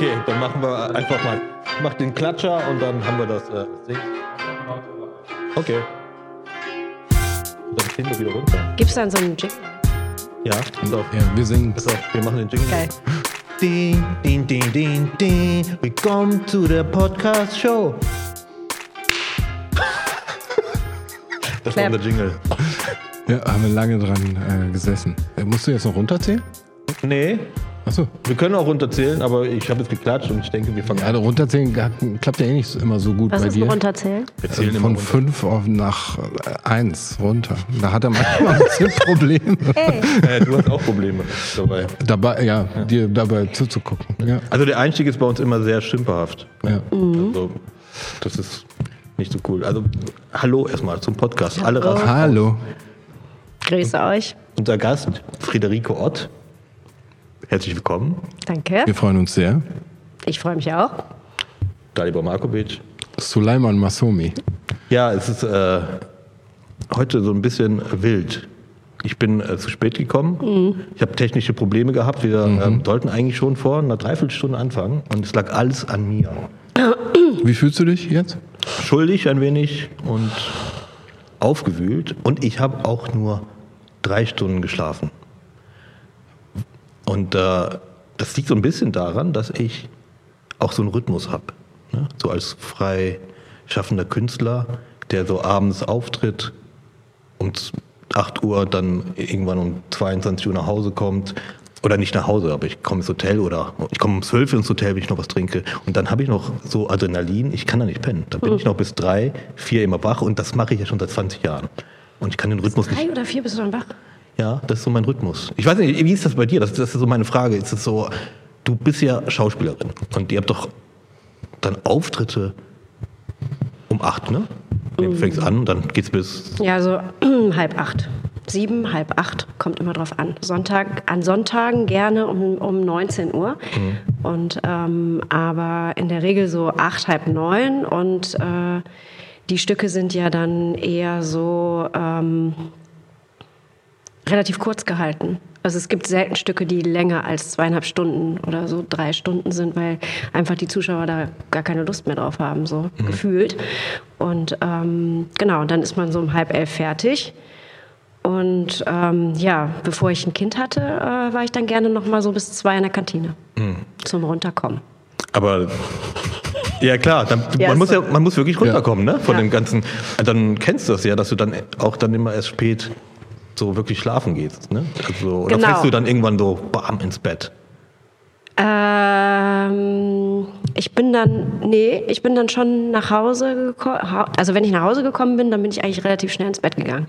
Okay, dann machen wir einfach mal. Ich mach den Klatscher und dann haben wir das. Äh. Okay. Dann ziehen wir wieder runter. Gibt's dann so einen Jingle? Ja, pass auf. Ja, wir singen. Pass auf, wir machen den Jingle. Geil. Ding, ding, ding, ding, ding. Willkommen zu der Podcast Show. Das war Clap. unser Jingle. Ja, haben wir lange dran äh, gesessen. Äh, musst du jetzt noch runterzählen? Nee, Achso. wir können auch runterzählen, aber ich habe jetzt geklatscht und ich denke, wir fangen Ja, also runterzählen klappt ja eh nicht immer so gut Was bei ist dir. Runterzählen? Wir Also zählen immer von runter. fünf auf nach äh, eins runter. Da hat er manchmal ein bisschen Probleme. Äh, du hast auch Probleme dabei. Dabei, ja, dir dabei zuzugucken. Ja. Also der Einstieg ist bei uns immer sehr stümperhaft. Ja. Also, das ist nicht so cool. Also, hallo erstmal zum Podcast. Alle raus. Hallo. Grüße euch. Unser Gast, Friederike Ott. Herzlich willkommen. Danke. Wir freuen uns sehr. Ich freue mich auch. Dalibor Markovic. Suleiman Masomi. Ja, es ist äh, heute so ein bisschen wild. Ich bin äh, zu spät gekommen. Ich habe technische Probleme gehabt. Wir ähm, sollten eigentlich schon vor einer Dreiviertelstunde anfangen. Und es lag alles an mir. Wie fühlst du dich jetzt? Schuldig ein wenig und aufgewühlt. Und ich habe auch nur drei Stunden geschlafen. Und äh, das liegt so ein bisschen daran, dass ich auch so einen Rhythmus habe. Ne? So als freischaffender Künstler, der so abends auftritt, um 8 Uhr dann irgendwann um 22 Uhr nach Hause kommt. Oder nicht nach Hause, aber ich komme ins Hotel oder ich komme um 12 Uhr ins Hotel, wenn ich noch was trinke. Und dann habe ich noch so Adrenalin, ich kann da nicht pennen. Da bin ich noch bis drei, vier immer wach und das mache ich ja schon seit 20 Jahren. Und ich kann den Rhythmus nicht Drei oder vier bist du dann wach? Ja, das ist so mein Rhythmus. Ich weiß nicht, wie ist das bei dir? Das, das ist so meine Frage. Ist es so, du bist ja Schauspielerin und ihr habt doch dann Auftritte um acht, ne? Du fängst an und dann geht's bis. Ja, so halb acht. Sieben, halb acht, kommt immer drauf an. Sonntag, an Sonntagen gerne um, um 19 Uhr. Und, ähm, aber in der Regel so acht, halb neun. Und äh, die Stücke sind ja dann eher so ähm, relativ kurz gehalten. Also es gibt selten Stücke, die länger als zweieinhalb Stunden oder so drei Stunden sind, weil einfach die Zuschauer da gar keine Lust mehr drauf haben, so gefühlt. Und ähm, genau, und dann ist man so um halb elf fertig. Und ähm, ja, bevor ich ein Kind hatte, äh, war ich dann gerne noch mal so bis zwei in der Kantine zum Runterkommen. Aber ja klar, dann, Ja, man, muss so. ja, man muss wirklich runterkommen, ne? Von Ja. dem ganzen. Dann kennst du das ja, dass du dann auch dann immer erst spät so wirklich schlafen gehst, ne? Also, oder Genau. fällst du dann irgendwann so bam ins Bett? Ähm, ich bin dann, nee, ich bin dann schon nach Hause gekommen. Also wenn ich nach Hause gekommen bin, dann bin ich eigentlich relativ schnell ins Bett gegangen.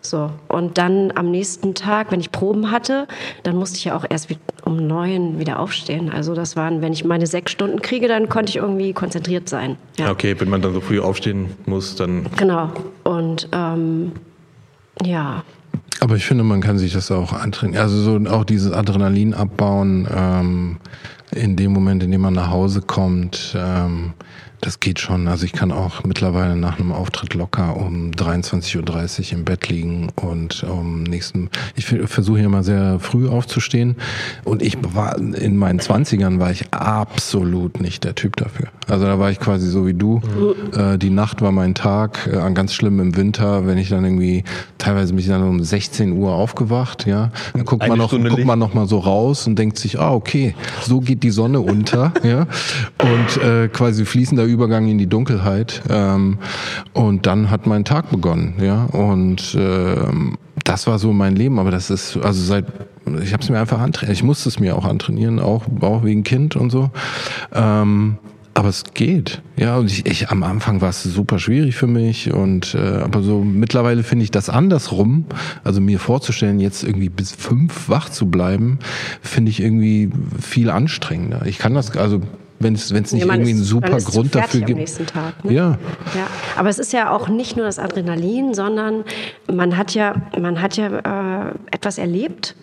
So. Und dann am nächsten Tag, wenn ich Proben hatte, dann musste ich ja auch erst um neun wieder aufstehen. Also das waren, wenn ich meine sechs Stunden kriege, dann konnte ich irgendwie konzentriert sein. Ja. Okay, wenn man dann so früh aufstehen muss, dann. Genau. Und ähm, ja. Aber ich finde, man kann sich das auch antrainieren. Also so auch dieses Adrenalin abbauen ähm, in dem Moment, in dem man nach Hause kommt. Ähm, das geht schon. Also ich kann auch mittlerweile nach einem Auftritt locker um 23.30 Uhr im Bett liegen und um nächsten. Ich versuche ja immer sehr früh aufzustehen. Und ich war in meinen 20ern war ich absolut nicht der Typ dafür. Also da war ich quasi so wie du. Äh, die Nacht war mein Tag, äh, ganz schlimm im Winter, wenn ich dann irgendwie, teilweise bin ich dann um 16 Uhr aufgewacht, ja. Dann guckt Eine man noch, Stunde guckt Licht. man noch mal so raus und denkt sich, ah, okay, so geht die Sonne unter, ja. Und äh, quasi fließender Übergang in die Dunkelheit. Ähm, und dann hat mein Tag begonnen, ja. Und ähm, das war so mein Leben, aber das ist, also seit, ich habe es mir einfach antrainiert. Ich musste es mir auch antrainieren, auch, auch wegen Kind und so. Ähm, aber es geht, ja. Und ich, ich am Anfang war es super schwierig für mich und äh, aber so mittlerweile finde ich das andersrum. Also mir vorzustellen, jetzt irgendwie bis fünf wach zu bleiben, finde ich irgendwie viel anstrengender. Ich kann das, also wenn es nicht Ja, irgendwie einen ist- super man ist Grund dafür am gibt. nächsten Tag. Ne? Ja, Ja, aber es ist ja auch nicht nur das Adrenalin, sondern man hat ja, man hat ja äh, etwas erlebt.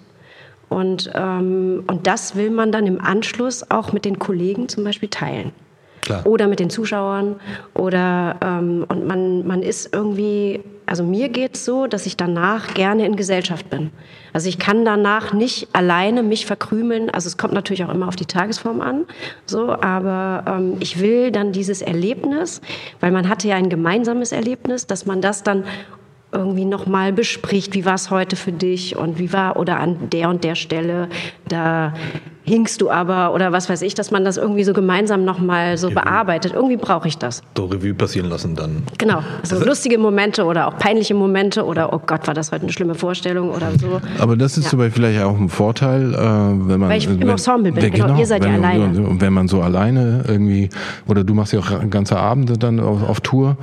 Und, ähm, und das will man dann im Anschluss auch mit den Kollegen zum Beispiel teilen. Klar. Oder mit den Zuschauern. Oder ähm, und man, man ist irgendwie, also mir geht es so, dass ich danach gerne in Gesellschaft bin. Also ich kann danach nicht alleine mich verkrümeln. Also es kommt natürlich auch immer auf die Tagesform an. So, aber ähm, ich will dann dieses Erlebnis, weil man hatte ja ein gemeinsames Erlebnis, dass man das dann irgendwie nochmal bespricht, wie war es heute für dich und wie war oder an der und der Stelle, da hinkst du aber oder was weiß ich, dass man das irgendwie so gemeinsam nochmal so bearbeitet. Irgendwie brauche ich das. So Revue passieren lassen dann. Genau, so lustige Momente oder auch peinliche Momente oder oh Gott, war das heute eine schlimme Vorstellung oder so. Aber das ist Ja. Beispiel vielleicht auch ein Vorteil, äh, wenn man. Weil ich im wenn, Ensemble bin, wenn- genau, ihr seid ja alleine. Und wenn man so alleine irgendwie, oder du machst ja auch ganze Abende dann auf, auf Tour,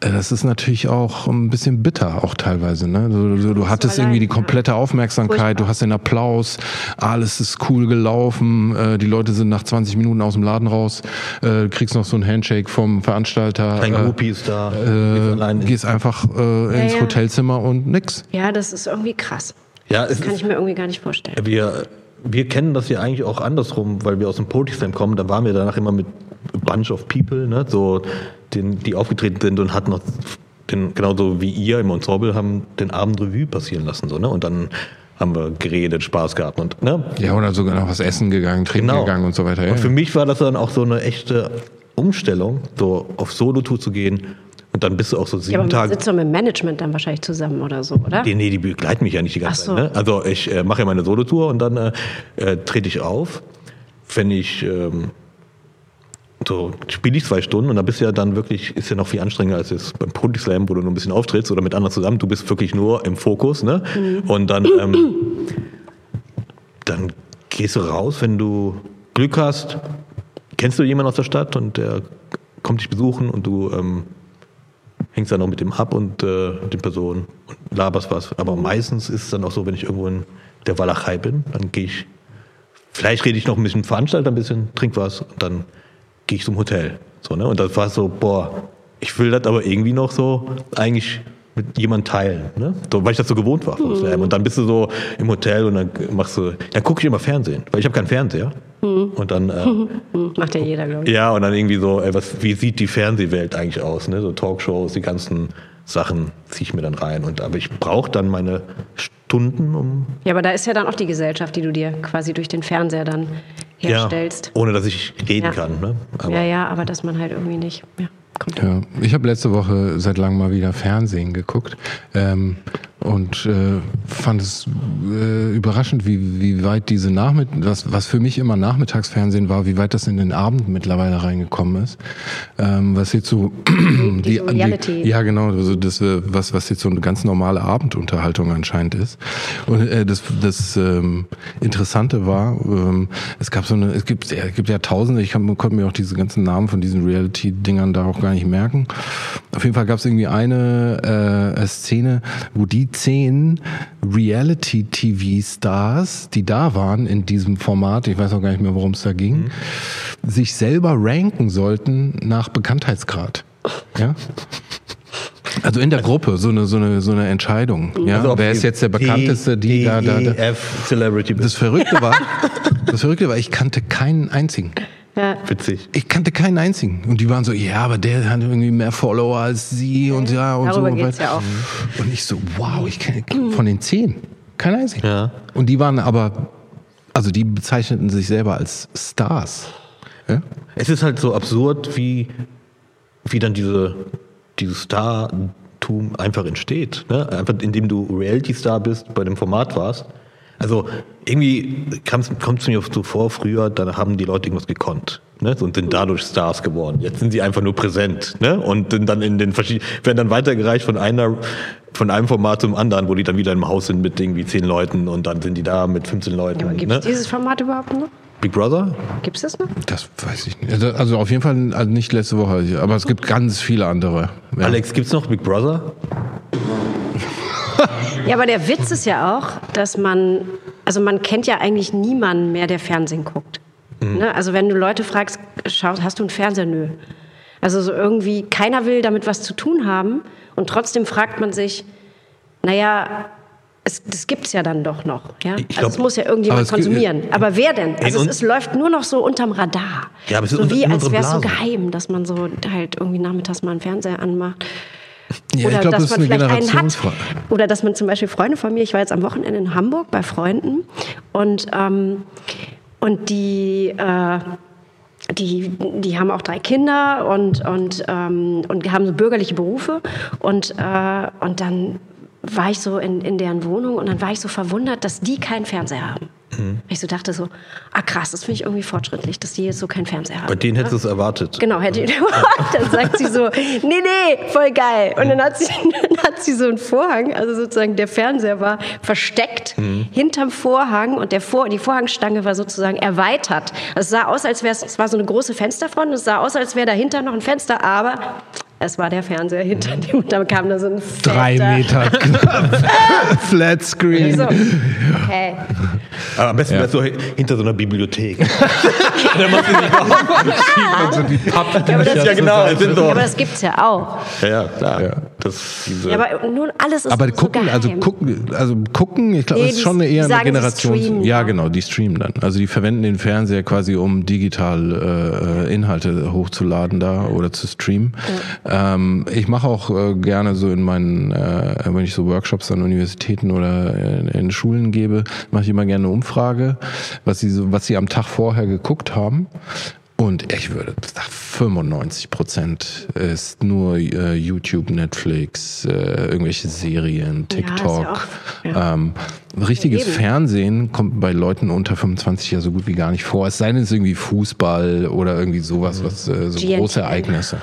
äh, das ist natürlich auch ein bisschen bitter, auch teilweise. Ne? So, so, du hattest allein, irgendwie die ja. komplette Aufmerksamkeit, Furchtbar. du hast den Applaus, alles ist cool gelaufen, äh, die Leute sind nach 20 Minuten aus dem Laden raus, äh, kriegst noch so ein Handshake vom Veranstalter. Kein äh, Groupie ist da. äh, gehst einfach äh, ins ja. Hotelzimmer und nix. Ja, das ist irgendwie krass. ja, Das kann ist, ich mir irgendwie gar nicht vorstellen. wir, wir kennen das ja eigentlich auch andersrum, weil wir aus dem Poetry kommen. Da waren wir danach immer mit a Bunch of People, ne? so, den, die aufgetreten sind und hatten noch den, genauso wie ihr im Ensemble haben den Abend Revue passieren lassen. So, ne? Und dann haben wir geredet, Spaß gehabt und ne? Ja, oder sogar noch was essen gegangen, trinken Genau. gegangen und so weiter. Ja, Und für mich war das dann auch so eine echte Umstellung, so auf Solo-Tour zu gehen. Und dann bist du auch so Ja, sieben aber man Tage. sitzt doch mit dem Management dann wahrscheinlich zusammen oder so, oder? Nee, nee, die begleiten mich ja nicht die ganze Ach so. Zeit. Ne? Also ich äh, mache ja meine Solotour und dann äh, äh, trete ich auf. Wenn ich ähm, so spiele ich zwei Stunden und da bist du ja dann wirklich, ist ja noch viel anstrengender als jetzt beim Poetry Slam, wo du nur ein bisschen auftrittst oder mit anderen zusammen. Du bist wirklich nur im Fokus, ne? Und dann, ähm, dann gehst du raus, wenn du Glück hast. Kennst du jemanden aus der Stadt und der kommt dich besuchen und du ähm, hängst dann auch mit dem ab und äh, den Personen und laberst was. Aber meistens ist es dann auch so, wenn ich irgendwo in der Walachei bin, dann gehe ich, vielleicht rede ich noch ein bisschen Veranstalter, ein bisschen, trink was und dann gehe ich zum Hotel. So, ne? Und das war so, boah, ich will das aber irgendwie noch so eigentlich mit jemandem teilen, ne? so, weil ich das so gewohnt war Slam. Und dann bist du so im Hotel und dann machst du, dann gucke ich immer Fernsehen, weil ich habe keinen Fernseher. Und dann äh, Hm, Macht ja jeder, glaube ich. ja, und dann irgendwie so, ey, was, wie sieht die Fernsehwelt eigentlich aus? Ne? So Talkshows, die ganzen Sachen ziehe ich mir dann rein. Und, aber ich brauche dann meine Stunden, um Ja, aber da ist ja dann auch die Gesellschaft, die du dir quasi durch den Fernseher dann herstellst. Ja, ohne dass ich reden Ja. kann. Ne? Aber Ja, ja, aber dass man halt irgendwie nicht. Ja, kommt. Ja, ich habe letzte Woche seit langem mal wieder Fernsehen geguckt ähm, und äh, fand es äh, überraschend, wie, wie weit diese Nachmittag, was, was für mich immer Nachmittagsfernsehen war, wie weit das in den Abend mittlerweile reingekommen ist. Ähm, was jetzt so Diese Reality. ja genau, also das äh, was was jetzt so eine ganz normale Abendunterhaltung anscheinend ist. Und äh, das das ähm, Interessante war, ähm, es gab so eine, es gibt es gibt ja Tausende, ich kann, konnte mir auch diese ganzen Namen von diesen Reality-Dingern da auch gar nicht merken. Auf jeden Fall gab es irgendwie eine äh, Szene, wo die zehn Reality-TV-Stars, die da waren in diesem Format, ich weiß auch gar nicht mehr, worum es da ging, sich selber ranken sollten nach Bekanntheitsgrad. Ja? Also in der Gruppe, so eine, so eine, so eine Entscheidung. Ja? Also Wer ist die jetzt der bekannteste, die da, da, da. DEF Celebrity Das Verrückte war, das Verrückte war, ich kannte keinen einzigen. Ja. witzig. Ich kannte keinen einzigen. Und die waren so, ja, aber der hat irgendwie mehr Follower als sie und ja und Darüber so. geht's ja auch. Und ich so, wow, ich kenne von den zehn keinen einzigen. Ja. Und die waren aber, also die bezeichneten sich selber als Stars. Ja? Es ist halt so absurd, wie, wie dann diese, dieses Startum einfach entsteht. Ne? Einfach indem du Reality-Star bist, bei dem Format warst. Also irgendwie kommt es mir so vor, früher, da haben die Leute irgendwas gekonnt. Ne? Und sind dadurch Stars geworden. Jetzt sind sie einfach nur präsent. Ne? Und sind dann in den verschiedenen, werden dann weitergereicht von einer, von einem Format zum anderen, wo die dann wieder im Haus sind mit irgendwie zehn Leuten und dann sind die da mit 15 Leuten. Ja, aber gibt es ne? dieses Format überhaupt noch? Big Brother? Gibt es das noch? Das weiß ich nicht. Also, also auf jeden Fall also nicht letzte Woche, aber es gibt ganz viele andere. Ja. Alex, gibt's noch Big Brother? Ja, aber der Witz ist ja auch, dass man, also man kennt ja eigentlich niemanden mehr, der Fernsehen guckt. Ne? Also wenn du Leute fragst, schaust, hast du einen Fernseher? Nö. Also so irgendwie, keiner will damit was zu tun haben und trotzdem fragt man sich, naja, es, das gibt es ja dann doch noch. Ja? Ich also glaub- es muss ja Aber irgendjemand es gibt- konsumieren. Aber wer denn? Also es, es läuft nur noch so unterm Radar. Ja, aber es ist so wie als wäre es so geheim, dass man so halt irgendwie nachmittags mal einen Fernseher anmacht. Ja, Oder ich glaube, dass das man vielleicht einen hat. Oder dass man zum Beispiel Freunde von mir, ich war jetzt am Wochenende in Hamburg bei Freunden und, ähm, und die, äh, die, die haben auch drei Kinder und, und, ähm, und haben so bürgerliche Berufe. Und, äh, und dann war ich so in, in deren Wohnung und dann war ich so verwundert, dass die keinen Fernseher haben. Ich so dachte so, ah krass, das finde ich irgendwie fortschrittlich, dass die jetzt so keinen Fernseher haben. Bei denen hättest du es erwartet. Genau, hätte ich. dann sagt sie so, nee, nee, voll geil. Und dann hat sie, dann hat sie so einen Vorhang, also sozusagen der Fernseher war versteckt hinterm Vorhang und der Vor die Vorhangstange war sozusagen erweitert. Also es sah aus, als wäre es, es war so eine große Fensterfront, es sah aus, als wäre dahinter noch ein Fenster, aber es war der Fernseher hinter dem und da kam da so ein Drei fetter- Meter Flat Screen. So, okay. Aber am besten Ja. du hinter so einer Bibliothek. Dann machst du nicht auf. so die Papp aber das- Ja, genau. Das so. Ja, aber das gibt's ja auch. Ja, ja, klar. Ja. Das, diese, Ja, aber nun alles ist Aber so gucken, also geheim. gucken, also gucken, ich glaube, Nee, das ist schon die eher eine Generation. streamen, Ja, ja. genau, die streamen dann. Also die verwenden den Fernseher quasi, um digital äh, Inhalte hochzuladen da oder zu streamen. Ähm, ich mache auch äh, gerne so in meinen, äh, wenn ich so Workshops an Universitäten oder in, in Schulen gebe, mache ich immer gerne eine Umfrage, was sie so, was sie am Tag vorher geguckt haben. Und ich würde sagen, 95 Prozent ist nur äh, YouTube, Netflix, äh, irgendwelche Serien, Ja, ist ja TikTok. auch- ja. ähm, richtiges Eben. Fernsehen kommt bei Leuten unter 25 ja so gut wie gar nicht vor. Es sei denn, es ist irgendwie Fußball oder irgendwie sowas, was äh, so GNTM. große Ereignisse.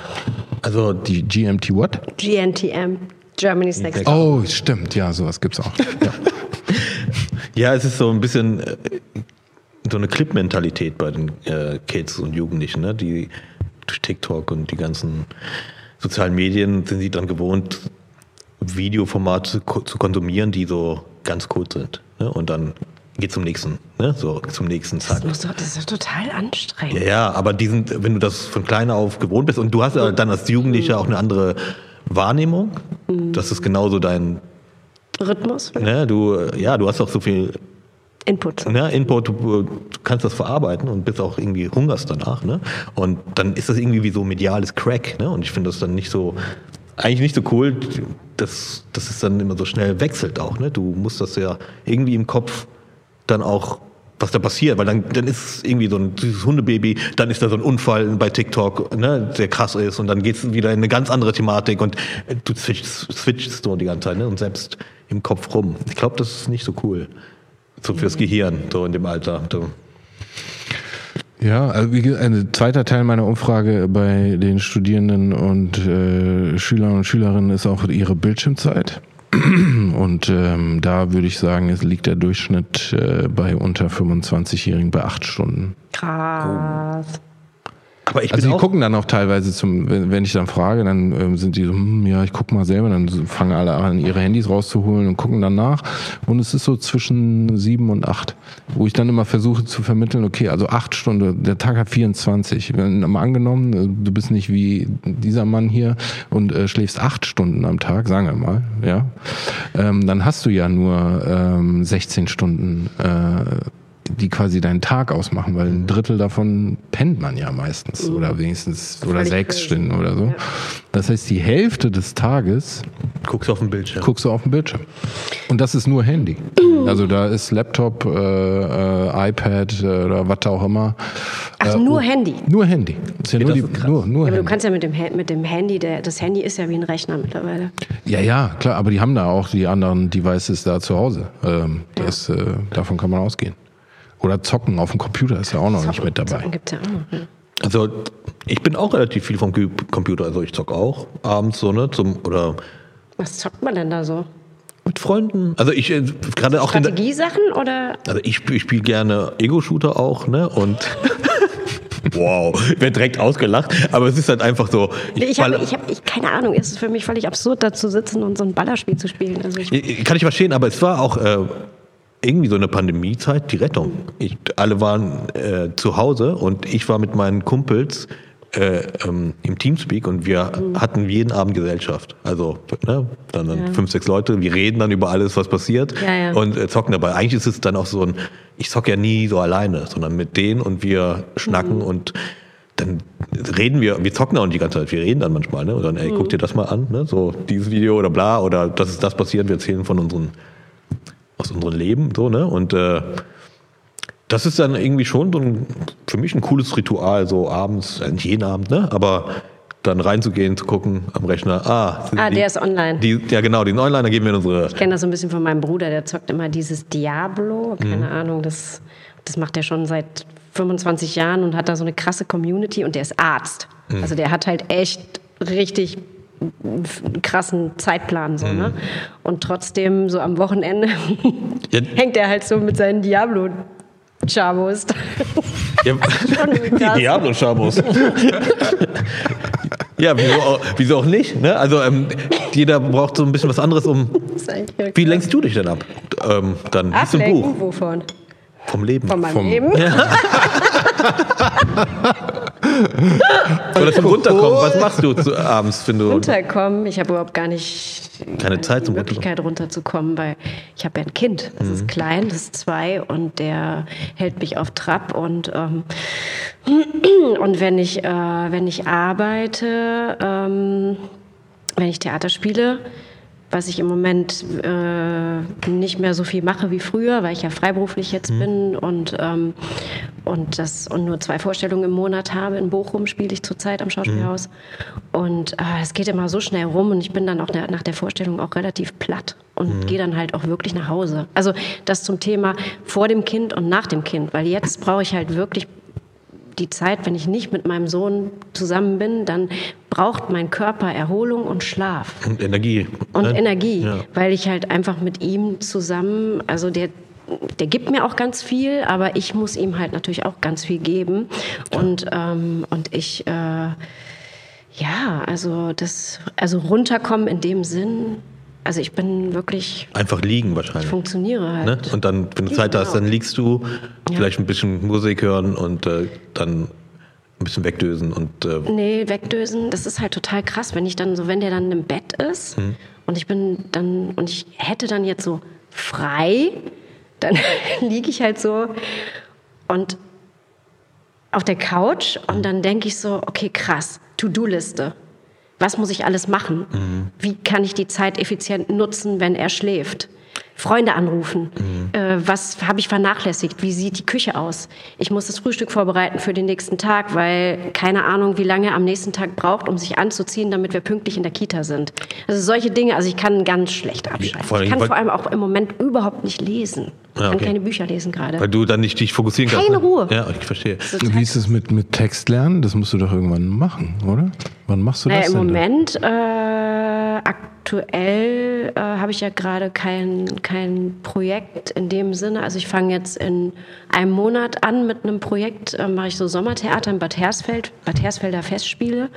also Die GMT what? GNTM, Germany's Next Oh, stimmt, ja, sowas gibt's auch. Ja. Ja, es ist so ein bisschen äh, so eine Clip-Mentalität bei den äh, Kids und Jugendlichen, ne? die durch TikTok und die ganzen sozialen Medien sind sie dann gewohnt, Videoformate zu, zu konsumieren, die so ganz kurz sind. Ne? Und dann geht zum nächsten, ne? so zum nächsten Zack. Das, doch, das ist doch total anstrengend. Ja, ja, aber die sind, wenn du das von klein auf gewohnt bist und du hast ja dann als Jugendlicher auch eine andere Wahrnehmung, das ist genauso dein, Rhythmus, ne, du, ja, du hast auch so viel Input. ne, Input, du, du kannst das verarbeiten und bist auch irgendwie hungerst danach, ne? Und dann ist das irgendwie wie so mediales Crack, ne? Und ich finde das dann nicht so, eigentlich nicht so cool, dass, dass es dann immer so schnell wechselt auch, ne? Du musst das ja irgendwie im Kopf dann auch was da passiert, weil dann, dann ist es irgendwie so ein süßes Hundebaby, dann ist da so ein Unfall bei TikTok, ne, der krass ist und dann geht es wieder in eine ganz andere Thematik und äh, du switchst, switchst so die ganze Zeit ne, und selbst im Kopf rum. Ich glaube, das ist nicht so cool. So fürs Gehirn, so in dem Alter. So. Ja, also wie gesagt, ein zweiter Teil meiner Umfrage bei den Studierenden und äh, Schülern und Schülerinnen ist auch ihre Bildschirmzeit. Und ähm, da würde ich sagen, es liegt der Durchschnitt äh, bei unter 25-Jährigen bei acht Stunden. Krass. Aber ich Also die gucken dann auch teilweise zum, wenn, wenn ich dann frage, dann ähm, sind die so, hm, ja, ich guck mal selber, dann fangen alle an, ihre Handys rauszuholen und gucken dann nach. Und es ist so zwischen sieben und acht, wo ich dann immer versuche zu vermitteln, okay, also acht Stunden, der Tag hat 24. Wenn mal angenommen, äh, du bist nicht wie dieser Mann hier und äh, schläfst acht Stunden am Tag, sagen wir mal, ja, ähm, dann hast du ja nur ähm, 16 Stunden äh, die quasi deinen Tag ausmachen, weil ein Drittel davon pennt man ja meistens oder wenigstens oder sechs crazy. Stunden oder so. Ja. Das heißt, die Hälfte des Tages guckst auf den Bildschirm. guckst du auf den Bildschirm. Und das ist nur Handy. Also da ist Laptop, äh, äh, iPad äh, oder was auch immer. Ach, Äh, nur oh, Handy. Nur Handy. Ist ja Ja, nur, das die, ist nur, nur Ja, aber du Handy. kannst ja mit dem, mit dem Handy, der, das Handy ist ja wie ein Rechner mittlerweile. Ja, ja, klar, aber die haben da auch die anderen Devices da zu Hause. Ähm, das, äh, davon kann man ausgehen. Oder zocken auf dem Computer ist ja auch noch nicht mit dabei. Zocken gibt's ja auch noch. Also ich bin auch relativ viel vom Computer, also ich zock auch abends so, ne, zum, oder Was zockt man denn da so? mit Freunden. Also ich, äh, gerade auch den, Strategiesachen oder? also ich, spiel- ich spiele gerne Ego-Shooter auch, ne, und wow, ich werde direkt ausgelacht, aber es ist halt einfach so. Nee, Ich habe, ich hab, ich, keine Ahnung, es ist für mich völlig absurd, da zu sitzen und so ein Ballerspiel zu spielen. Also ich, Ich- Kann ich verstehen, aber es war auch äh, irgendwie so eine Pandemiezeit die Rettung. Ich, alle waren äh, zu Hause und ich war mit meinen Kumpels äh, ähm, im Teamspeak und wir Mhm. hatten jeden Abend Gesellschaft. Also ne, dann, dann fünf, sechs Leute, wir reden dann über alles, was passiert Ja, ja. und äh, zocken dabei. Eigentlich ist es dann auch so ein, ich zocke ja nie so alleine, sondern mit denen und wir schnacken Mhm. und dann reden wir, wir zocken auch die ganze Zeit, wir reden dann manchmal, ne? Und dann, ey, Mhm. guck dir das mal an, ne? So dieses Video oder bla, oder das ist das passiert, wir erzählen von unseren, aus unserem Leben, so, ne? Und äh, das ist dann irgendwie schon so ein, für mich ein cooles Ritual, so abends, äh, nicht jeden Abend, ne? Aber dann reinzugehen, zu gucken am Rechner, ah, Ah, die, der ist online. Die, ja, genau, den Online, da geben wir in unsere. Ich kenne das so ein bisschen von meinem Bruder, der zockt immer dieses Diablo, Mhm. keine Ahnung, das, das macht er schon seit 25 Jahren und hat da so eine krasse Community und der ist Arzt. Mhm. Also der hat halt echt richtig krassen Zeitplan so, Mhm. ne? Und trotzdem so am Wochenende Ja. hängt er halt so mit seinen Diablo Chabos. Ja, die Diablo-Schabos. ja, wieso auch, wieso auch nicht? Ne? Also ähm, jeder braucht so ein bisschen was anderes, um. Ja Wie lenkst du dich denn ab? Ähm, dann du ein Buch Ablenken, wovon? vom Leben. Von meinem Vom- Leben? Oder zum Runterkommen. Was machst du zu, abends, wenn du. runterkommen. Ich habe überhaupt gar nicht Keine Zeit die zum Möglichkeit runterzukommen, weil ich habe ja ein Kind. Das Mhm. ist klein, das ist zwei und der hält mich auf Trab und ähm, und wenn ich äh, wenn ich arbeite, ähm, wenn ich Theater spiele, was ich im Moment äh, nicht mehr so viel mache wie früher, weil ich ja freiberuflich jetzt Mhm. bin und, ähm, und, das, und nur zwei Vorstellungen im Monat habe. In Bochum spiele ich zurzeit am Schauspielhaus. Und äh, es geht immer so schnell rum und ich bin dann auch na- nach der Vorstellung auch relativ platt und gehe dann halt auch wirklich nach Hause. Also das zum Thema vor dem Kind und nach dem Kind, weil jetzt brauche ich halt wirklich die Zeit, wenn ich nicht mit meinem Sohn zusammen bin, dann braucht mein Körper Erholung und Schlaf Und Energie. und ne? Energie, Ja. weil ich halt einfach mit ihm zusammen, also der der gibt mir auch ganz viel, aber ich muss ihm halt natürlich auch ganz viel geben und ähm, und ich äh, ja, also das also runterkommen in dem Sinn, also ich bin wirklich Einfach liegen wahrscheinlich. funktioniere halt. Ne? Und dann, wenn du Zeit hast, Genau. dann liegst du, Ja. vielleicht ein bisschen Musik hören und äh, dann ein bisschen wegdösen und äh, Nee, wegdösen, das ist halt total krass, wenn ich dann so, wenn der dann im Bett ist Mhm. und ich bin dann, und ich hätte dann jetzt so frei, dann liege ich halt so und auf der Couch und dann denke ich so, okay, krass, To-Do-Liste. Was muss ich alles machen? Wie kann ich die Zeit effizient nutzen, wenn er schläft? Freunde anrufen. Äh, was habe ich vernachlässigt? Wie sieht die Küche aus? Ich muss das Frühstück vorbereiten für den nächsten Tag, weil keine Ahnung, wie lange er am nächsten Tag braucht, um sich anzuziehen, damit wir pünktlich in der Kita sind. Also solche Dinge, also ich kann ganz schlecht abschalten. vor allem, ich kann vor allem auch im Moment überhaupt nicht lesen. Ich Ja, kann okay. keine Bücher lesen gerade. weil du dann nicht dich fokussieren kannst. Keine ne? Ruhe. Ja, ich verstehe. Wie ist es mit, mit Textlernen? Das musst du doch irgendwann machen, oder? Wann machst du Naja, das im denn? Moment, äh, aktuell äh, habe ich ja gerade kein, kein Projekt in dem Sinne. Also ich fange jetzt in einem Monat an mit einem Projekt, äh, mache ich so Sommertheater in Bad Hersfeld, Bad Hersfelder Festspiele.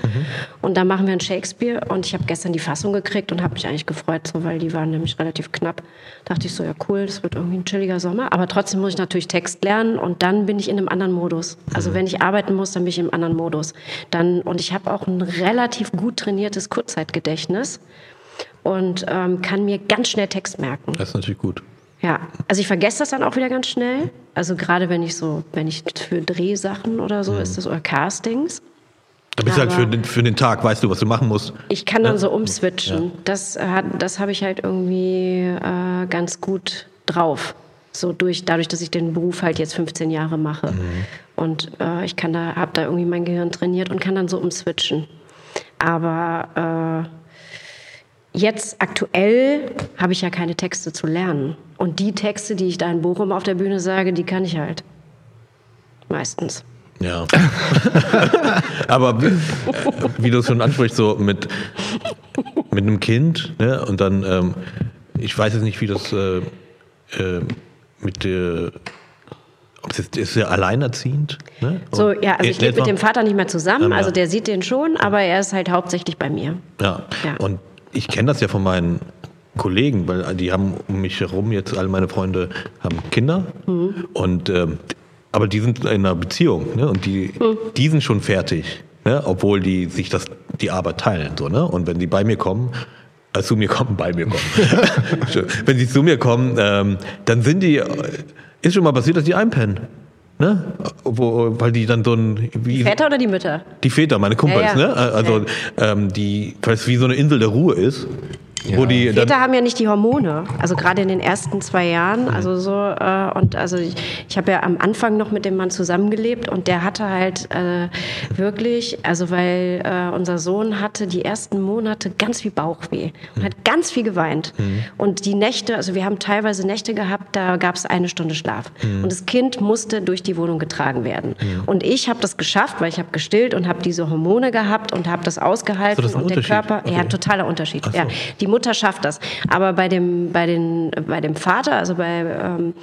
Und da machen wir ein Shakespeare. Und ich habe gestern die Fassung gekriegt und habe mich eigentlich gefreut, so, weil die waren nämlich relativ knapp. Dachte ich so, ja cool, das wird irgendwie ein chilliger Sommer. Aber trotzdem muss ich natürlich Text lernen und dann bin ich in einem anderen Modus. Also wenn ich arbeiten muss, dann bin ich im anderen Modus. Dann, und ich habe auch ein relativ gut trainiertes Kurzzeitgedächtnis und ähm, kann mir ganz schnell Text merken. Das ist natürlich gut. Ja, also ich vergesse das dann auch wieder ganz schnell. Also gerade wenn ich so, wenn ich für Drehsachen oder so ist das oder Castings. Da bist du halt für den, für den Tag, weißt du, was du machen musst. Ich kann dann so umswitchen. Das, hat, das habe ich halt irgendwie äh, ganz gut drauf. So durch, dadurch, dass ich den Beruf halt jetzt 15 Jahre mache. Und äh, ich kann da, habe da irgendwie mein Gehirn trainiert und kann dann so umswitchen. Aber äh, jetzt aktuell habe ich ja keine Texte zu lernen. Und die Texte, die ich da in Bochum auf der Bühne sage, die kann ich halt. Meistens. Ja. Aber wie, wie du es schon ansprichst, so mit, mit einem Kind, ne? Und dann, ähm, ich weiß jetzt nicht, wie das äh, äh, mit der, jetzt, ist er alleinerziehend? Ne? So, ja, also ich lebe mit dem Vater nicht mehr zusammen. Also der sieht den schon, aber er ist halt hauptsächlich bei mir. Ja. Ja. Und ich kenne das ja von meinen Kollegen, weil die haben um mich herum jetzt alle meine Freunde haben Kinder und ähm, aber die sind in einer Beziehung ne? und die, die sind schon fertig. ne? obwohl die sich das, die Arbeit teilen. So, ne? Und wenn die bei mir kommen, äh, zu mir kommen, bei mir kommen. wenn sie zu mir kommen, ähm, dann sind die, ist schon mal passiert, dass die einpennen. Ne? Wo, weil die dann so ein. Wie, Väter oder die Mütter? Die Väter, meine Kumpels, Ja, ja. ne? Also ähm, die, weil es wie so eine Insel der Ruhe ist. Wo die Väter haben ja nicht die Hormone, also gerade in den ersten zwei Jahren, also so äh, und also ich, ich habe ja am Anfang noch mit dem Mann zusammengelebt und der hatte halt äh, wirklich, also weil äh, unser Sohn hatte die ersten Monate ganz viel Bauchweh und hat ganz viel geweint. Und die Nächte, also wir haben teilweise Nächte gehabt, da gab es eine Stunde Schlaf. Und das Kind musste durch die Wohnung getragen werden. Und ich habe das geschafft, weil ich habe gestillt und habe diese Hormone gehabt und habe das ausgehalten So, das ist ein und der Unterschied. Körper, ja Okay. totaler Unterschied, so. ja. Die Mutter schafft das. Aber bei dem, bei den, bei dem Vater, also bei, ähm,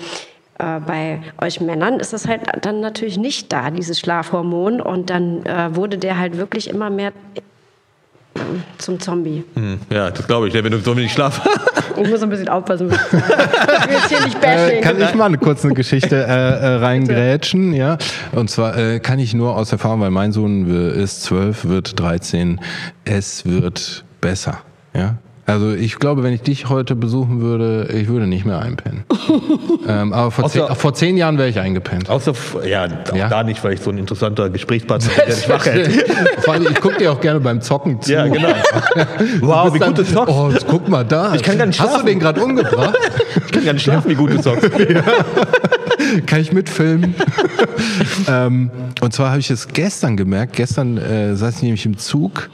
äh, bei euch Männern, ist das halt dann natürlich nicht da, dieses Schlafhormon. Und dann äh, wurde der halt wirklich immer mehr äh, zum Zombie. Hm, ja, das glaube ich, wenn du so wenig Schlaf Ich muss ein bisschen aufpassen. was ich will jetzt hier nicht Äh, bashing. kann ich mal eine kurze Geschichte äh, äh, reingrätschen, ja? Und zwar äh, kann ich nur aus Erfahrung, weil mein Sohn ist zwölf, wird 13, es wird besser, ja? Also ich glaube, wenn ich dich heute besuchen würde, ich würde nicht mehr einpennen. ähm, aber vor, Außer- zehn, vor zehn Jahren wäre ich eingepennt. Außer, ja, auch Ja. da nicht, weil ich so ein interessanter Gesprächspartner bin, der dich wach hält. Vor allem, ich gucke dir auch gerne beim Zocken zu. Ja, genau. Wow, wie Dann- gut du zockst. Oh, guck mal da. Ich kann gar nicht Hast du schlafen. den gerade umgebracht? Ich kann gar nicht schlafen, wie gut du zockst. Kann ich mitfilmen? ähm, und zwar habe ich es gestern gemerkt. Gestern äh, saß ich nämlich im Zug,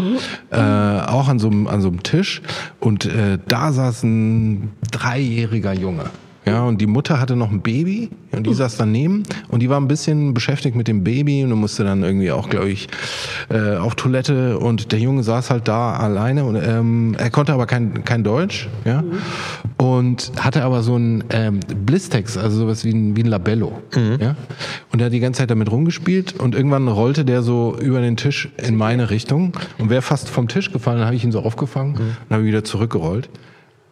äh, auch an so, einem, an Tisch. Und äh, da saß ein dreijähriger Junge. Ja, und die Mutter hatte noch ein Baby und die saß daneben und die war ein bisschen beschäftigt mit dem Baby und musste dann irgendwie auch, glaube ich, äh, auf Toilette und der Junge saß halt da alleine und ähm, er konnte aber kein, kein Deutsch, ja, und hatte aber so ein ähm, Blistex, also sowas wie ein, wie ein Labello, ja, und er hat die ganze Zeit damit rumgespielt und irgendwann rollte der so über den Tisch in meine Richtung und wäre fast vom Tisch gefallen, dann habe ich ihn so aufgefangen und habe wieder zurückgerollt.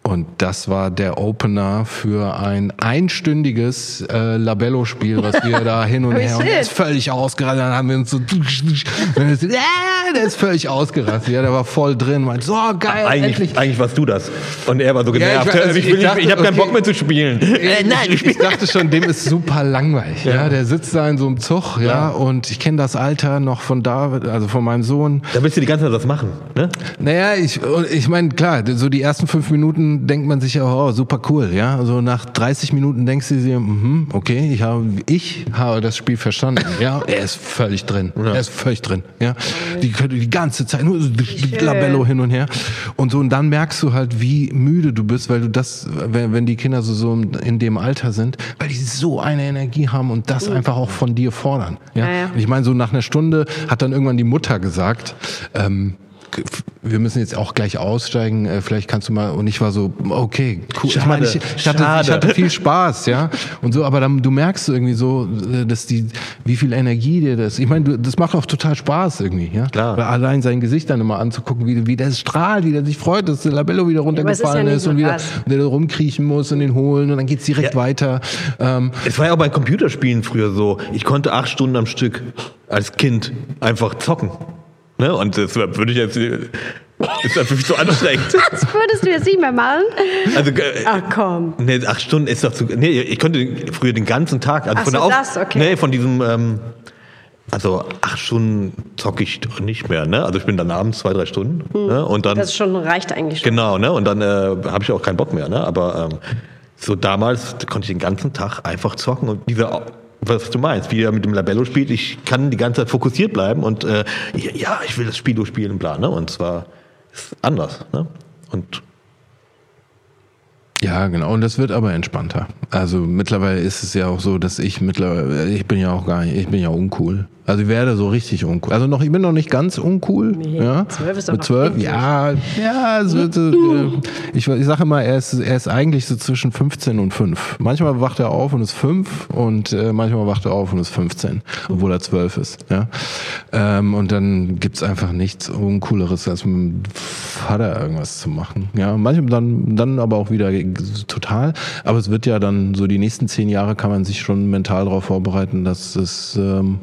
Und das war der Opener für ein einstündiges äh, Labello-Spiel, was wir da hin und her. Und der ist völlig ausgerastet. Dann haben wir uns so. Ah, der ist völlig ausgerastet. Ja, der war voll drin. Meint, so geil, Eigentlich, endlich. eigentlich warst du das. Und er war so Ja, genervt. ich war- also ich ich will dachte, ich habe keinen okay. Bock mehr zu spielen. Äh, nein, ich, ich dachte schon, dem ist super langweilig. Ja, der sitzt da in so einem Zug, ja, Ja. und ich kenne das Alter noch von David, also von meinem Sohn. Da willst du die ganze Zeit was machen. Ne? Naja, ich, ich meine, klar, so die ersten fünf Minuten denkt man sich ja, oh, super cool, ja. Also nach 30 Minuten denkst du dir, mhm, okay, ich habe, ich habe das Spiel verstanden, ja. Er ist völlig drin, er ist völlig drin, ja. Die können die ganze Zeit nur so Labello hin und her und so und dann merkst du halt, wie müde du bist, weil du das, wenn, wenn die Kinder so, so in dem Alter sind, weil die so eine Energie haben und das einfach auch von dir fordern, ja. Ja, ja. Und ich meine, so nach einer Stunde hat dann irgendwann die Mutter gesagt, ähm, wir müssen jetzt auch gleich aussteigen, äh, vielleicht kannst du mal, und ich war so, okay, cool. ich, Schade, meine, ich, ich, hatte, ich hatte viel Spaß, ja, und so, aber dann, du merkst irgendwie so, äh, dass die, wie viel Energie dir das, ich meine, du, das macht auch total Spaß irgendwie, ja. Klar. Weil allein sein Gesicht dann immer anzugucken, wie, wie der strahlt, wie der sich freut, dass der Labello wieder aber es ist ja runtergefallen ist, und wieder, das. der rumkriechen muss und den holen und dann geht's direkt Ja. weiter. Ähm, Es war ja auch bei Computerspielen früher so. Ich konnte acht Stunden am Stück als Kind einfach zocken. Ne? Und das würde ich jetzt. Ist natürlich so anstrengend. Das würdest du jetzt nicht mehr machen? Also, äh, Ach komm. nee, acht Stunden ist doch zu. Nee, ich konnte früher den ganzen Tag. Also Ach von so, der Auf- das, okay. Nee, von diesem. Ähm, also acht Stunden zocke ich doch nicht mehr. Ne? Also ich bin dann abends zwei, drei Stunden. Ne? Und dann. Hm. Das schon reicht eigentlich schon. Genau, ne? Und dann äh, habe ich auch keinen Bock mehr, ne? Aber ähm, so damals konnte ich den ganzen Tag einfach zocken und dieser was du meinst, wie er mit dem Labello spielt, ich kann die ganze Zeit fokussiert bleiben und äh, ja, ich will das Spiel durchspielen, bla, ne? Und zwar ist anders, ne? Und Ja, genau. Und das wird aber entspannter. Also mittlerweile ist es ja auch so, dass ich mittlerweile, ich bin ja auch gar nicht, ich bin ja uncool. Also ich werde so richtig uncool. Also noch, ich bin noch nicht ganz uncool. Nee, ja. zwölf ist Mit zwölf, ja, ja. So, so, äh, ich, ich sage immer, er ist, er ist eigentlich so zwischen 15 und 5. Manchmal wacht er auf und ist 5 und äh, manchmal wacht er auf und ist 15, obwohl er 12 ist. Ja. Ähm, und dann gibt's einfach nichts Uncooleres, als mit dem Vater irgendwas zu machen. Ja, manchmal dann, dann aber auch wieder total. Aber es wird ja dann so die nächsten zehn Jahre kann man sich schon mental darauf vorbereiten, dass es ähm,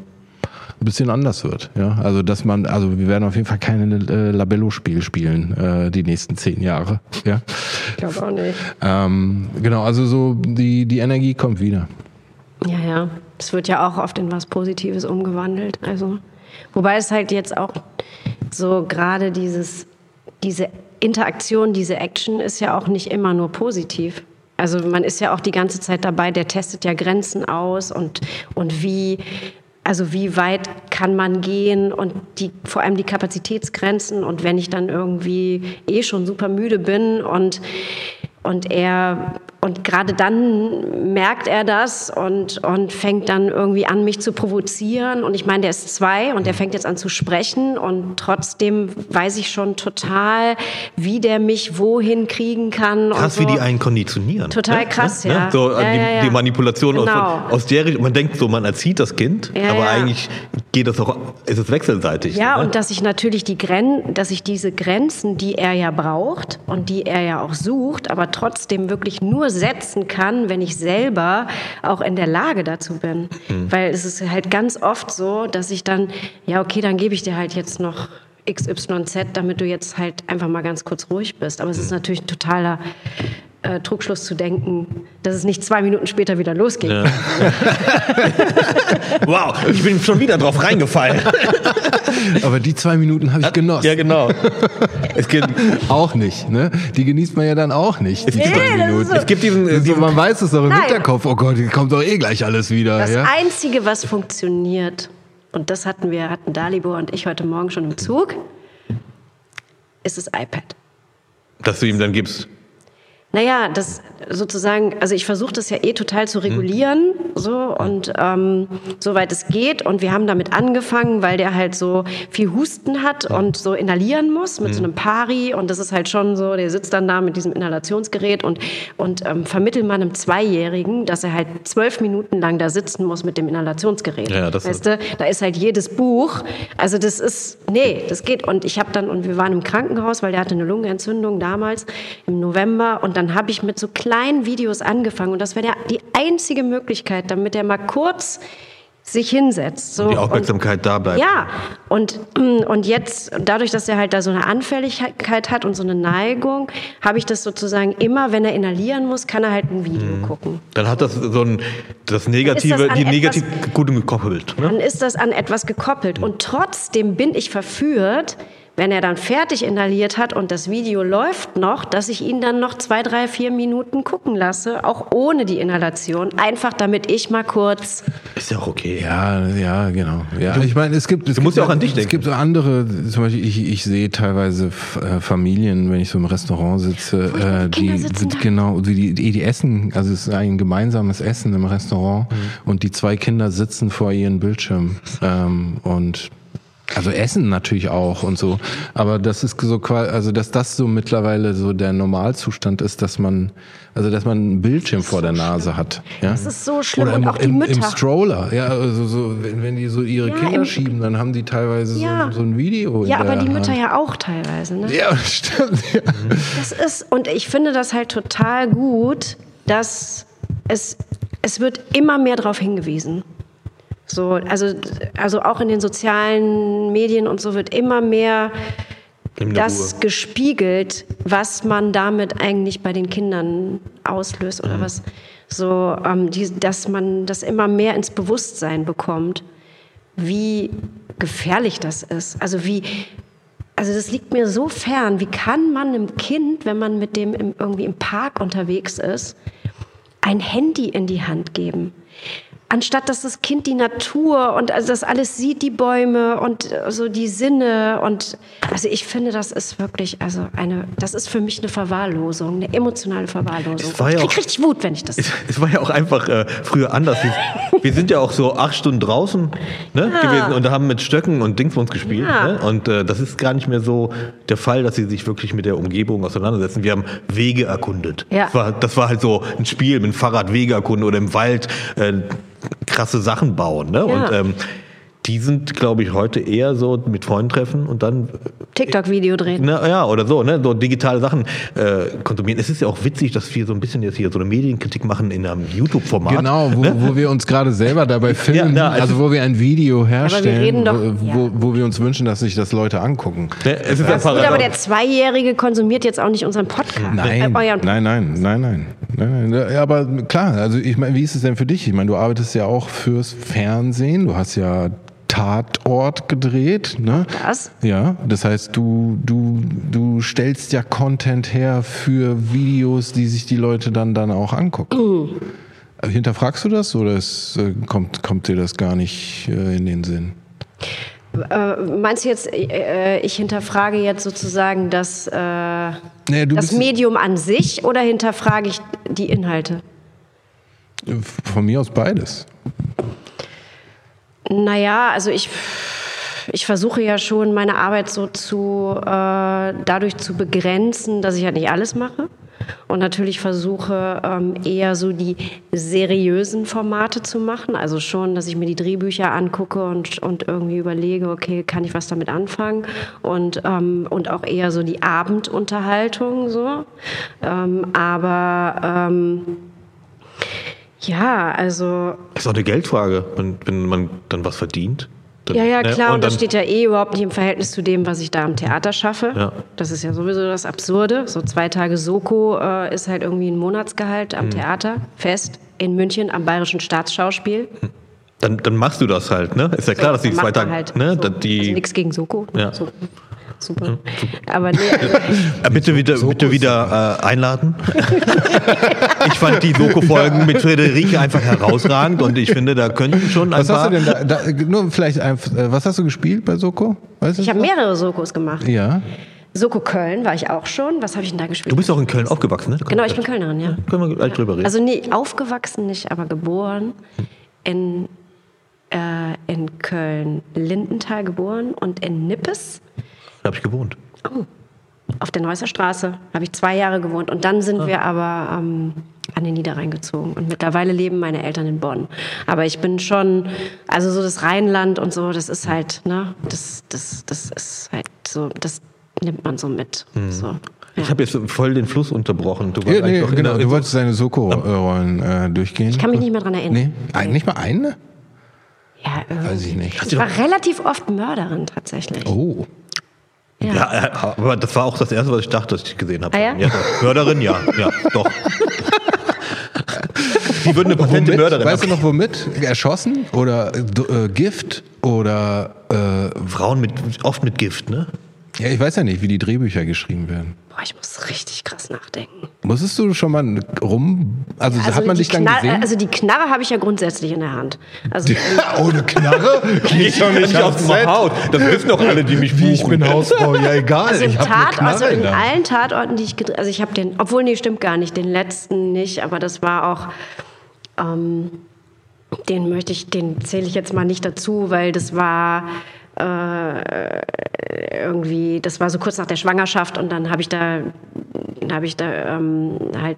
ein bisschen anders wird. Ja, also dass man, also wir werden auf jeden Fall keine äh, Labello-Spiel spielen äh, die nächsten zehn Jahre. Ja, Ich glaube auch nicht. ähm, genau. Also so die die Energie kommt wieder. Ja, ja. Es wird ja auch oft in was Positives umgewandelt. Also, wobei es halt jetzt auch so gerade dieses, diese Interaktion, diese Action ist ja auch nicht immer nur positiv. Also man ist ja auch die ganze Zeit dabei, der testet ja Grenzen aus und, und wie, also wie weit kann man gehen und die, vor allem die Kapazitätsgrenzen. Und wenn ich dann irgendwie eh schon super müde bin und und er und gerade dann merkt er das und, und fängt dann irgendwie an, mich zu provozieren. Und ich meine, der ist zwei und der fängt jetzt an zu sprechen. Und trotzdem weiß ich schon total, wie der mich wohin kriegen kann. Krass, so. wie die einen konditionieren. Total ne? krass, Ne? ja. So, Ja, die, ja, ja. die Manipulation Genau. aus, aus der Richtung. Man denkt so, man erzieht das Kind, aber eigentlich geht das auch, ist es wechselseitig. Ja, ne? und dass ich natürlich die Gren dass ich diese Grenzen, die er ja braucht und die er ja auch sucht, aber trotzdem wirklich nur setzen kann, wenn ich selber auch in der Lage dazu bin. Weil es ist halt ganz oft so, dass ich dann, ja, okay, dann gebe ich dir halt jetzt noch XYZ, damit du jetzt halt einfach mal ganz kurz ruhig bist. Aber es ist natürlich ein totaler äh, Trugschluss zu denken, dass es nicht zwei Minuten später wieder losgeht. Ja. wow, ich bin schon wieder drauf reingefallen. Aber die zwei Minuten habe ich genossen. ja, genau. Es gibt, Auch nicht, ne? Die genießt man ja dann auch nicht. Die Nee, zwei das ist Minuten. so- es gibt diesen, So, man weiß es doch im Nein. Hinterkopf. Oh Gott, hier kommt doch eh gleich alles wieder. Das ja? Einzige, was funktioniert, und das hatten wir, hatten Dalibor und ich heute Morgen schon im Zug, ist das iPad. dass du ihm dann gibst. Naja, das sozusagen, also ich versuche das ja eh total zu regulieren, so und ähm, soweit es geht. Und wir haben damit angefangen, weil der halt so viel Husten hat und so inhalieren muss mit so einem Pari. Und das ist halt schon so, der sitzt dann da mit diesem Inhalationsgerät und, und ähm, vermittelt man einem Zweijährigen, dass er halt zwölf Minuten lang da sitzen muss mit dem Inhalationsgerät. Ja, das weißt du, da ist halt jedes Buch. Also das ist, nee, das geht. Und ich habe dann, und wir waren im Krankenhaus, weil der hatte eine Lungenentzündung damals im November. Und dann habe ich mit so kleinen Videos angefangen. Und das wäre der- die einzige Möglichkeit, damit er mal kurz sich hinsetzt. So. Die Aufmerksamkeit da bleibt. Ja, und, und jetzt, dadurch, dass er halt da so eine Anfälligkeit hat und so eine Neigung, habe ich das sozusagen immer, wenn er inhalieren muss, kann er halt ein Video gucken. Dann hat das so ein, das Negative, das die negative Gute gekoppelt. Ne? Dann ist das an etwas gekoppelt. Und trotzdem bin ich verführt, wenn er dann fertig inhaliert hat und das Video läuft noch, dass ich ihn dann noch zwei, drei, vier Minuten gucken lasse, auch ohne die Inhalation, einfach damit ich mal kurz. Ist ja auch okay. Ja, ja, genau. Ja, ich meine, es gibt, es du musst gibt ja auch an dich Es denken. gibt so andere, zum Beispiel, ich, ich sehe teilweise äh, Familien, wenn ich so im Restaurant sitze, äh, die, sitzen da. genau, die, die, die essen, also es ist ein gemeinsames Essen im Restaurant Mhm. und die zwei Kinder sitzen vor ihren Bildschirm ähm, und also Essen natürlich auch und so, aber das ist so quasi, also dass das so mittlerweile so der Normalzustand ist, dass man, also dass man einen Bildschirm vor der Nase hat. Ja? Das ist so schlimm. Oder und im, auch die im, Mütter. im Stroller, ja, also so, wenn, wenn die so ihre Ja, Kinder im- schieben, dann haben die teilweise Ja. so, so ein Video. ja, aber die Mütter Hand. ja auch teilweise. Ne? Ja, stimmt. Ja. Das ist, und ich finde das halt total gut, dass es, es wird immer mehr darauf hingewiesen. So, also, also auch in den sozialen Medien und so wird immer mehr das Ruhe. gespiegelt, was man damit eigentlich bei den Kindern auslöst oder was so, ähm, die, dass man das immer mehr ins Bewusstsein bekommt, wie gefährlich das ist. Also wie, also das liegt mir so fern. Wie kann man einem Kind, wenn man mit dem im, irgendwie im Park unterwegs ist, ein Handy in die Hand geben? Anstatt dass das Kind die Natur und also das alles sieht, die Bäume und äh, so die Sinne und also ich finde, das ist wirklich also eine, das ist für mich eine Verwahrlosung, eine emotionale Verwahrlosung. War ich ja krieg auch- richtig Wut, wenn ich das. Es, es war ja auch einfach äh, früher anders. Wir, wir sind ja auch so acht Stunden draußen ne, gewesen und haben mit Stöcken und Dingsbums gespielt. Ja. Ne? Und äh, das ist gar nicht mehr so der Fall, dass sie sich wirklich mit der Umgebung auseinandersetzen. Wir haben Wege erkundet. Ja. Das, war, das war halt so ein Spiel mit dem Fahrrad Wege erkunden oder im Wald äh, krasse Sachen bauen. Ne? Ja. Und ähm, die sind, glaube ich, heute eher so mit Freunden treffen und dann TikTok-Video drehen. Na, ja, oder so, ne? So digitale Sachen äh, konsumieren. Es ist ja auch witzig, dass wir so ein bisschen jetzt hier so eine Medienkritik machen in einem YouTube-Format. Genau, wo, ne? wo wir uns gerade selber dabei filmen, Ja, ja, also- also wo wir ein Video herstellen, reden doch- wo, ja. wo wir uns wünschen, dass sich das Leute angucken. Ne? Es ist ja gut, aber der. Zweijährige konsumiert jetzt auch nicht unseren Podcast. Nein, Äh, euren nein, nein, nein, nein, nein, nein. Ja, aber klar, also ich meine, wie ist es denn für dich? Ich meine, du arbeitest ja auch fürs Fernsehen, du hast ja Tatort gedreht, ne? Das? Ja, das heißt, du, du, du stellst ja Content her für Videos, die sich die Leute dann, dann auch angucken. Äh, Hinterfragst du das oder ist, äh, kommt, kommt dir das gar nicht äh, in den Sinn? Äh, meinst du jetzt, äh, ich hinterfrage jetzt sozusagen das, äh, du das Medium an sich oder hinterfrage ich die Inhalte? Von mir aus beides. Naja, also ich, ich versuche ja schon, meine Arbeit so zu, äh, dadurch zu begrenzen, dass ich halt nicht alles mache. Und natürlich versuche ähm, eher so die seriösen Formate zu machen. Also schon, dass ich mir die Drehbücher angucke und, und irgendwie überlege, okay, kann ich was damit anfangen? Und, ähm, und auch eher so die Abendunterhaltung so. Ähm, aber ähm, ja, also Das ist auch eine Geldfrage, wenn, wenn man dann was verdient. Dann, Ja, ja, ne? klar. Und, das dann- steht ja eh überhaupt nicht im Verhältnis zu dem, was ich da am Theater schaffe. Ja. Das ist ja sowieso das Absurde. So zwei Tage Soko äh, ist halt irgendwie ein Monatsgehalt Mhm. am Theater, fest, in München am Bayerischen Staatsschauspiel. dann, dann machst du das halt, ne? Ist ja klar, dass die zwei Tage, halt ne? so. die, also nichts gegen Soko. Ja. So, super. Aber nee, Äh, bitte wieder, bitte wieder äh, einladen. ich fand die Soko-Folgen mit Friederike einfach herausragend und ich finde, da könnten schon ein Was hast paar. du denn da, da nur vielleicht einfach, äh, was hast du gespielt bei Soko? Weißt ich habe mehrere Sokos gemacht. Ja. Soko Köln war ich auch schon. Was habe ich denn da gespielt? Du bist auch in Köln aufgewachsen, ne? genau, ich bin Kölnerin, ja. Können wir gleich drüber reden. Also nee, aufgewachsen nicht, aber geboren in, äh, in Köln-Lindenthal geboren und in Nippes da habe ich gewohnt. auf der Neusser Straße habe ich zwei Jahre gewohnt und dann sind wir aber ähm, an den Niederrhein gezogen und mittlerweile leben meine Eltern in Bonn. Aber ich bin schon, also so das Rheinland und so, das ist halt, ne, das, das, das ist halt so, das nimmt man so mit. So. Ich habe jetzt voll den Fluss unterbrochen. Du Ja, nee, genau. Du wolltest deine Soko-Rollen äh, durchgehen. Ich kann mich nicht mehr dran erinnern. Nee, ein, nicht mal eine? Ja, irgendwie. Weiß ich nicht. Ich war relativ oft Mörderin tatsächlich. Oh. Ja, äh, aber das war auch das erste, was ich dachte, dass ich gesehen habe. Ah, ja? doch. Mörderin, ja, ja, doch. Die würden eine patente Womit? Mörderin. Weißt du noch womit? Erschossen? Oder äh, Gift? Oder äh, Frauen mit, oft mit Gift, ne? Ja, ich weiß ja nicht, wie die Drehbücher geschrieben werden. Boah, ich muss richtig krass nachdenken. Musstest du schon mal rum? Also, hat man dich dann Knarre- gesehen? Also die Knarre habe ich ja grundsätzlich in der Hand. Also oh, eine Knarre? Ich doch nicht auf die Haut. Das wissen doch alle, die mich Wie ich bin Hausfrau, ja egal. Also, ich Tat, also in allen Tatorten, die ich gedreht also ich habe den, obwohl, nee, stimmt gar nicht, den letzten nicht, aber das war auch, ähm, den möchte ich, den zähle ich jetzt mal nicht dazu, weil das war äh, irgendwie, das war so kurz nach der Schwangerschaft und dann habe ich da habe ich da ähm, halt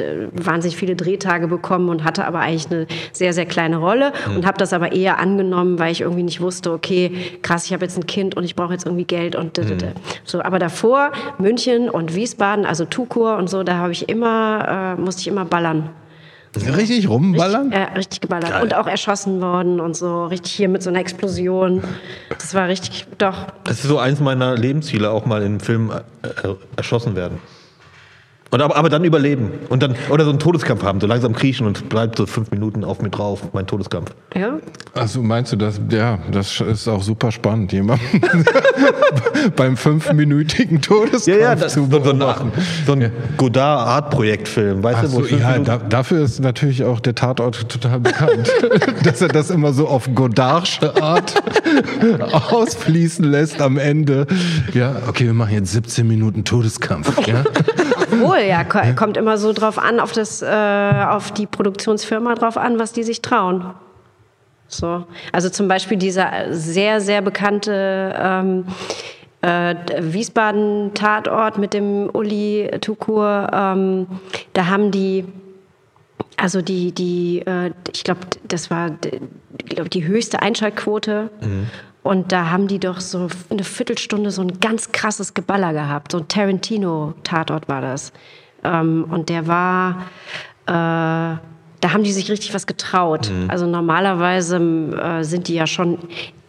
äh, wahnsinnig viele Drehtage bekommen und hatte aber eigentlich eine sehr, sehr kleine Rolle und habe das aber eher angenommen, weil ich irgendwie nicht wusste, okay, krass, ich habe jetzt ein Kind und ich brauche jetzt irgendwie Geld und d- so. Aber davor München und Wiesbaden, also Tukur und so, da habe ich immer, äh, musste ich immer ballern. Richtig rumballern? Ja, richtig geballert. Und auch erschossen worden und so, richtig hier mit so einer Explosion. Das war richtig, doch. Das ist so eins meiner Lebensziele, auch mal im Film äh, äh, erschossen werden. Und aber, aber dann überleben. Und dann, oder so einen Todeskampf haben, so langsam kriechen und bleibt so fünf Minuten auf mir drauf, mein Todeskampf. Ja? Also meinst du das? Ja, das ist auch super spannend, jemanden beim fünfminütigen Todeskampf zu so, so ein, beobachten. so ein Godard-Art-Projektfilm, weißt Ach du? so, fünf ja, da, dafür ist natürlich auch der Tatort total bekannt, dass er das immer so auf Godardsche Art ausfließen lässt am Ende. Ja, okay, wir machen jetzt 17 Minuten Todeskampf. Ja? Obwohl, ja, ko- kommt immer so drauf an, auf, das, äh, auf die Produktionsfirma drauf an, was die sich trauen. So. Also zum Beispiel dieser sehr, sehr bekannte ähm, äh, Wiesbaden-Tatort mit dem Uli Tukur, ähm, da haben die Also die, die, äh, ich glaube, das war d- ich glaub, die höchste Einschaltquote. Und da haben die doch so eine Viertelstunde so ein ganz krasses Geballer gehabt. So ein Tarantino-Tatort war das. Ähm, und der war, äh, da haben die sich richtig was getraut. Also normalerweise äh, sind die ja schon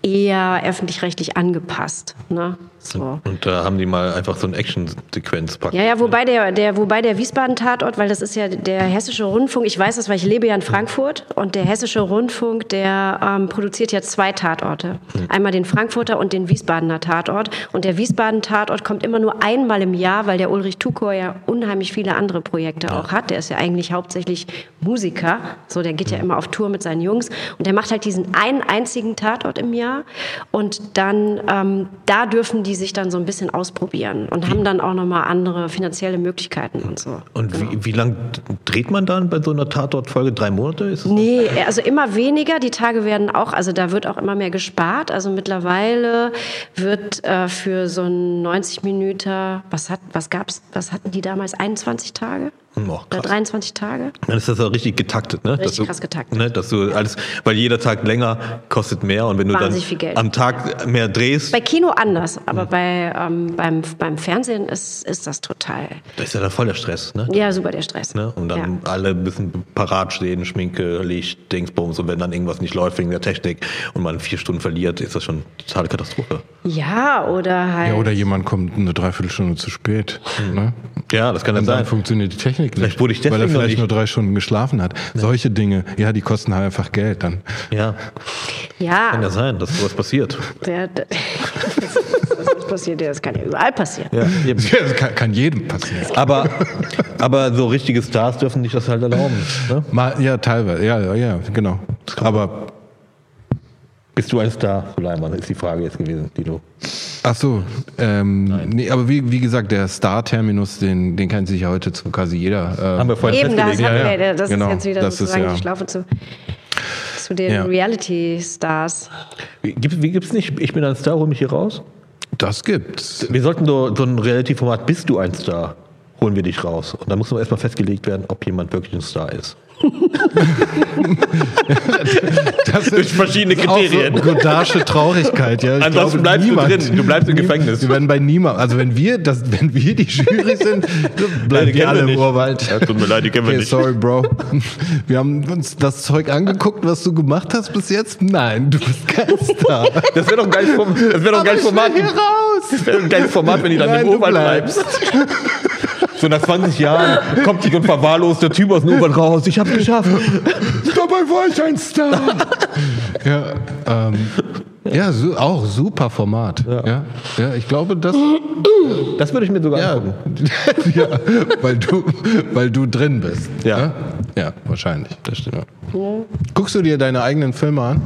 eher öffentlich-rechtlich angepasst. Ne? So. Und da haben die mal einfach so eine Action-Sequenz packt. Ja, ja, wobei der, der, wobei der Wiesbaden-Tatort, weil das ist ja der Hessische Rundfunk, ich weiß das, weil ich lebe ja in Frankfurt und der Hessische Rundfunk, der ähm, produziert ja zwei Tatorte. Einmal den Frankfurter und den Wiesbadener Tatort. Und der Wiesbaden-Tatort kommt immer nur einmal im Jahr, weil der Ulrich Tukor ja unheimlich viele andere Projekte auch hat. Der ist ja eigentlich hauptsächlich Musiker, so der geht ja immer auf Tour mit seinen Jungs und der macht halt diesen einen einzigen Tatort im Jahr und dann ähm, da dürfen die sich dann so ein bisschen ausprobieren und haben dann auch nochmal andere finanzielle Möglichkeiten und so. Und wie, wie lang dreht man dann bei so einer Tatortfolge? Drei Monate? Ist Nee, also immer weniger. Die Tage werden auch, also da wird auch immer mehr gespart. Also mittlerweile wird äh, für so ein 90 Minuten, was hat, was gab's, was hatten die damals? 21 Tage? Oh, krass. 23 Tage? Dann ist das auch richtig getaktet, ne? Richtig dass du, krass getaktet. Ne, dass du alles, weil jeder Tag länger kostet mehr und wenn du Wahnsinnig dann viel Geld. am Tag mehr drehst, Bei Kino anders, aber bei, ähm, beim, beim Fernsehen ist, ist das total. da ist ja dann voll der Stress, ne? Ja, super der Stress. Ne? Und dann ja. alle müssen parat stehen, Schminke, Licht, Dingsbums. Und wenn dann irgendwas nicht läuft wegen der Technik und man vier Stunden verliert, ist das schon totale Katastrophe. ja, oder halt. Ja, oder jemand kommt eine Dreiviertelstunde zu spät. Ne? Ja, das kann dann Und dann sein. funktioniert die Technik nicht. Vielleicht wurde ich weil er deswegen vielleicht nicht- nur drei Stunden geschlafen hat. Solche Dinge, ja, die kosten halt einfach Geld dann. Ja, ja, kann ja sein, dass sowas passiert. der, der, das passiert ja, das kann ja überall passieren. Ja, eben. Das kann, kann jedem passieren. Aber, aber so richtige Stars dürfen sich das halt erlauben. Ne? Mal, ja, teilweise, ja, ja, ja, genau. Aber, Bist du ein Star, Suleiman, ist die Frage jetzt gewesen, die du. ach so, ähm, nee, aber wie, wie gesagt, der Star-Terminus, den, den kennt sich ja heute zu quasi jeder. Äh, Haben wir vorhin Eben, da festgelegt. hatten ja, ja. wir, das Genau, ist jetzt wieder das ist sozusagen ja- die Schlaufe zu, zu den Ja. Reality-Stars. Wie, gibt, wie gibt's nicht, ich bin ein Star, hol mich hier raus? das gibt's. Wir sollten so, so ein Reality-Format, bist du ein Star, holen wir dich raus. Und da muss nur erstmal festgelegt werden, ob jemand wirklich ein Star ist. Das Durch verschiedene ist auch Kriterien. So Godarsche Traurigkeit, ja. Ich Ansonsten glaube, bleibst du drin, du bleibst im Gefängnis. Wir werden bei niemandem, also wenn wir, das, wenn wir die Jury sind, bleiben kennen alle wir im. Urwald. Ja, tut mir leid, die kennen wir okay, nicht. sorry, Bro. Wir haben uns das Zeug angeguckt, was du gemacht hast bis jetzt. Nein, du bist kein Star. Das wäre doch ein geiles, Form- das wär doch ein geiles Format. hier raus. Das wäre ein geiles Format, wenn die dann Nein, im du Urwald bleibst. bleibst. So nach 20 Jahren kommt die und verwahrlost der Typ aus dem Urwald raus. Ich hab's geschafft. Dabei war ich ein Star. ja, ähm, ja su auch super Format. Ja. ja, ich glaube, das. Das würde ich mir sogar Ja, angucken. ja weil, du, weil du drin bist. Ja. ja wahrscheinlich. Das stimmt. Guckst du dir deine eigenen Filme an?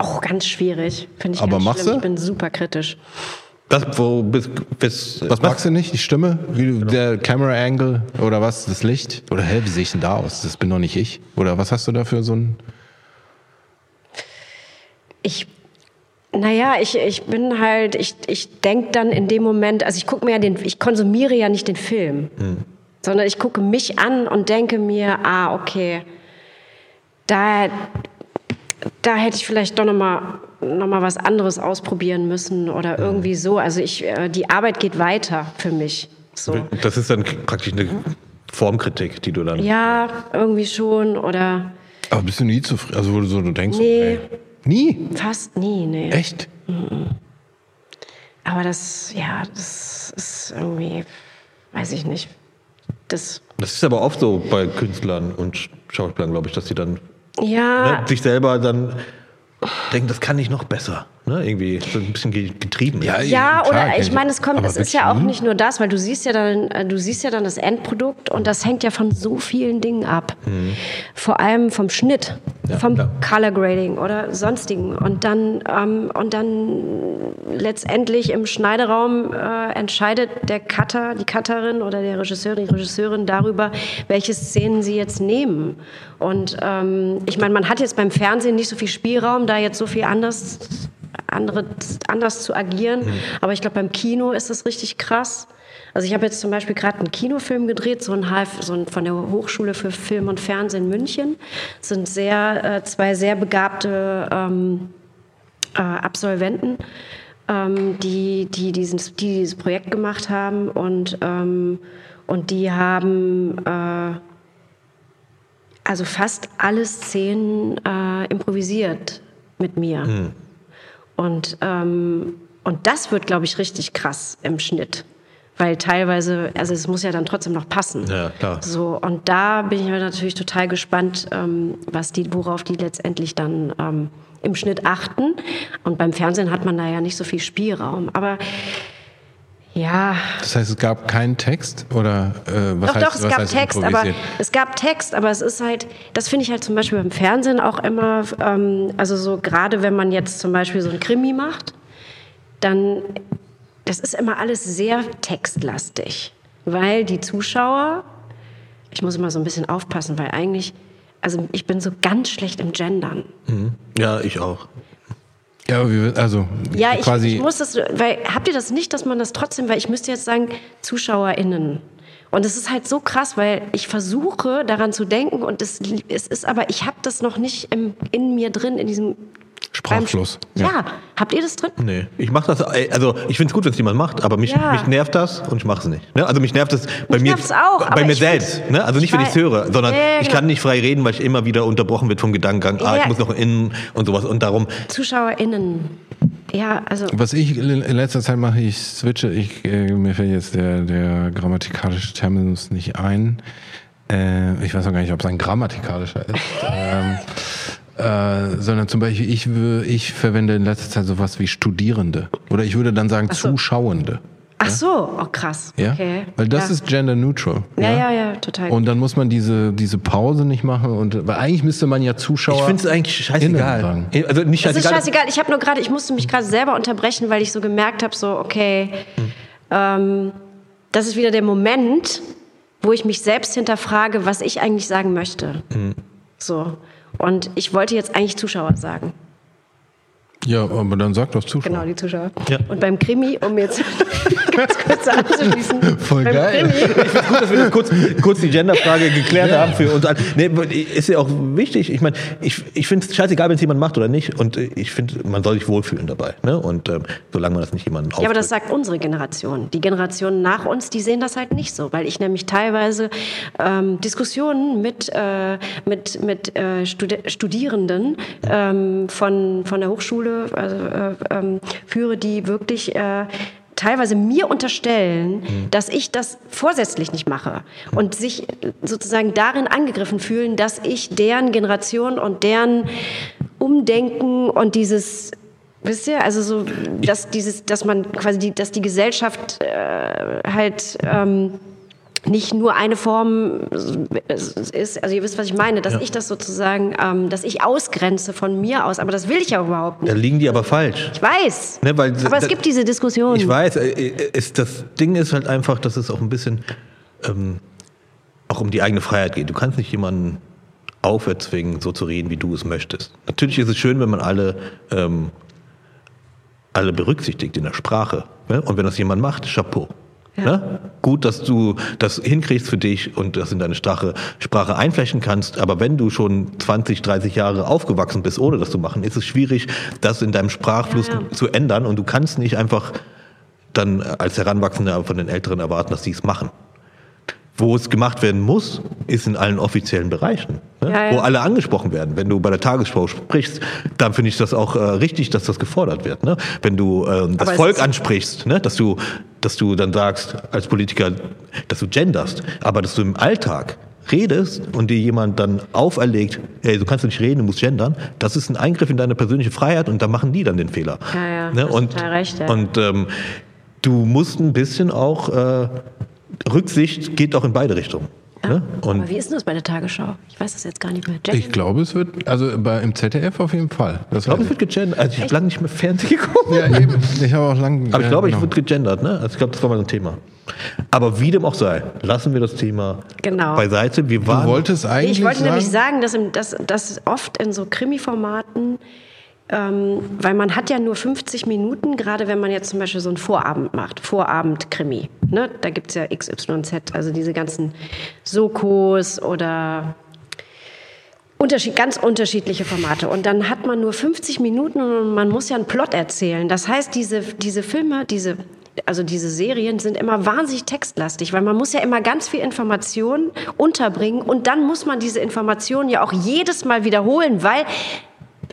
Oh, ganz schwierig. Finde ich Aber ganz machst schlimm. du? Ich bin super kritisch. Das, wo bis, bis, Was magst du nicht? Die Stimme? Wie du, Der Camera Angle oder was? Das Licht? Oder hä, wie sehe ich denn da aus? Das bin doch nicht ich. Oder was hast du da für so ein. Ich, naja, ich, ich bin halt, ich, ich denke dann in dem Moment, also ich gucke mir ja den, ich konsumiere ja nicht den Film, sondern ich gucke mich an und denke mir, ah, okay, da, da hätte ich vielleicht doch nochmal noch mal was anderes ausprobieren müssen oder irgendwie so. Also ich, äh, die Arbeit geht weiter für mich. So. Das ist dann praktisch eine Formkritik, die du dann. Ja, irgendwie schon oder Aber bist du nie zufrieden? Also, wo du so du denkst, Nee. ey, nie? fast nie, nee. Echt? Aber das, ja, das ist irgendwie, weiß ich nicht. Das, Das ist aber oft so bei Künstlern und Schauspielern, glaube ich, dass die dann ja, ne, sich selber dann denken, das kann ich noch besser. Ne? Irgendwie so ein bisschen ge- getrieben. Ja, ja, klar, oder ich meine, es kommt, es ist ja auch nicht nur das, weil du siehst ja dann, äh, du siehst ja dann das Endprodukt und das hängt ja von so vielen Dingen ab. Vor allem vom Schnitt, Ja, vom klar. Color Grading oder sonstigen. Und dann, ähm, und dann letztendlich im Schneideraum äh, entscheidet der Cutter, die Cutterin oder der Regisseur, die Regisseurin darüber, welche Szenen sie jetzt nehmen. Und ähm, ich meine, man hat jetzt beim Fernsehen nicht so viel Spielraum, da jetzt so viel anders andere, anders zu agieren. Mhm. Aber ich glaube, beim Kino ist das richtig krass. Also ich habe jetzt zum Beispiel gerade einen Kinofilm gedreht, so ein, Half, so ein von der Hochschule für Film und Fernsehen München. Das sind sehr, äh, zwei sehr begabte ähm, äh, Absolventen, ähm, die, die, dieses, die dieses Projekt gemacht haben und, ähm, und die haben äh, also fast alle Szenen äh, improvisiert mit mir. Und, ähm, und das wird, glaube ich, richtig krass im Schnitt. Weil teilweise, also es muss ja dann trotzdem noch passen. Ja, klar. So, und da bin ich mir natürlich total gespannt, ähm, was die, worauf die letztendlich dann ähm, im Schnitt achten. Und beim Fernsehen hat man da ja nicht so viel Spielraum. Aber ja, Das heißt, es gab keinen Text oder äh, was doch, heißt, doch, es was gab Text, aber es gab Text, aber es ist halt, das finde ich halt zum Beispiel beim Fernsehen auch immer, ähm, also so gerade wenn man jetzt zum Beispiel so ein Krimi macht, dann, das ist immer alles sehr textlastig, weil die Zuschauer, ich muss immer so ein bisschen aufpassen, weil eigentlich, also ich bin so ganz schlecht im Gendern. Ja, ich auch. Ja, also Ja, ich, quasi ich muss das, weil habt ihr das nicht, dass man das trotzdem, weil ich müsste jetzt sagen, ZuschauerInnen. Und es ist halt so krass, weil ich versuche daran zu denken und es, es ist aber, ich habe das noch nicht im, in mir drin, in diesem Sprachfluss. Beim, ja. habt ihr das drin? Nee, ich mache das, äh, also ich finde es gut, wenn es jemand macht, aber mich, Ja. mich nervt das und ich mache es nicht. Ne? Also mich nervt es bei Mich mir, nervt's auch, bei mir selbst. find- Ne? Also nicht, ich wenn ich es höre, sondern Ja, ja, ich genau. kann nicht frei reden, weil ich immer wieder unterbrochen wird vom Gedankengang, ah, Ja. ich muss noch innen und sowas. Und darum, ZuschauerInnen. Ja, also. Was ich in in letzter Zeit mache, ich switche, ich, äh, mir fällt jetzt der, der grammatikalische Terminus nicht ein. Äh, ich weiß auch gar nicht, ob es ein grammatikalischer ist. ähm, äh, sondern zum Beispiel, ich, ich verwende in letzter Zeit sowas wie Studierende. Oder ich würde dann sagen so. Zuschauende. Ach so, oh krass. Ja? Okay. Weil das ja. ist gender neutral. Ja, ja, ja, total. Und dann muss man diese, diese Pause nicht machen. Und, weil eigentlich müsste man ja Zuschauer. ich finde es eigentlich scheißegal. sagen. Also nicht Es ist scheißegal. scheißegal. Ich habe nur gerade, ich musste mich gerade selber unterbrechen, weil ich so gemerkt habe, so okay, ähm, das ist wieder der Moment, wo ich mich selbst hinterfrage, was ich eigentlich sagen möchte. So. Und ich wollte jetzt eigentlich Zuschauer sagen. Ja, aber dann sag doch Zuschauer. Genau, die Zuschauer. Ja. Und beim Krimi, um jetzt ganz kurz anzuschließen. Voll beim geil. Krimi, Ich finde gut, dass wir das kurz, kurz die Genderfrage geklärt haben für uns alle. Nee, ist ja auch wichtig. Ich meine, ich, ich finde es scheißegal, wenn es jemand macht oder nicht. Und äh, ich finde, man soll sich wohlfühlen dabei. Ne? Und ähm, solange man das nicht jemandem Ja, aber das aufdrückt. sagt unsere Generation. Die Generationen nach uns, die sehen das halt nicht so, weil ich nämlich teilweise ähm, Diskussionen mit, äh, mit, mit äh, Studi Studierenden ähm, von, von der Hochschule also, äh, ähm, führe, die wirklich äh, teilweise mir unterstellen, dass ich das vorsätzlich nicht mache. Und sich sozusagen darin angegriffen fühlen, dass ich deren Generation und deren Umdenken und dieses Wisst ihr, also so, dass dieses, dass man quasi die, dass die Gesellschaft äh, halt ähm, nicht nur eine Form ist, also ihr wisst, was ich meine, dass ich das sozusagen, ähm, dass ich ausgrenze von mir aus, aber das will ich ja überhaupt nicht. Da liegen die aber falsch. Ich weiß, Ne, weil aber es gibt diese Diskussion. Ich weiß, äh, äh, es, das Ding ist halt einfach, dass es auch ein bisschen ähm, auch um die eigene Freiheit geht. Du kannst nicht jemanden auferzwingen, so zu reden, wie du es möchtest. Natürlich ist es schön, wenn man alle, ähm, alle berücksichtigt in der Sprache. Ne? Und wenn das jemand macht, Chapeau. Ne? Gut, dass du das hinkriegst für dich und das in deine Sprache, Sprache einflächen kannst. Aber wenn du schon 20, 30 Jahre aufgewachsen bist, ohne das zu machen, ist es schwierig, das in deinem Sprachfluss Ja, ja. zu ändern. Und du kannst nicht einfach dann als Heranwachsender von den Älteren erwarten, dass sie es machen. Wo es gemacht werden muss, ist in allen offiziellen Bereichen, ne? Ja, ja. wo alle angesprochen werden. Wenn du bei der Tagesschau sprichst, dann finde ich das auch äh, richtig, dass das gefordert wird. Ne? Wenn du ähm, das Aber Volk ansprichst, ne? dass, du, dass du dann sagst als Politiker, dass du genderst, aber dass du im Alltag redest und dir jemand dann auferlegt, hey, du kannst nicht reden, du musst gendern, das ist ein Eingriff in deine persönliche Freiheit und da machen die dann den Fehler. Ja, ja, ne? und, recht, ja. Und ähm, du musst ein bisschen auch äh, Rücksicht geht auch in beide Richtungen. Ne? Und aber wie ist denn das bei der Tagesschau? Ich weiß das jetzt gar nicht mehr. Jack? Ich glaube, es wird, also bei, im ZDF auf jeden Fall. Das ich glaube, es wird gegendert. Also ich habe lange nicht mehr Fernsehen geguckt. ich. ja, eben. Ich habe auch lange. Aber ich glaube, ich genau. wird gegendert. Ne? Also ich glaube, das war mal so ein Thema. Aber wie dem auch sei, lassen wir das Thema Genau. beiseite. Wir waren Du wolltest eigentlich Ich wollte sagen, nämlich sagen, dass, im, dass, dass oft in so Krimi-Formaten ähm, weil man hat ja nur 50 Minuten, gerade wenn man jetzt zum Beispiel so einen Vorabend macht, Vorabend-Krimi. Ne? Da gibt es ja XYZ, also diese ganzen Sokos oder Unterschied, ganz unterschiedliche Formate. Und dann hat man nur 50 Minuten und man muss ja einen Plot erzählen. Das heißt, diese, diese Filme, diese, also diese Serien sind immer wahnsinnig textlastig, weil man muss ja immer ganz viel Information unterbringen und dann muss man diese Informationen ja auch jedes Mal wiederholen, weil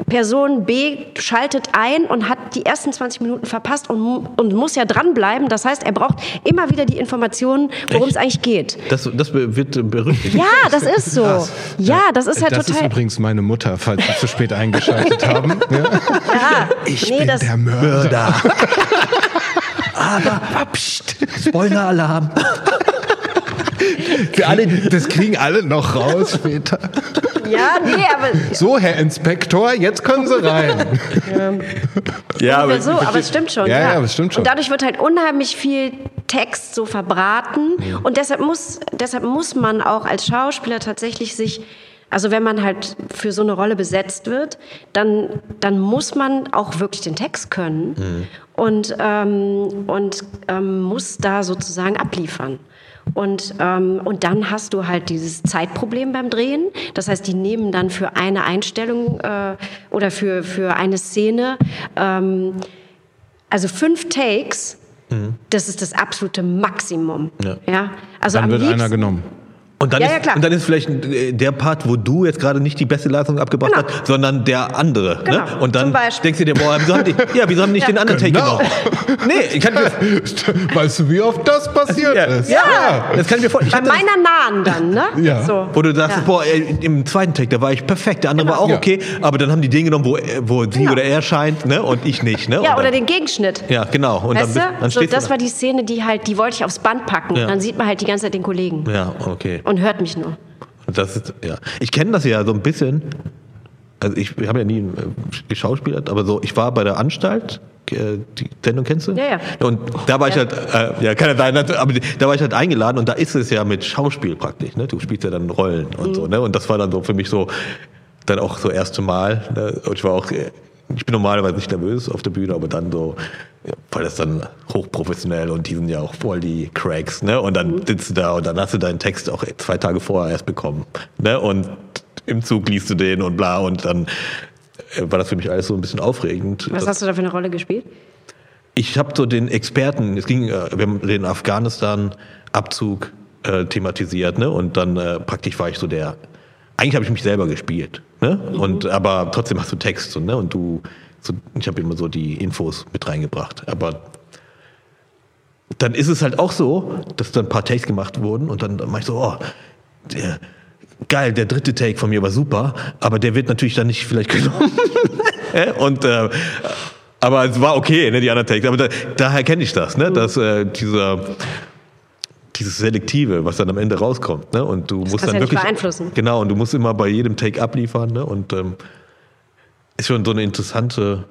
Person B schaltet ein und hat die ersten 20 Minuten verpasst und, und muss ja dranbleiben. Das heißt, er braucht immer wieder die Informationen, worum es eigentlich geht. Das, das wird berüchtigt. Ja, das ist so. Krass. Ja, das ist ja das total. Das ist übrigens meine Mutter, falls Sie zu spät eingeschaltet haben. Ja. ja. Ich nee, bin der Mörder. Aber, pst, Spoiler-Alarm. Für alle, das kriegen alle noch raus später. Ja, nee, aber. So, Herr Inspektor, jetzt können Sie rein. ja, aber, so, aber es stimmt schon. Ja, ja, ja, es stimmt schon. Und dadurch wird halt unheimlich viel Text so verbraten. Ja. Und deshalb muss, deshalb muss man auch als Schauspieler tatsächlich sich also wenn man halt für so eine Rolle besetzt wird, dann, dann muss man auch wirklich den Text können mhm. und, ähm, und ähm, muss da sozusagen abliefern. Und, ähm, und dann hast du halt dieses Zeitproblem beim Drehen. Das heißt, die nehmen dann für eine Einstellung äh, oder für, für eine Szene, ähm, also fünf Takes, mhm. das ist das absolute Maximum. Ja. ja? Also dann wird liebsten, einer genommen. Und dann, ja, ist, ja, und dann ist vielleicht äh, der Part, wo du jetzt gerade nicht die beste Leistung abgebracht genau. hast, sondern der andere. Ne? Genau. Ne? Und dann denkst du dir, boah, wieso haben die, ja, wieso haben nicht ja. den anderen genau. Take genommen? Nee, ich kann mir, Weißt du, wie oft das passiert ja. ist? Ja. das kann ich mir vorstellen. Bei meiner Nahen dann, ne? Ja. So. Wo du sagst, boah, im zweiten Take, da war ich perfekt, der andere genau. war auch okay, aber dann haben die den genommen, wo, wo sie genau. oder er scheint, ne? Und ich nicht, ne? Ja, dann, oder den Gegenschnitt. Ja, genau. Und weißt dann, dann so, das war die Szene, die halt, die wollte ich aufs Band packen. Dann sieht man halt die ganze Zeit den Kollegen. Ja, okay. Und hört mich nur. Das ist, ja. Ich kenne das ja so ein bisschen. Also ich, habe ja nie äh, geschauspielert, aber so, ich war bei der Anstalt, äh, die Sendung kennst du? Ja, ja. Und da war ich halt, äh, ja, kann ja sein, aber da war ich halt eingeladen und da ist es ja mit Schauspiel praktisch, ne? Du spielst ja dann Rollen und mhm. so, ne? Und das war dann so für mich so, dann auch so erste Mal. Ne? Und ich war auch, ich bin normalerweise nicht nervös auf der Bühne, aber dann so, ja, weil das dann hochprofessionell und die sind ja auch voll die Cracks, ne? Und dann mhm. sitzt du da und dann hast du deinen Text auch zwei Tage vorher erst bekommen, ne? Und im Zug liest du den und bla und dann äh, war das für mich alles so ein bisschen aufregend. Was hast du da für eine Rolle gespielt? Ich habe so den Experten, es ging, äh, wir haben den Afghanistan-Abzug äh, thematisiert, ne? Und dann äh, praktisch war ich so der, eigentlich habe ich mich selber gespielt, ne? Mhm. Und aber trotzdem hast du Text, so, ne? Und du so, ich habe immer so die Infos mit reingebracht. Aber dann ist es halt auch so, dass dann ein paar Takes gemacht wurden und dann, dann mache ich so, oh, der, geil, der dritte Take von mir war super, aber der wird natürlich dann nicht vielleicht genommen. und äh, aber es war okay, ne, die anderen Takes. Aber da, daher kenne ich das, ne, mhm. dass äh, dieser dieses Selektive, was dann am Ende rauskommt, ne, und du das musst dann ja wirklich beeinflussen. Genau, und du musst immer bei jedem Take abliefern, ne, und ähm, ist schon so eine interessante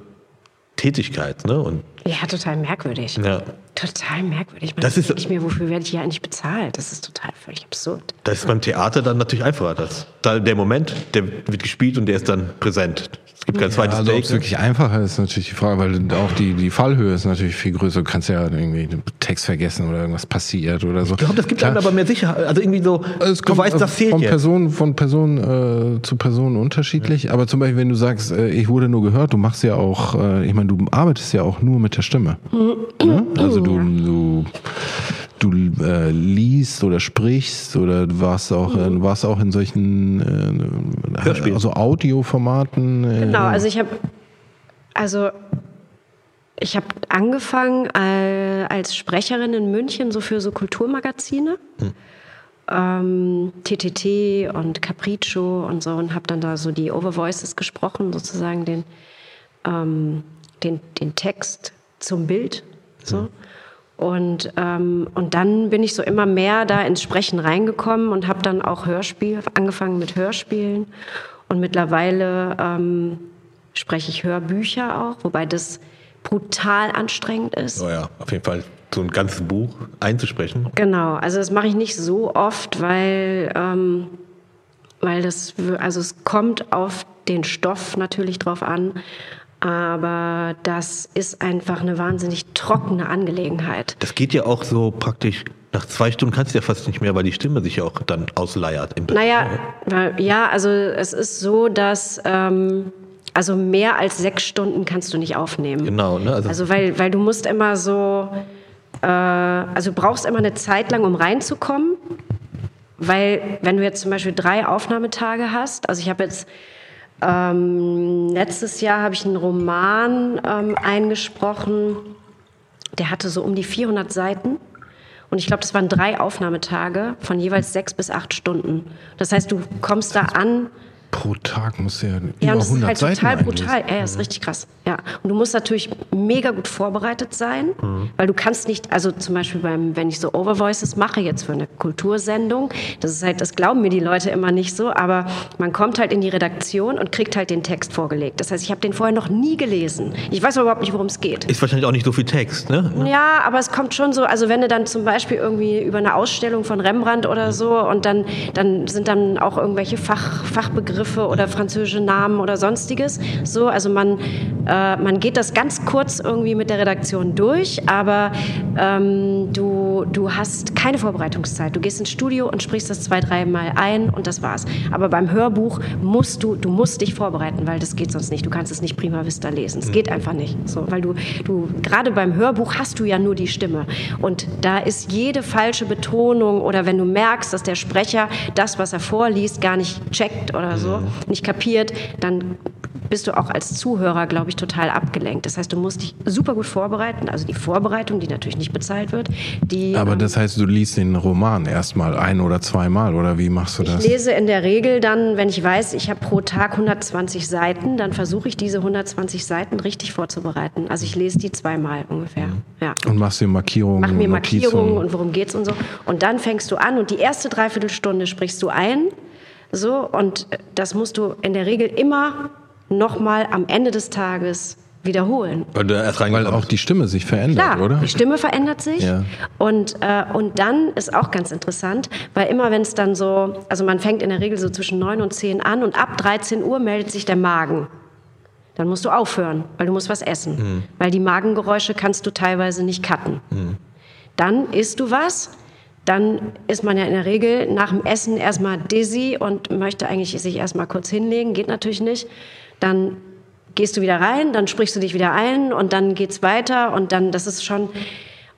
Tätigkeit, ne? Und ja, total merkwürdig. Ja. Total merkwürdig. Man das ist nicht mehr, wofür werde ich hier eigentlich bezahlt? Das ist total völlig absurd. Das ist beim Theater dann natürlich einfacher. Das, da der Moment, der wird gespielt und der ist dann präsent. Es gibt kein zweites ja, also Take. Ob es wirklich einfacher ist, natürlich die Frage, weil auch die, die Fallhöhe ist natürlich viel größer. Du kannst ja irgendwie den Text vergessen oder irgendwas passiert oder so. Ich glaube, das gibt einem aber mehr Sicherheit. Also irgendwie so, es du weißt, das fehlt von jetzt. Person, von Person äh, zu Person unterschiedlich. Ja. Aber zum Beispiel, wenn du sagst, äh, ich wurde nur gehört, du machst ja auch, äh, ich meine, du arbeitest ja auch nur mit der Stimme. ne? Also du, du du äh, liest oder sprichst oder warst auch mhm. warst auch in solchen äh, also Audioformaten äh, genau also ich habe also ich habe angefangen als Sprecherin in München so für so Kulturmagazine mhm. ähm, TTT und Capriccio und so und habe dann da so die Overvoices gesprochen sozusagen den ähm, den, den Text zum Bild so mhm. Und, ähm, und dann bin ich so immer mehr da ins Sprechen reingekommen und habe dann auch Hörspiel, angefangen mit Hörspielen. Und mittlerweile ähm, spreche ich Hörbücher auch, wobei das brutal anstrengend ist. Oh ja, auf jeden Fall so ein ganzes Buch einzusprechen. Genau, also das mache ich nicht so oft, weil, ähm, weil das, also es kommt auf den Stoff natürlich drauf an. Aber das ist einfach eine wahnsinnig trockene Angelegenheit. Das geht ja auch so praktisch. Nach zwei Stunden kannst du ja fast nicht mehr, weil die Stimme sich ja auch dann ausleiert. Im Naja, ja, also es ist so, dass ähm, also mehr als sechs Stunden kannst du nicht aufnehmen. Genau, ne? Also, Also weil, weil du musst immer so, äh, also du brauchst immer eine Zeit lang, um reinzukommen. Weil wenn du jetzt zum Beispiel drei Aufnahmetage hast, also ich habe jetzt ähm, letztes Jahr habe ich einen Roman ähm, eingesprochen, der hatte so um die 400 Seiten. Und ich glaube, das waren drei Aufnahmetage von jeweils sechs bis acht Stunden. Das heißt, du kommst da an Pro Tag muss ja ja, über und das ist 100 halt Seiten total einlesen. brutal. Ja, ja, ist richtig krass. Ja. Und du musst natürlich mega gut vorbereitet sein, weil du kannst nicht, also zum Beispiel beim, wenn ich so Overvoices mache, jetzt für eine Kultursendung, das ist halt, das glauben mir die Leute immer nicht so, aber man kommt halt in die Redaktion und kriegt halt den Text vorgelegt. Das heißt, ich habe den vorher noch nie gelesen. Ich weiß überhaupt nicht, worum es geht. ist wahrscheinlich auch nicht so viel Text, ne? Ja, aber es kommt schon so, also wenn du dann zum Beispiel irgendwie über eine Ausstellung von Rembrandt oder so und dann, dann sind dann auch irgendwelche Fach, Fachbegriffe oder französische Namen oder sonstiges. So, also man, äh, man geht das ganz kurz irgendwie mit der Redaktion durch, aber ähm, du, du hast keine Vorbereitungszeit. Du gehst ins Studio und sprichst das zwei, dreimal ein und das war's. Aber beim Hörbuch musst du, du musst dich vorbereiten, weil das geht sonst nicht. Du kannst es nicht prima vista lesen. Es geht einfach nicht. So, weil du, du, gerade beim Hörbuch hast du ja nur die Stimme. Und da ist jede falsche Betonung oder wenn du merkst, dass der Sprecher das, was er vorliest, gar nicht checkt oder so, nicht kapiert, dann bist du auch als Zuhörer, glaube ich, total abgelenkt. Das heißt, du musst dich super gut vorbereiten. Also die Vorbereitung, die natürlich nicht bezahlt wird, die Aber ähm, das heißt, du liest den Roman erstmal ein oder zweimal oder wie machst du das? Ich lese in der Regel dann, wenn ich weiß, ich habe pro Tag 120 Seiten, dann versuche ich diese 120 Seiten richtig vorzubereiten. Also ich lese die zweimal ungefähr. Ja. Und machst dir Markierungen, Mach mir. Markierungen und worum geht's und so. Und dann fängst du an und die erste Dreiviertelstunde sprichst du ein. So, und das musst du in der Regel immer nochmal am Ende des Tages wiederholen. Weil auch die Stimme sich verändert, Klar, oder? die Stimme verändert sich. Ja. Und, äh, und dann ist auch ganz interessant, weil immer wenn es dann so, also man fängt in der Regel so zwischen 9 und 10 an und ab 13 Uhr meldet sich der Magen. Dann musst du aufhören, weil du musst was essen. Weil die Magengeräusche kannst du teilweise nicht cutten. Dann isst du was. Dann ist man ja in der Regel nach dem Essen erstmal dizzy und möchte eigentlich sich erstmal kurz hinlegen. Geht natürlich nicht. Dann gehst du wieder rein, dann sprichst du dich wieder ein und dann geht's weiter und dann, das ist schon,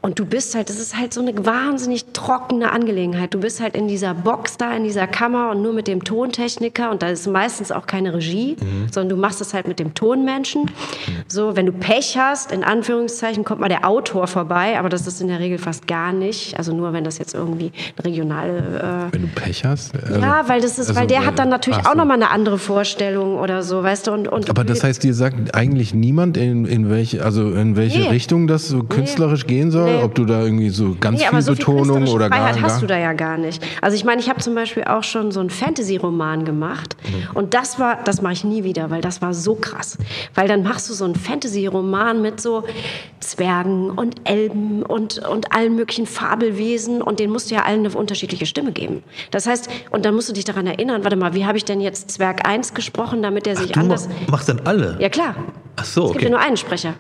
und du bist halt, das ist halt so eine wahnsinnig trockene Angelegenheit. Du bist halt in dieser Box da, in dieser Kammer und nur mit dem Tontechniker und da ist meistens auch keine Regie, sondern du machst es halt mit dem Tonmenschen. So, wenn du Pech hast, in Anführungszeichen, kommt mal der Autor vorbei, aber das ist in der Regel fast gar nicht. Also nur, wenn das jetzt irgendwie eine regionale äh, Wenn du Pech hast? Also- ja, weil das ist, also, weil der hat dann natürlich ach auch so. nochmal eine andere Vorstellung oder so, weißt du? Und, und Aber das heißt, dir sagt eigentlich niemand, in, in welche, also in welche Nee. Richtung das so künstlerisch gehen soll? Nee. Ob du da irgendwie so ganz Nee, viel so viel Betonung künstlerische oder gar, Freiheit hast du da ja gar nicht. Also ich meine, ich habe zum Beispiel auch schon so einen Fantasy-Roman gemacht Mhm. und das war, das mache ich nie wieder, weil das war so krass. Weil dann machst du so einen Fantasy-Roman mit so Zwergen und Elben und, und allen möglichen Fabelwesen und denen musst du ja allen eine unterschiedliche Stimme geben. Das heißt, und dann musst du dich daran erinnern, warte mal, wie habe ich denn jetzt Zwerg 1 gesprochen, damit der sich Du anders... mach- machst dann alle. Ja klar, Ach so, es gibt ja nur einen Sprecher,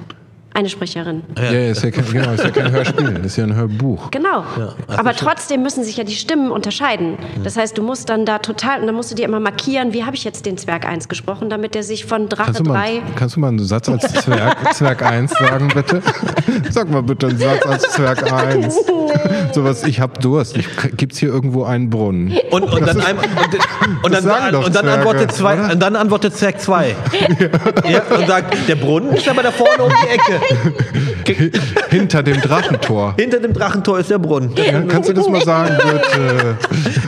eine Sprecherin. Ja, ja, ist ja kein, genau, ist ja kein Hörspiel, ist ja ein Hörbuch. Genau. also Aber schon- trotzdem müssen sich ja die Stimmen unterscheiden. Das heißt, du musst dann da total, und dann musst du dir immer markieren, wie habe ich jetzt den Zwerg 1 gesprochen, damit der sich von Drache Kannst du, mal, 3. kannst du mal einen Satz als Zwerg, Zwerg 1 sagen, bitte? Sag mal bitte einen Satz als Zwerg 1. Sowas, ich hab Durst. Ich, gibt's hier irgendwo einen Brunnen? Und, und, dann, einmal, und, und, sagen dann, doch und dann Zwerge, antwortet zwei, und dann antwortet Zwerg 2. Ja. und sagt, der Brunnen ist aber da vorne um die Ecke. Hinter dem Drachentor. Hinter dem Drachentor ist der Brunnen. Ja, kannst du das mal sagen, bitte?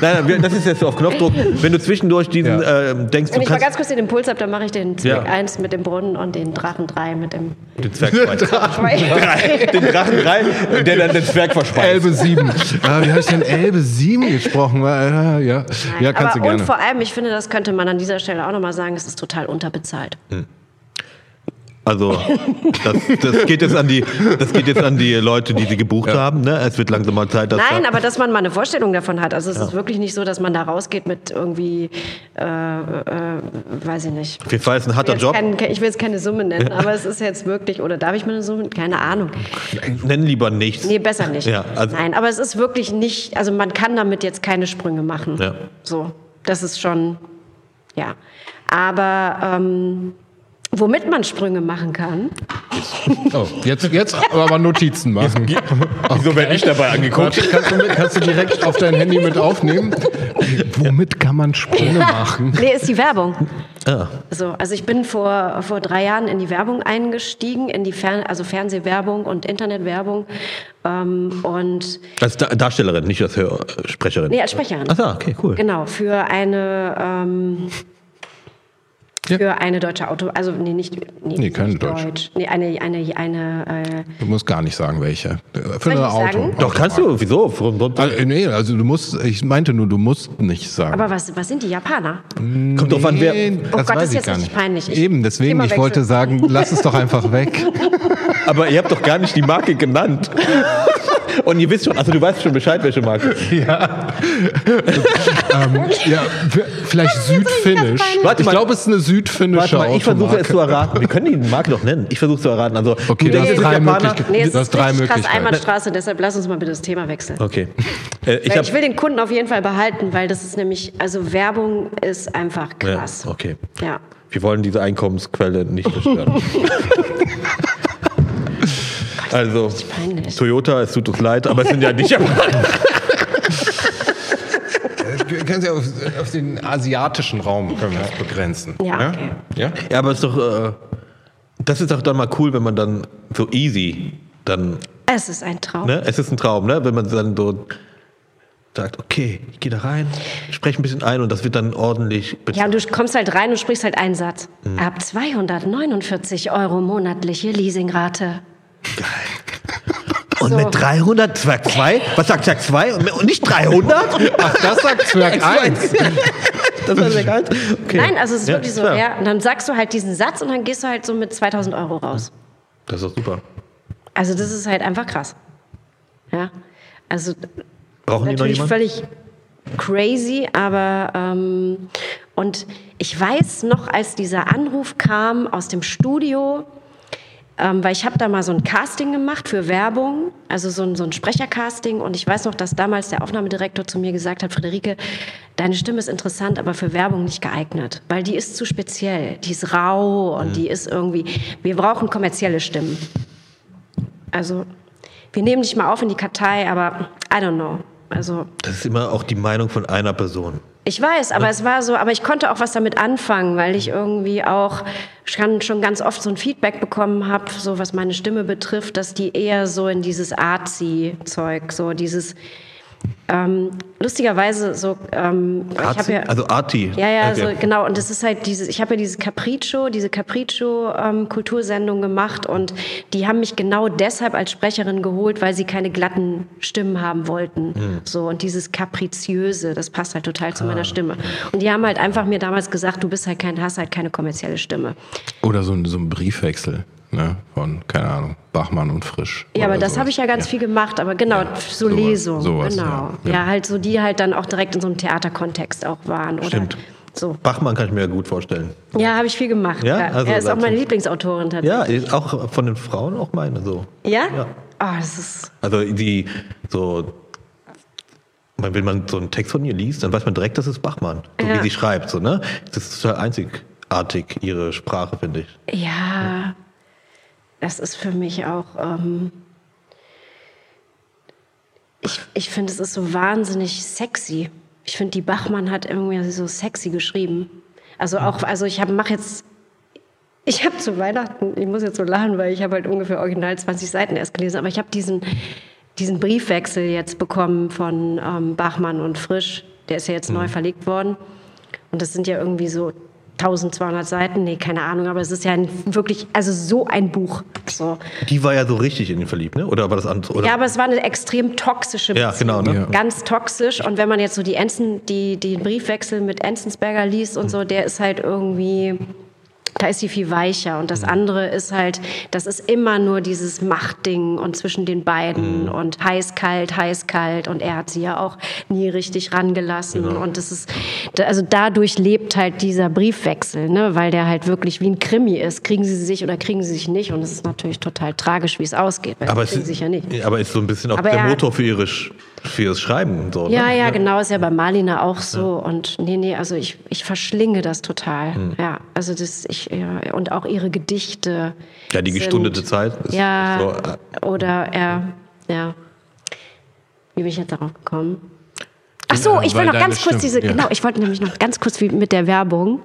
Nein, nein, wir- das ist jetzt so auf Knopfdruck. Wenn du zwischendurch diesen Ja. äh, denkst, du Wenn ich mal ganz kurz den Impuls habe, dann mache ich den Zwerg Ja. 1 mit dem Brunnen und den Drachen 3 mit dem. den Zwerg 2. Zwei. den Drachen 3, der dann den Zwerg verspeist. Elbe 7. Ah, wie habe ich denn Elbe 7 gesprochen? Äh, ja, ja kannst Aber du gerne. und vor allem, ich finde, das könnte man an dieser Stelle auch nochmal sagen, es ist total unterbezahlt. Also das, das, geht jetzt an die, das geht jetzt an die Leute, die sie gebucht haben. Ne? Es wird langsam mal Zeit, dass Nein, da, aber dass man mal eine Vorstellung davon hat. Also es ist wirklich nicht so, dass man da rausgeht mit irgendwie, äh, äh, weiß ich nicht. auf jeden Fall ist ein harter Job. kein, ich will jetzt keine Summe nennen, aber es ist jetzt wirklich, oder darf ich mal eine Summe? Keine Ahnung. Nenn lieber nichts. Nee, besser nicht. Ja, also- Nein, aber es ist wirklich nicht, also man kann damit jetzt keine Sprünge machen. Ja. So, das ist schon, ja. Aber ähm, womit man Sprünge machen kann, Oh, jetzt, jetzt aber Notizen machen. Wieso werde ich dabei angeguckt? Kannst, du, kannst du direkt auf dein Handy mit aufnehmen? Womit kann man Sprünge machen? nee, ist die Werbung. Ah, So, also ich bin vor, vor drei Jahren in die Werbung eingestiegen, in die Fern also Fernsehwerbung und Internetwerbung. Ähm, und als Da- Darstellerin, nicht als Hör Sprecherin. nee, als Sprecherin. Ach so, okay, cool. Genau, für eine ähm, Ja. für eine deutsche Auto, also nee, nicht, nee, Nee, keine nicht deutsche. Deutsch. Nee, eine, eine, eine, äh, Du musst gar nicht sagen, welche. Für ein Auto. sagen? Doch, kannst du. Wieso? Also, nee, also du musst, ich meinte nur, du musst nicht sagen. aber was, was sind die Japaner? Kommt drauf an, wer. Nee, Oh das Gott, das ist ich jetzt nicht. peinlich. Ich- Eben, deswegen, ich wollte sagen, lass es doch einfach weg. Aber ihr habt doch gar nicht die Marke genannt. Und ihr wisst schon, also du weißt schon Bescheid, welche Marke. ähm, ja, vielleicht südfinnisch. Warte Ich mal. glaube, es ist eine südfinnische Warte mal, ich versuche es zu erraten. Wir können die Marke doch nennen. Ich versuche es zu erraten. Also, Okay, du du hast drei? Möglichkeiten. Nee, Du hast ist drei richtig krass Möglichkeiten. Einbahnstraße, deshalb lass uns mal bitte das Thema wechseln. Okay. Äh, ich ich will den Kunden auf jeden Fall behalten, weil das ist nämlich, also Werbung ist einfach ja, krass. okay. Ja. Wir wollen diese Einkommensquelle nicht zerstören. also, peinlich. Toyota, es tut uns leid, aber es sind ja nicht Japaner. Wir können sie auf, auf den asiatischen Raum können wir das begrenzen. Ja, okay. ja? Ja, aber es ist doch, äh, das ist doch dann mal cool, wenn man dann so easy dann, Es ist ein Traum. ne? Es ist ein Traum, ne? Wenn man dann so sagt, okay, ich gehe da rein, spreche ein bisschen ein und das wird dann ordentlich Ja, und du kommst halt rein und sprichst halt einen Satz. Mhm. Ab 249 Euro monatliche Leasingrate. Und So. mit 300, Zwerg 2? Was sagt Zwerg 2? Und nicht 300? Ach, das sagt Zwerg 1. Das ist Zwerg 1? Okay. Nein, also es ist Ja, wirklich so. klar. Ja, und dann sagst du halt diesen Satz und dann gehst du halt so mit 2000 Euro raus. Das ist doch super. Also das ist halt einfach krass. Ja, also Brauchen die noch natürlich jemanden? völlig crazy, aber ähm, und ich weiß noch, als dieser Anruf kam aus dem Studio, ähm, weil ich habe da mal so ein Casting gemacht für Werbung, also so ein, so ein Sprechercasting und ich weiß noch, dass damals der Aufnahmedirektor zu mir gesagt hat, Friederike, deine Stimme ist interessant, aber für Werbung nicht geeignet, weil die ist zu speziell, die ist rau und die ist irgendwie, wir brauchen kommerzielle Stimmen. Also wir nehmen dich mal auf in die Kartei, aber I don't know. Also Das ist immer auch die Meinung von einer Person. Ich weiß, aber es war so, aber ich konnte auch was damit anfangen, weil ich irgendwie auch schon, ganz oft so ein Feedback bekommen habe, so was meine Stimme betrifft, dass die eher so in dieses Artsy-Zeug, so dieses ähm, lustigerweise so, ähm, ich Arzi? ja also Arti. ja, ja, Okay. so, genau. Und das ist halt dieses, ich habe ja diese Capriccio, diese Capriccio-Kultursendung gemacht und die haben mich genau deshalb als Sprecherin geholt, weil sie keine glatten Stimmen haben wollten. Hm. So, und dieses Kapriziöse, das passt halt total zu Ah. meiner Stimme. Und die haben halt einfach mir damals gesagt, du bist halt kein, hast halt keine kommerzielle Stimme. Oder so ein, so ein Briefwechsel ne, von, keine Ahnung, Bachmann und Frisch. Ja, aber das sowas. habe ich ja ganz viel gemacht, aber genau, so sowas- Lesungen, sowas, genau. ja. Ja. Ja. halt so, die halt dann auch direkt in so einem Theaterkontext auch waren. Oder Stimmt. So. Bachmann kann ich mir ja gut vorstellen. Ja, habe ich viel gemacht. Ja? Ja, Also er ist auch meine Lieblingsautorin tatsächlich. Ja, ist auch von den Frauen auch meine so. Ja? Ja. Oh, das ist. Also die so, man- wenn man so einen Text von ihr liest, dann weiß man direkt, das ist Bachmann. So Ja. wie sie schreibt, so, ne? Das ist total einzigartig, ihre Sprache, finde ich. Ja, das ist für mich auch. Ähm, ich ich finde, es ist so wahnsinnig sexy. Ich finde, die Bachmann hat irgendwie so sexy geschrieben. Also auch, also ich mache jetzt. Ich habe zu Weihnachten, ich muss jetzt so lachen, weil ich habe halt ungefähr original 20 Seiten erst gelesen, aber ich habe diesen, diesen Briefwechsel jetzt bekommen von ähm, Bachmann und Frisch. Der ist ja jetzt neu verlegt worden. Und das sind ja irgendwie so 1200 Seiten, nee, keine Ahnung, aber es ist ja ein, wirklich, also so ein Buch. So. Die war ja so richtig in ihn verliebt, ne? Oder war das anders? Oder? Ja, aber es war eine extrem toxische Ja, Beziehung. genau, ne? Ja. Ganz toxisch. Und wenn man jetzt so die Enzen, die, die Briefwechsel mit Enzensberger liest und so, der ist halt irgendwie Da ist sie viel weicher. Und das andere ist halt, das ist immer nur dieses Machtding und zwischen den beiden und heiß, kalt, heiß, kalt. Und er hat sie ja auch nie richtig rangelassen. Und das ist, also dadurch lebt halt dieser Briefwechsel, ne? weil der halt wirklich wie ein Krimi ist. Kriegen sie sich oder kriegen sie sich nicht? Und es ist natürlich total tragisch, wie es ausgeht. Aber es sich ja nicht. aber ist so ein bisschen auch Aber der er- Motor für, ihre, Sch- für ihres Schreiben. So, Ja, ne? ja, genau, ist ja bei Marlina auch so. Und nee, nee, also ich, ich verschlinge das total. Hm. Ja, also das, ich, ja, und auch ihre Gedichte. Ja, die sind- gestundete Zeit ist Ja, so, äh, oder er, ja. Wie bin ich jetzt darauf gekommen? Ach so, Ja, ich will weil noch ganz kurz Stimme- diese, ja. genau, ich wollte nämlich noch ganz kurz wie mit der Werbung,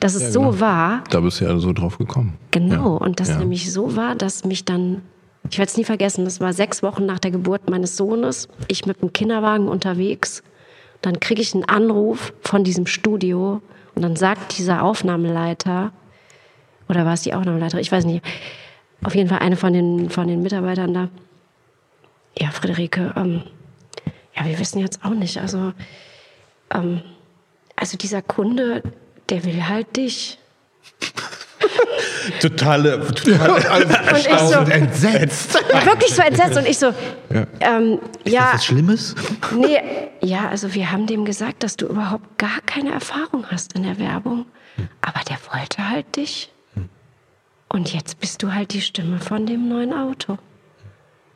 dass es so genau. war, Da bist du ja so drauf gekommen. Genau, Ja. und das ja. nämlich so war, dass mich dann, ich werde es nie vergessen, das war sechs Wochen nach der Geburt meines Sohnes, ich mit dem Kinderwagen unterwegs, dann kriege ich einen Anruf von diesem Studio und dann sagt dieser Aufnahmeleiter, oder war es die Aufnahmeleiterin, ich weiß nicht, auf jeden Fall eine von den, von den Mitarbeitern da, ja, Friederike, ähm, ja, wir wissen jetzt auch nicht, also, ähm, also dieser Kunde, der will halt dich. totale, totale Und ich so, entsetzt. Ja, wirklich so entsetzt. Und ich so, ähm, ja, Was Schlimmes? nee, ja, also wir haben dem gesagt, dass du überhaupt gar keine Erfahrung hast in der Werbung. Aber der wollte halt dich. Und jetzt bist du halt die Stimme von dem neuen Auto.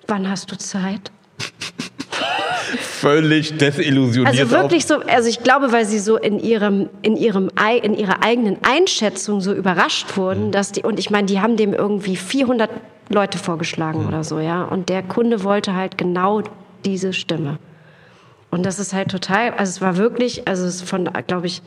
Wann hast du Zeit? Völlig desillusioniert. Also wirklich so, also ich glaube, weil sie so in ihrem, in ihrem, ei- in ihrer eigenen Einschätzung so überrascht wurden, dass die, und ich meine, die haben dem irgendwie 400 Leute vorgeschlagen oder so, ja. Und der Kunde wollte halt genau diese Stimme. Und das ist halt total, also es war wirklich, also es ist von, glaube ich,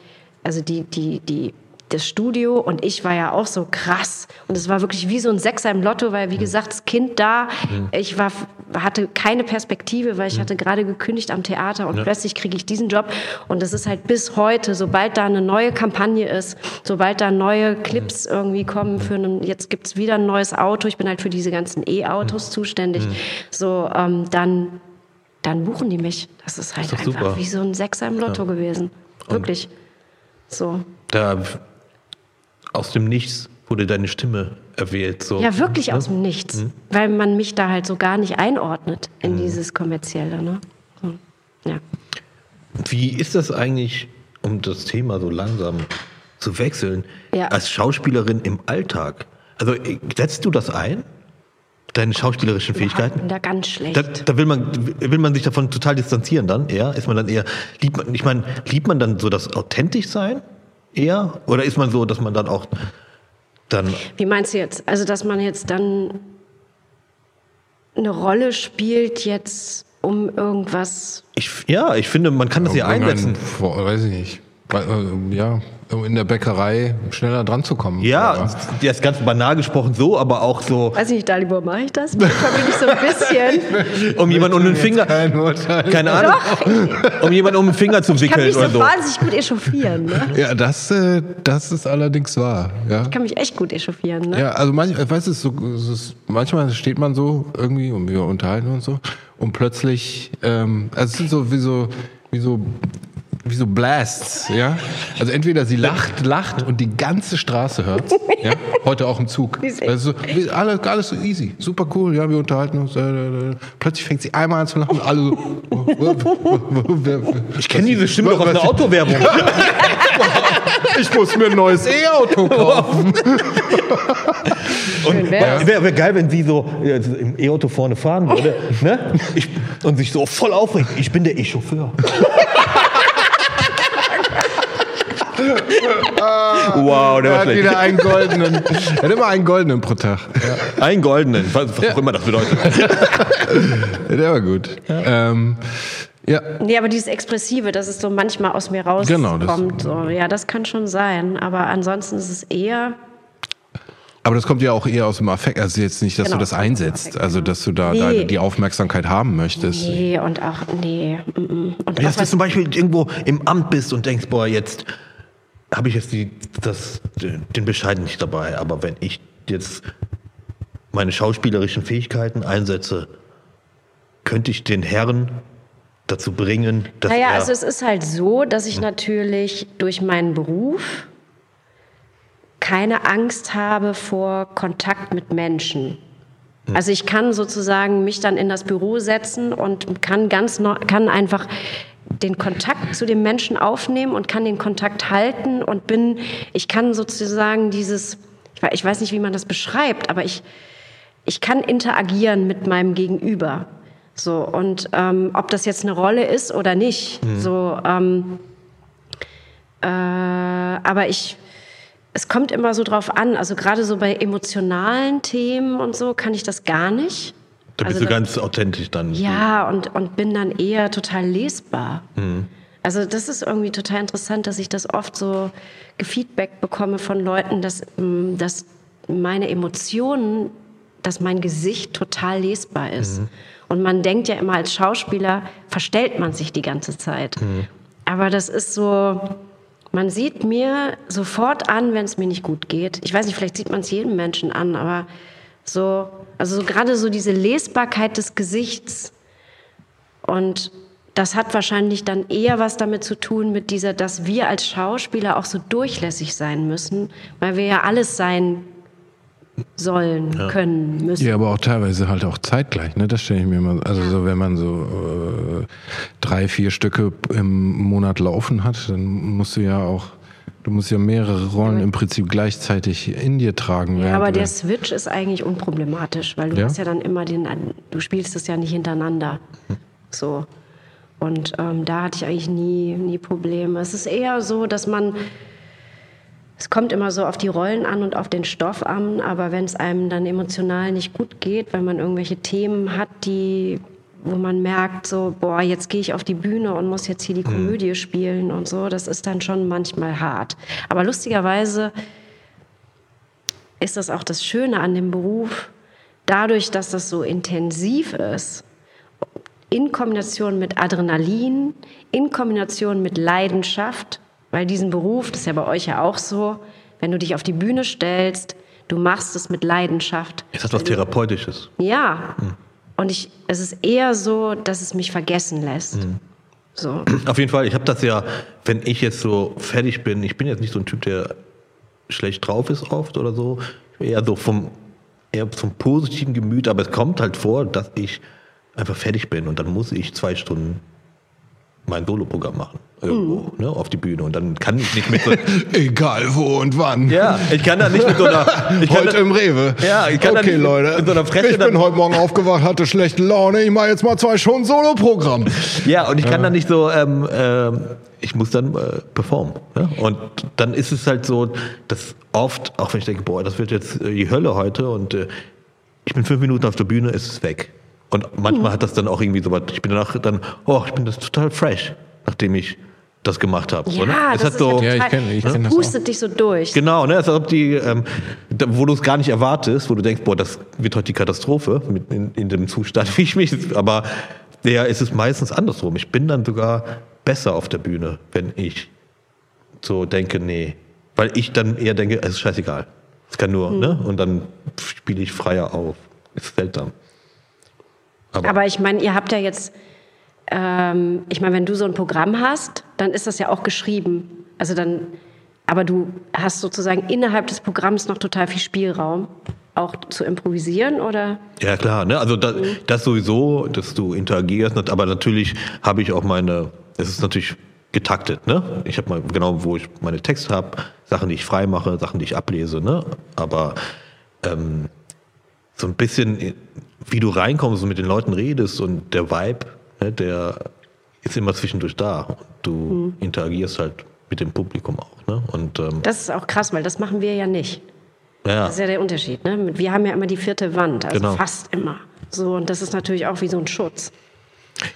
also die, die, die, das Studio und ich war ja auch so krass. Und es war wirklich wie so ein Sechser im Lotto, weil, wie gesagt, das Kind da, ich war, hatte keine Perspektive, weil ich hatte gerade gekündigt am Theater und plötzlich kriege ich diesen Job. Und das ist halt bis heute, sobald da eine neue Kampagne ist, sobald da neue Clips irgendwie kommen für einen, jetzt gibt's wieder ein neues Auto, ich bin halt für diese ganzen E-Autos zuständig, so, ähm, dann, dann buchen die mich. Das ist halt Ist doch einfach super. wie so ein Sechser im Lotto gewesen. Wirklich. So. Da aus dem Nichts wurde deine Stimme erwählt. So. Ja, wirklich aus dem Nichts. Mhm. Weil man mich da halt so gar nicht einordnet in dieses Kommerzielle. Ne? So. Ja. Wie ist das eigentlich, um das Thema so langsam zu wechseln, Ja. als Schauspielerin im Alltag? Also äh, setzt du das ein? Deine schauspielerischen Ich Fähigkeiten? bin da ganz schlecht. Da, da will man will man sich davon total distanzieren dann eher ist man dann eher liebt man ich meine liebt man dann so das authentisch sein eher oder ist man so dass man dann auch dann Wie meinst du jetzt? Also, dass man jetzt dann eine Rolle spielt jetzt um irgendwas. ich ja ich finde man kann das ja einsetzen Vor, weiß ich nicht. Äh, Ja, in der Bäckerei schneller dran zu kommen. ja ist ganz banal gesprochen so aber auch so Weiß ich nicht, Dalibor, mache ich das? Manchmal bin ich so ein bisschen. um jemanden um den Finger Kein Urteil. keine Ahnung um jemanden um den Finger zu Ich kann wickeln mich so so wahnsinnig gut echauffieren. Ne? Ja, das, äh, das ist allerdings wahr. Ja. Ich kann mich echt gut echauffieren. Ne? Ja, also manchmal, weißt du, es so, es ist, manchmal steht man so irgendwie und wir unterhalten uns so und plötzlich, ähm, also es sind so wie so, wie so, wie so Blasts, ja. Also entweder sie lacht, lacht und die ganze Straße hört, ja. Heute auch im Zug. Also alles, alles so easy, super cool, ja. Wir unterhalten uns. Äh, äh, äh. Plötzlich fängt sie einmal an zu lachen, und alle so. ich kenne diese Stimme doch aus einer Autowerbung Ich muss mir ein neues E-Auto kaufen. Und wäre wär geil, wenn sie so äh, im E-Auto vorne fahren würde ne? ich, und sich so voll aufregt. Ich bin der E-Chauffeur. Wow, der Er war hat schlecht. wieder einen goldenen. Er hat immer einen goldenen pro Tag. Ja. Einen goldenen, was, was auch immer das bedeutet. Der war gut. Ähm, ja, Nee, aber dieses Expressive, dass es so manchmal aus mir rauskommt. Genau, das- so, ja, das kann schon sein. Aber ansonsten ist es eher. aber das kommt ja auch eher aus dem Affekt. Also jetzt nicht, dass Genau, du das einsetzt, Affekt, also genau. dass du da Nee. deine, die Aufmerksamkeit haben möchtest. Nee, und auch. Nee. mm, mm. Und hast du zum Beispiel irgendwo im Amt bist und denkst, boah, jetzt habe ich jetzt die, das, den Bescheid nicht dabei, aber wenn ich jetzt meine schauspielerischen Fähigkeiten einsetze, könnte ich den Herrn dazu bringen, dass naja, er... also es ist halt so, dass ich natürlich durch meinen Beruf keine Angst habe vor Kontakt mit Menschen. Also ich kann sozusagen mich dann in das Büro setzen und kann ganz kann einfach den Kontakt zu dem Menschen aufnehmen und kann den Kontakt halten und bin, ich kann sozusagen dieses, ich weiß, ich weiß nicht, wie man das beschreibt, aber ich, ich kann interagieren mit meinem Gegenüber. So, und ähm, ob das jetzt eine Rolle ist oder nicht, so, ähm, äh, aber ich, es kommt immer so drauf an, also gerade so bei emotionalen Themen und so kann ich das gar nicht. Da bist Also du das- ganz authentisch dann. Ja, und, und bin dann eher total lesbar. Also das ist irgendwie total interessant, dass ich das oft so gefeedback bekomme von Leuten, dass, ähm, dass meine Emotionen, dass mein Gesicht total lesbar ist. Und man denkt ja immer als Schauspieler, verstellt man sich die ganze Zeit. Aber das ist so, man sieht mir sofort an, wenn es mir nicht gut geht. Ich weiß nicht, vielleicht sieht man es jedem Menschen an, aber so, also so gerade so diese Lesbarkeit des Gesichts und das hat wahrscheinlich dann eher was damit zu tun mit dieser, dass wir als Schauspieler auch so durchlässig sein müssen, weil wir ja alles sein sollen, können, müssen. Ja, aber auch teilweise halt auch zeitgleich, ne? Das stelle ich mir mal. Also so, wenn man so äh, drei, vier Stücke im Monat laufen hat, dann musst du ja auch, du musst ja mehrere Rollen im Prinzip gleichzeitig in dir tragen. Ja, aber der Switch ist eigentlich unproblematisch, weil du Ja? hast ja dann immer den, du spielst es ja nicht hintereinander. So. Und ähm, da hatte ich eigentlich nie, nie Probleme. Es ist eher so, dass man, es kommt immer so auf die Rollen an und auf den Stoff an, aber wenn es einem dann emotional nicht gut geht, wenn man irgendwelche Themen hat, die, wo man merkt, so, boah, jetzt gehe ich auf die Bühne und muss jetzt hier die Komödie spielen und so, das ist dann schon manchmal hart. Aber lustigerweise ist das auch das Schöne an dem Beruf, dadurch, dass das so intensiv ist, in Kombination mit Adrenalin, in Kombination mit Leidenschaft, weil diesen Beruf, das ist ja bei euch ja auch so, wenn du dich auf die Bühne stellst, du machst es mit Leidenschaft. Es hat was Therapeutisches. Ja. Und ich, es ist eher so, dass es mich vergessen lässt. So. Auf jeden Fall, ich habe das ja, wenn ich jetzt so fertig bin, ich bin jetzt nicht so ein Typ, der schlecht drauf ist oft oder so, eher so vom, eher vom positiven Gemüt, aber es kommt halt vor, dass ich einfach fertig bin und dann muss ich zwei Stunden mein Soloprogramm machen. Irgendwo, ne, auf die Bühne. Und dann kann ich nicht mit so. Egal wo und wann. ja, ich kann da nicht mit so einer. Ich Heute da, im Rewe. Ja, ich kann da okay, nicht mit- Leute. mit so einer Fresse ich dann- bin heute Morgen aufgewacht, hatte schlechte Laune. Ich mache jetzt mal zwei Stunden Soloprogramm. Ja, und ich kann dann nicht so, ähm, ähm, ich muss dann äh, performen. Ne? Und dann ist es halt so, dass oft, auch wenn ich denke, boah, das wird jetzt äh, die Hölle heute und äh, ich bin fünf Minuten auf der Bühne, ist es weg. Und manchmal hat das dann auch irgendwie so was, ich bin danach dann, oh, ich bin das total fresh, nachdem ich das gemacht habe. Ja, oder? Es das hat so, ist ja Ja, ich total, kenn- ich das kenn das auch. pustet dich so durch. Genau, ne? Als ob die, ähm, da, wo du es gar nicht erwartest, wo du denkst, boah, das wird heute die Katastrophe mit, in, in dem Zustand, wie ich mich. Aber ja, ist es meistens andersrum. Ich bin dann sogar besser auf der Bühne, wenn ich so denke, nee. Weil ich dann eher denke, es ist scheißegal. Es kann nur, ne? Und dann spiele ich freier auf. Ist seltsam. Aber, Aber ich meine, ihr habt ja jetzt, ähm, ich meine, wenn du so ein Programm hast, dann ist das ja auch geschrieben. Also dann, aber du hast sozusagen innerhalb des Programms noch total viel Spielraum, auch zu improvisieren, oder? Ja, klar, ne? Also das, das sowieso, dass du interagierst, aber natürlich habe ich auch meine, es ist natürlich getaktet, ne? Ich habe mal genau, wo ich meine Texte habe, Sachen, die ich frei mache, Sachen, die ich ablese, ne? Aber ähm, so ein bisschen, wie du reinkommst und mit den Leuten redest und der Vibe, ne, der ist immer zwischendurch da. Und du interagierst halt mit dem Publikum auch, ne? Und ähm, Das ist auch krass, weil das machen wir ja nicht. ja, Das ist ja der Unterschied. Ne? Wir haben ja immer die vierte Wand, also Genau. fast immer. So, und das ist natürlich auch wie so ein Schutz.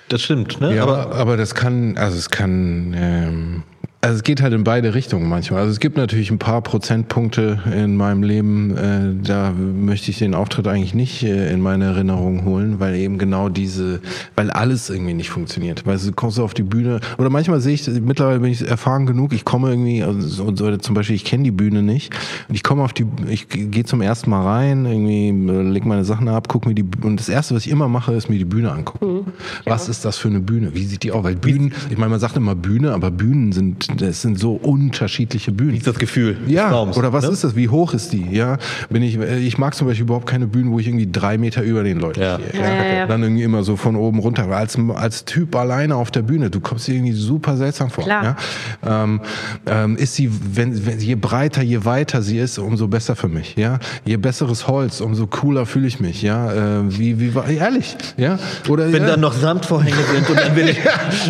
das stimmt, ne? Ja, aber aber, aber das kann, also es kann, ähm, also es geht halt in beide Richtungen manchmal. Also es gibt natürlich ein paar Prozentpunkte in meinem Leben, äh, da möchte ich den Auftritt eigentlich nicht äh, in meine Erinnerung holen, weil eben genau diese, weil alles irgendwie nicht funktioniert. Weil du kommst auf die Bühne oder manchmal sehe ich, mittlerweile bin ich erfahren genug, ich komme irgendwie, also so, so, zum Beispiel, ich kenne die Bühne nicht und ich komme auf die, ich gehe zum ersten Mal rein, irgendwie äh, leg meine Sachen ab, guck mir die und das erste, was ich immer mache, ist mir die Bühne angucken. Was ist das für eine Bühne? Wie sieht die aus? Weil Bühnen, ich meine, man sagt immer Bühne, aber Bühnen sind, das sind so unterschiedliche Bühnen. Wie ist das Gefühl Ja, Raums, oder was ne? ist das? Wie hoch ist die? Ja, bin ich, äh, ich mag zum Beispiel überhaupt keine Bühnen, wo ich irgendwie drei Meter über den Leuten Ja. stehe. Ja, ja, ja. Dann irgendwie immer so von oben runter. Weil Als, als Typ alleine auf der Bühne, du kommst dir irgendwie super seltsam vor. Klar. Ja? Ähm, ähm, ist sie, wenn, wenn, je breiter, je weiter sie ist, umso besser für mich. Ja, je besseres Holz, umso cooler fühle ich mich. Ja, äh, wie, wie, ehrlich. Ja, oder Wenn ja. dann noch Samtvorhänge sind und dann bin ich,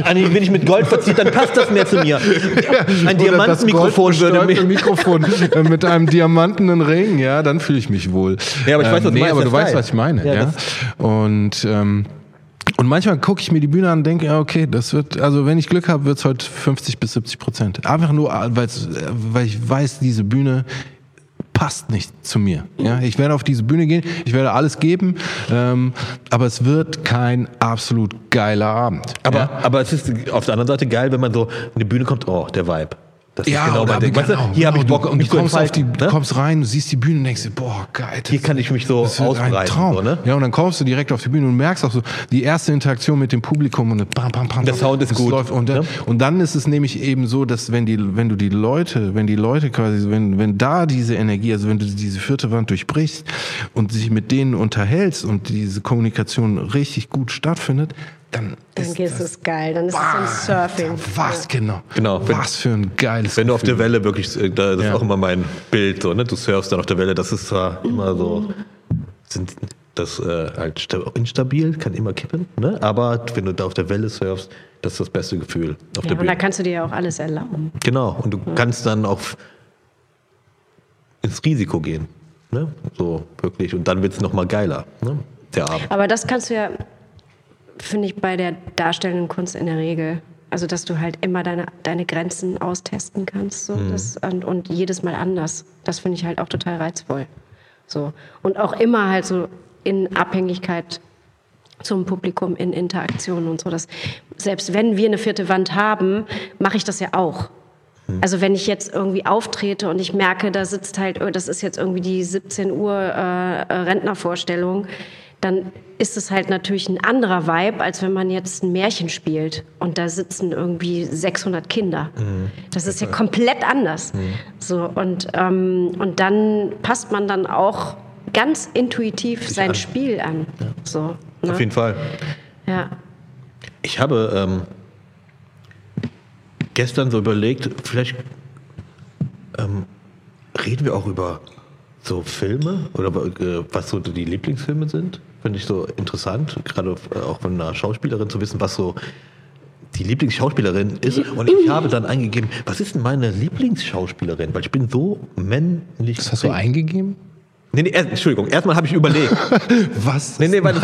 ah, nee, bin ich mit Gold verziert, dann passt das mehr zu mir. Ein Diamantenmikrofon würde mir. Mikrofon äh, mit einem diamantenen Ring, ja, dann fühle ich mich wohl. Ja, aber ich weiß, was du nee, meinst, aber du weißt, was ich meine, Ja, ja. Und ähm, und manchmal gucke ich mir die Bühne an und denke, ja, okay, das wird, also wenn ich Glück habe, wird es heute 50 bis 70 Prozent. Einfach nur, äh, äh, weil ich weiß, diese Bühne passt nicht zu mir. Ja, ich werde auf diese Bühne gehen, ich werde alles geben, ähm, aber es wird kein absolut geiler Abend. Aber, ja? aber es ist auf der anderen Seite geil, wenn man so in die Bühne kommt, oh, der Vibe. Das Ja, genau oder Ding. Weißt du, genau, hier habe ich genau. Bock, und du kommst auf die, ne? kommst rein, du siehst die Bühne und denkst dir, boah, geil. Hier kann ich mich so das wird ein ausbreiten. Traum. So, ne? Ja, und dann kommst du direkt auf die Bühne und merkst auch so die erste Interaktion mit dem Publikum und bam, bam, bam, Der Sound ist gut, Läuft und, ne? und dann ist es nämlich eben so, dass wenn die, wenn du die Leute, wenn die Leute quasi, wenn, wenn da diese Energie, also wenn du diese vierte Wand durchbrichst und sich mit denen unterhältst und diese Kommunikation richtig gut stattfindet, dann, Dann ist es geil. Dann ist es so ein Surfing. was genau. Genau. Wenn- Was für ein geiles Wenn du auf der. Welle wirklich, äh, da- das Ja. ist auch immer mein Bild, so, ne? du surfst dann auf der Welle, das ist zwar immer so, sind das äh, halt sta- instabil, kann immer kippen, ne? aber wenn du da auf der Welle surfst, das ist das beste Gefühl auf Ja, der und da Bühne. kannst du dir ja auch alles erlauben. Genau, und du kannst dann auch ins Risiko gehen, ne? so wirklich, und dann wird es nochmal geiler, ne? der Abend. Aber das kannst du ja, finde ich, bei der darstellenden Kunst in der Regel. Also, dass du halt immer deine, deine Grenzen austesten kannst. So, das, und, und jedes Mal anders. Das finde ich halt auch total reizvoll. So. Und auch immer halt so in Abhängigkeit zum Publikum, in Interaktion und so. Dass, selbst wenn wir eine vierte Wand haben, mache ich das ja auch. Also wenn ich jetzt irgendwie auftrete und ich merke, da sitzt halt, das ist jetzt irgendwie die 17 Uhr äh, äh, Rentnervorstellung, dann ist es halt natürlich ein anderer Vibe, als wenn man jetzt ein Märchen spielt und da sitzen irgendwie 600 Kinder. Das ist ja komplett anders. So und ähm, und dann passt man dann auch ganz intuitiv sein an. Spiel an. So. Auf Ne? jeden Fall. Ja. Ich habe ähm, gestern so überlegt, vielleicht ähm, reden wir auch über so Filme oder äh, was so die Lieblingsfilme sind. Finde ich so interessant, gerade äh, auch von einer Schauspielerin zu wissen, was so die Lieblingsschauspielerin ist. Und ich habe dann eingegeben, was ist denn meine Lieblingsschauspielerin? Weil ich bin so männlich. Das hast du eingegeben? Nee, nee, erst, Entschuldigung, erstmal habe ich überlegt. Was? Nee, nee, weil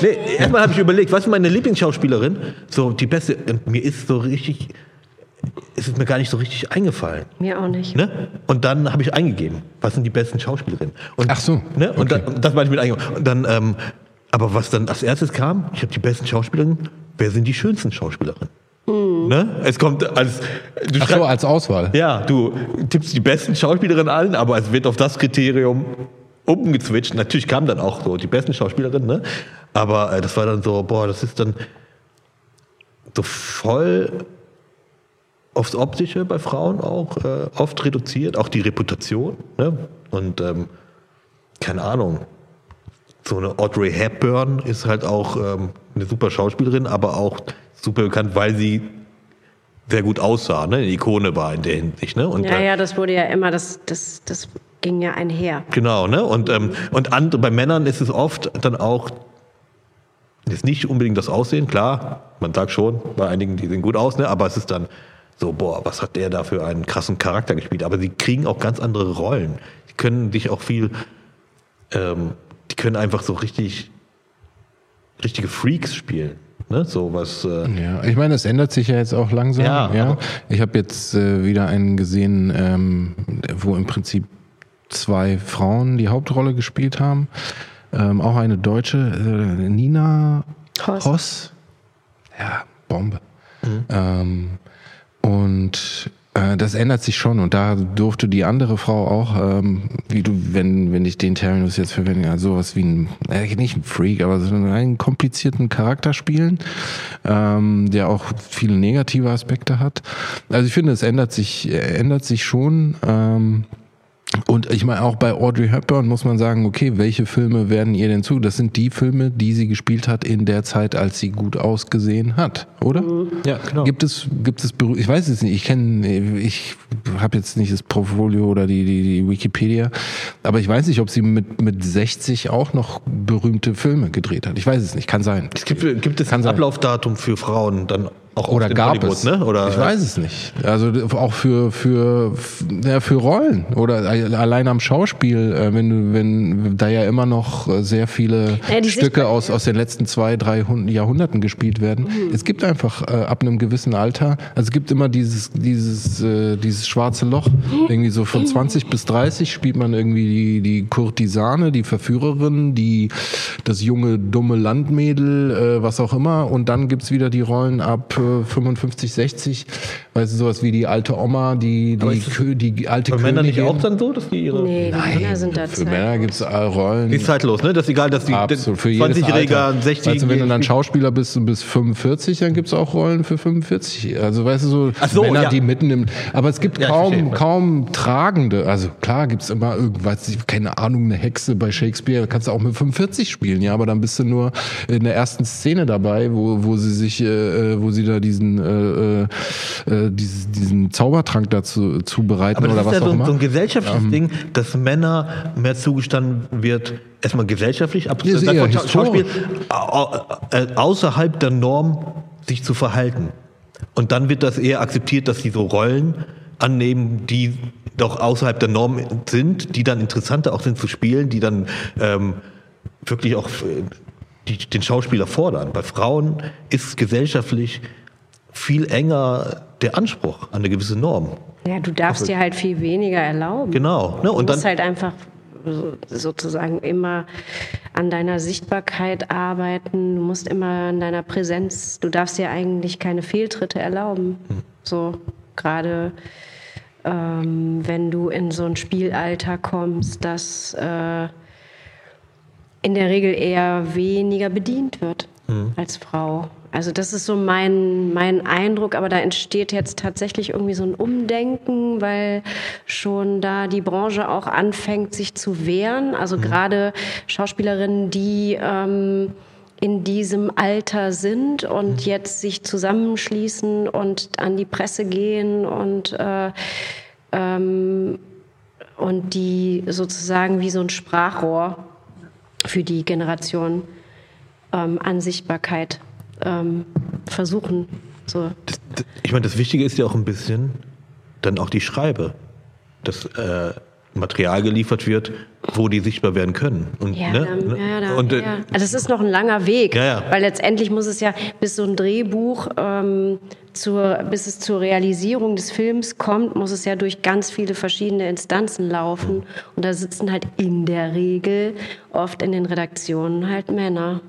nee, erstmal habe ich überlegt, was ist meine Lieblingsschauspielerin? So die beste. Mir ist so richtig, ist es mir gar nicht so richtig eingefallen. Mir auch nicht. Ne? Und dann habe ich eingegeben, was sind die besten Schauspielerinnen? Und, Ach so, Ne? Und okay. dann, das meine ich mit eingegeben. Und dann, ähm, aber was dann als erstes kam, ich habe die besten Schauspielerinnen. Wer sind die schönsten Schauspielerinnen? Ne? Es kommt als du Ach so, als Auswahl. ja, du tippst die besten Schauspielerinnen an, aber es wird auf das Kriterium umgezwitscht. Natürlich kamen dann auch so die besten Schauspielerinnen, ne? Aber äh, das war dann so, boah, das ist dann so voll aufs Optische bei Frauen auch äh, oft reduziert, auch die Reputation, ne? Und ähm, keine Ahnung. So eine Audrey Hepburn ist halt auch ähm, eine super Schauspielerin, aber auch super bekannt, weil sie sehr gut aussah, ne? Eine Ikone war in der Hinsicht, ne? Und, Ja, äh, ja, das wurde ja immer, das, das, das ging ja einher. Genau, ne? Und, ähm, und andere, bei Männern ist es oft dann auch, ist nicht unbedingt das Aussehen, klar, man sagt schon, bei einigen, die sehen gut aus, ne? Aber es ist dann so, boah, was hat der da für einen krassen Charakter gespielt? Aber sie kriegen auch ganz andere Rollen. Die können dich auch viel, ähm, die können einfach so richtig, richtige Freaks spielen. Ne? So was, äh, Ja, ich meine, es ändert sich ja jetzt auch langsam. Ja, Ja, Ich habe jetzt äh, wieder einen gesehen, ähm, wo im Prinzip zwei Frauen die Hauptrolle gespielt haben. Ähm, auch eine deutsche, äh, Nina Hoss. Hoss. Ja, Bombe. Ähm, und äh, das ändert sich schon und da durfte die andere Frau auch, ähm, wie du, wenn, wenn ich den Terminus jetzt verwende, ja, sowas wie ein, äh, nicht ein Freak, aber so einen komplizierten Charakter spielen, ähm, der auch viele negative Aspekte hat. Also ich finde, es ändert sich, ändert sich schon. Ähm, und ich meine, auch bei Audrey Hepburn muss man sagen, okay, welche Filme werden ihr denn zu? Das sind die Filme, die sie gespielt hat in der Zeit, als sie gut ausgesehen hat, oder? Ja, genau. Gibt es, gibt es, ich weiß es nicht, ich kenne, ich habe jetzt nicht das Portfolio oder die, die, die Wikipedia, aber ich weiß nicht, ob sie mit, mit 60 auch noch berühmte Filme gedreht hat. Ich weiß es nicht, kann sein. Es gibt, gibt es Kann ein sein. Ablaufdatum für Frauen dann auch Oder gab Hollywood, es? Ne? Oder, ich weiß es nicht. Also auch für für ja, für Rollen oder allein am Schauspiel, äh, wenn du wenn da ja immer noch äh, sehr viele Ja, Stücke aus aus den letzten zwei drei Hund- Jahrhunderten gespielt werden. Mhm. Es gibt einfach äh, ab einem gewissen Alter, also es gibt immer dieses dieses äh, dieses schwarze Loch. Irgendwie so von 20 bis 30 spielt man irgendwie die die Kurtisane, die Verführerin, die das junge dumme Landmädel, äh, was auch immer. Und dann gibt's wieder die Rollen ab äh, 55, 60. Weißt du, sowas wie die alte Oma, die, die, Kö die alte Bei Männern nicht Königin. auch dann so, dass die ihre. Nee, die Nein, Männer sind da für. Männer gibt's äh, Rollen. Die ist zeitlos, ne? Das ist egal, dass die Absolut, für jedes 20-Jähriger, Alter. 60 Weißt du, wenn du dann Schauspieler bist und bis 45, dann gibt's auch Rollen für 45. Also weißt du, so, Ach so, Männer, ja. die mitten im... Aber es gibt Ja, ich verstehe. kaum, kaum tragende. Also klar gibt's immer irgendwas, keine Ahnung, eine Hexe bei Shakespeare, kannst du auch mit 45 spielen, ja, aber dann bist du nur in der ersten Szene dabei, wo, wo sie sich, äh, äh, wo sie da diesen, äh, äh, äh, dieses, diesen Zaubertrank dazu zubereiten Aber das oder ist was ja auch so, ein- immer. so ein gesellschaftliches Ding, dass Männer mehr zugestanden wird, erstmal gesellschaftlich, ab Ja, Schau- Schauspiel äh, außerhalb der Norm sich zu verhalten. Und dann wird das eher akzeptiert, dass sie so Rollen annehmen, die doch außerhalb der Norm sind, die dann interessanter auch sind zu spielen, die dann ähm, wirklich auch äh, die, den Schauspieler fordern. Bei Frauen ist gesellschaftlich viel enger der Anspruch an eine gewisse Norm. Ja, du darfst dir halt viel weniger erlauben. Genau. Ne? Du Und musst dann, halt einfach so- sozusagen immer an deiner Sichtbarkeit arbeiten. Du musst immer an deiner Präsenz. Du darfst dir eigentlich keine Fehltritte erlauben. So gerade ähm, wenn du in so ein Spielalter kommst, das äh, in der Regel eher weniger bedient wird als Frau. Also das ist so mein, mein Eindruck, aber da entsteht jetzt tatsächlich irgendwie so ein Umdenken, weil schon da die Branche auch anfängt, sich zu wehren. Also gerade Schauspielerinnen, die ähm, in diesem Alter sind und jetzt sich zusammenschließen und an die Presse gehen und äh, ähm, und die sozusagen wie so ein Sprachrohr für die Generation ähm, an Sichtbarkeit ähm, versuchen. So. ich meine, das Wichtige ist ja auch ein bisschen dann auch die Schreibe, dass äh, Material geliefert wird, wo die sichtbar werden können. Und, Ja, ne? dann, ja, da, und, äh, ja. Also es ist noch ein langer Weg, Ja, ja. weil letztendlich muss es ja bis so ein Drehbuch ähm, zur, bis es zur Realisierung des Films kommt, muss es ja durch ganz viele verschiedene Instanzen laufen. Und da sitzen halt in der Regel oft in den Redaktionen halt Männer,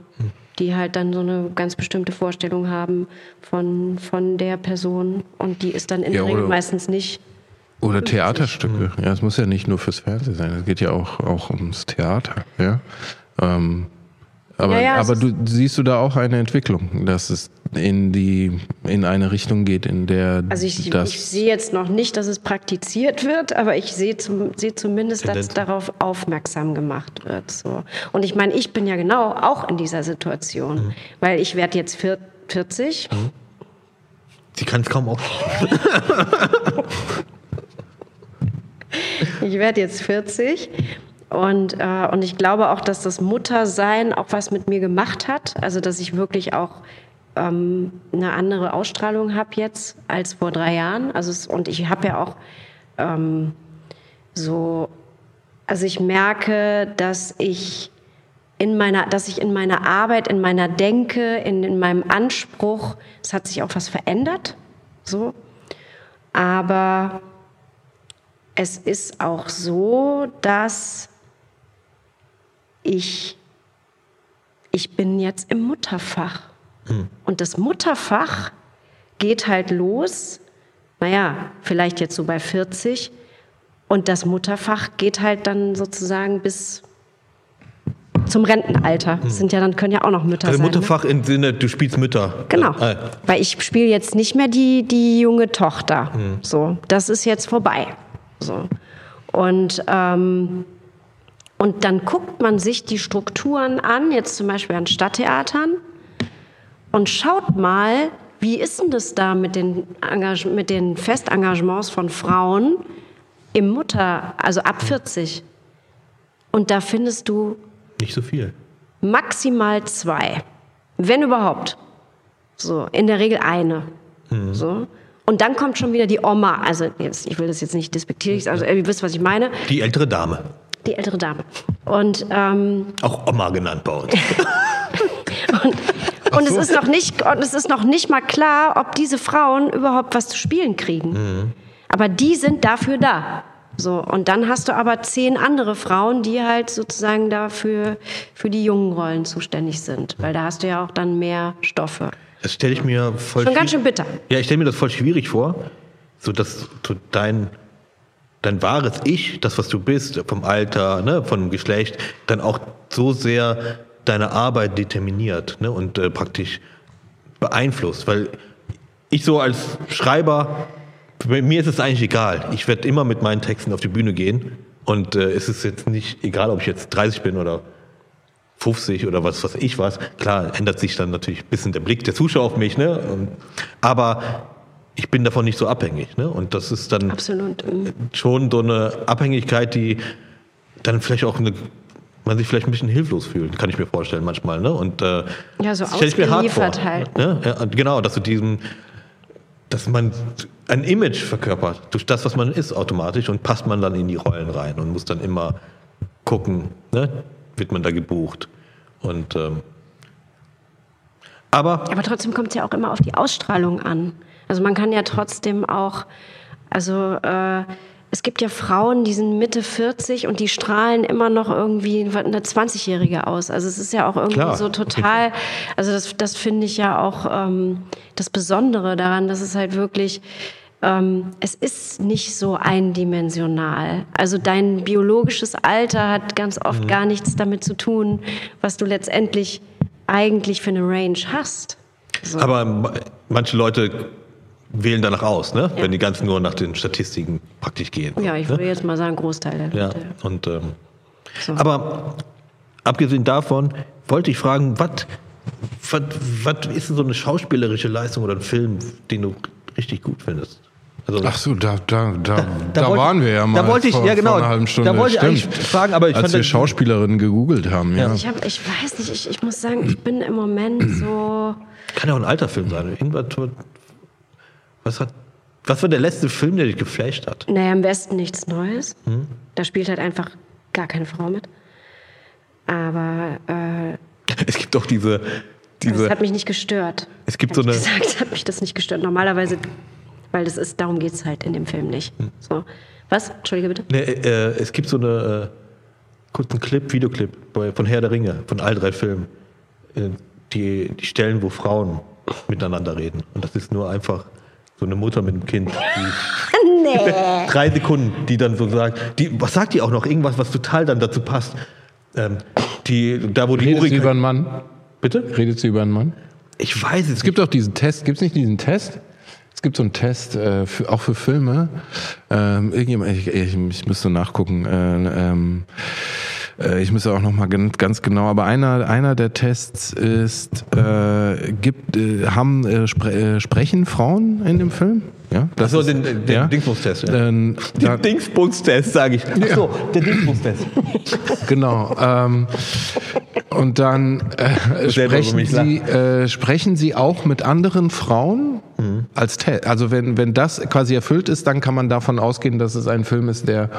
die halt dann so eine ganz bestimmte Vorstellung haben von, von der Person. Und die ist dann in Ja, der Regel meistens nicht. Oder Theaterstücke. Ja, es muss ja nicht nur fürs Fernsehen sein. Es geht ja auch, auch ums Theater. Ja. Ähm, aber Ja, ja, aber du siehst du da auch eine Entwicklung, dass es in die in eine Richtung geht, in der Also ich, das ich sehe jetzt noch nicht, dass es praktiziert wird, aber ich sehe, zum, sehe zumindest, dass Tendenzen. darauf aufmerksam gemacht wird. So. Und ich meine, ich bin ja genau auch in dieser Situation, Mhm. weil ich werde jetzt vier- 40. sie kann es kaum auf. Ich werde jetzt 40 und, äh, und ich glaube auch, dass das Muttersein auch was mit mir gemacht hat. Also, dass ich wirklich auch ähm, eine andere Ausstrahlung habe jetzt als vor drei Jahren. Also, es, und ich habe ja auch ähm, so, also ich merke, dass ich in meiner, dass ich in meiner Arbeit, in meiner Denke, in, in meinem Anspruch, es hat sich auch was verändert, so. Aber es ist auch so, dass ich, ich bin jetzt im Mutterfach. Und das Mutterfach geht halt los naja, vielleicht jetzt so bei 40. Und das Mutterfach geht halt dann sozusagen bis zum Rentenalter. Das sind ja dann können ja auch noch Mütter Also sein. Mutterfach im Sinne, du spielst Mütter. Ne? Genau. Äh, Weil ich spiele jetzt nicht mehr die, die junge Tochter. So, das ist jetzt vorbei. So. Und, ähm, und dann guckt man sich die Strukturen an, jetzt zum Beispiel an Stadttheatern, und schaut mal, wie ist denn das da mit den, Engage mit den Festengagements von Frauen im Mutter, also ab 40. Und da findest du nicht so viel. maximal zwei, wenn überhaupt. So, in der Regel eine. So. Und dann kommt schon wieder die Oma, also jetzt, ich will das jetzt nicht despektierlich, also ihr wisst, was ich meine, Die ältere Dame. Die ältere Dame. Und, ähm, Auch Oma genannt bei uns. und es ist noch nicht, und es ist noch nicht mal klar, ob diese Frauen überhaupt was zu spielen kriegen. Mhm. Aber die sind dafür da. So, und dann hast du aber zehn andere Frauen, die halt sozusagen dafür für die jungen Rollen zuständig sind. Weil da hast du ja auch dann mehr Stoffe. Das stelle ich mir voll Schon ganz schön bitter. Ja, ich stelle mir das voll schwierig vor, so dass so dein dein wahres Ich, das was du bist, vom Alter, ne, vom Geschlecht, dann auch so sehr deine Arbeit determiniert, ne, und äh, praktisch beeinflusst, weil ich so als Schreiber mir ist es eigentlich egal. Ich werde immer mit meinen Texten auf die Bühne gehen und äh, es ist jetzt nicht egal, ob ich jetzt 30 bin oder 50 oder was weiß ich was. Klar, ändert sich dann natürlich ein bisschen der Blick der Zuschauer auf mich, ne? Aber ich bin davon nicht so abhängig, ne? Und das ist dann Absolut. Mhm. schon so eine Abhängigkeit, die dann vielleicht auch eine, man sich vielleicht ein bisschen hilflos fühlt, kann ich mir vorstellen manchmal, ne? Und äh, Ja, so ausgeliefert halt. Ne? Ja, genau, dass du diesen, dass man ein Image verkörpert durch das, was man ist, automatisch und passt man dann in die Rollen rein und muss dann immer gucken, ne? wird man da gebucht. Und ähm, aber Aber trotzdem kommt es ja auch immer auf die Ausstrahlung an. Also man kann ja trotzdem auch, also äh, es gibt ja Frauen, die sind Mitte 40 und die strahlen immer noch irgendwie eine 20-Jährige aus. Also es ist ja auch irgendwie Klar, so total, also das, das finde ich ja auch ähm, das Besondere daran, dass es halt wirklich, ähm, es ist nicht so eindimensional. Also dein biologisches Alter hat ganz oft gar nichts damit zu tun, was du letztendlich eigentlich für eine Range hast. So. Aber ma- manche Leute wählen danach aus, ne? wenn die ganzen nur nach den Statistiken praktisch gehen. Ja, ich ne? würde jetzt mal sagen, Großteil der Ja, Leute. und ähm, So. aber abgesehen davon wollte ich fragen, was was ist denn so eine schauspielerische Leistung oder ein Film, den du richtig gut findest? Also, Ach so, da, da, da, da, wollte- waren wir ja mal da wollte ich- vor, ja, genau, vor einer halben Stunde. da wollte ich Stimmt. eigentlich fragen, aber ich Als fand wir Schauspielerinnen gegoogelt haben, ja. Ich, hab, ich weiß nicht, ich, ich muss sagen, ich bin im Moment so. kann ja auch ein alter Film sein. Irgendwas, was hat was war der letzte Film, der dich geflasht hat? Naja, am besten nichts Neues. Hm? Da spielt halt einfach gar keine Frau mit. Aber äh, Es gibt doch diese das diese hat mich nicht gestört. Es gibt so eine- gesagt hat mich das nicht gestört. Normalerweise, weil das ist, darum geht es halt in dem Film nicht. Hm. So. Was? Entschuldige bitte. Ne, äh, es gibt so eine äh, kurzen Clip, Videoclip von Herr der Ringe, von all drei Filmen. Äh, die, die Stellen, wo Frauen miteinander reden. Und das ist nur einfach so eine Mutter mit einem Kind. Die, Nee. drei Sekunden, die dann so sagt, die, was sagt die auch noch? Irgendwas, was total dann dazu passt. Ähm, die, da wo die Redet sie Ulrike- über einen Mann? Bitte? Redet sie über einen Mann? Ich weiß es Es gibt auch diesen Test, gibt es nicht diesen Test? Es gibt so einen Test, äh, für, auch für Filme. Ähm, irgendjemand, ich, ich, ich müsste nachgucken. Äh, ähm, äh, ich müsste auch noch mal ganz, ganz genau. Aber einer, einer der Tests ist, äh, gibt, äh, haben äh, spre äh, sprechen Frauen in dem Film? Ja, das Achso, ist- den, den ja. Dingsbums-Test. Ja. Da, Den Dingsbums-Test, sage ich. Achso, der Dingsbums-Test. Genau. Ähm, und dann äh, sprechen, Sie, äh, sprechen Sie auch mit anderen Frauen als Test. Also wenn, wenn das quasi erfüllt ist, dann kann man davon ausgehen, dass es ein Film ist, der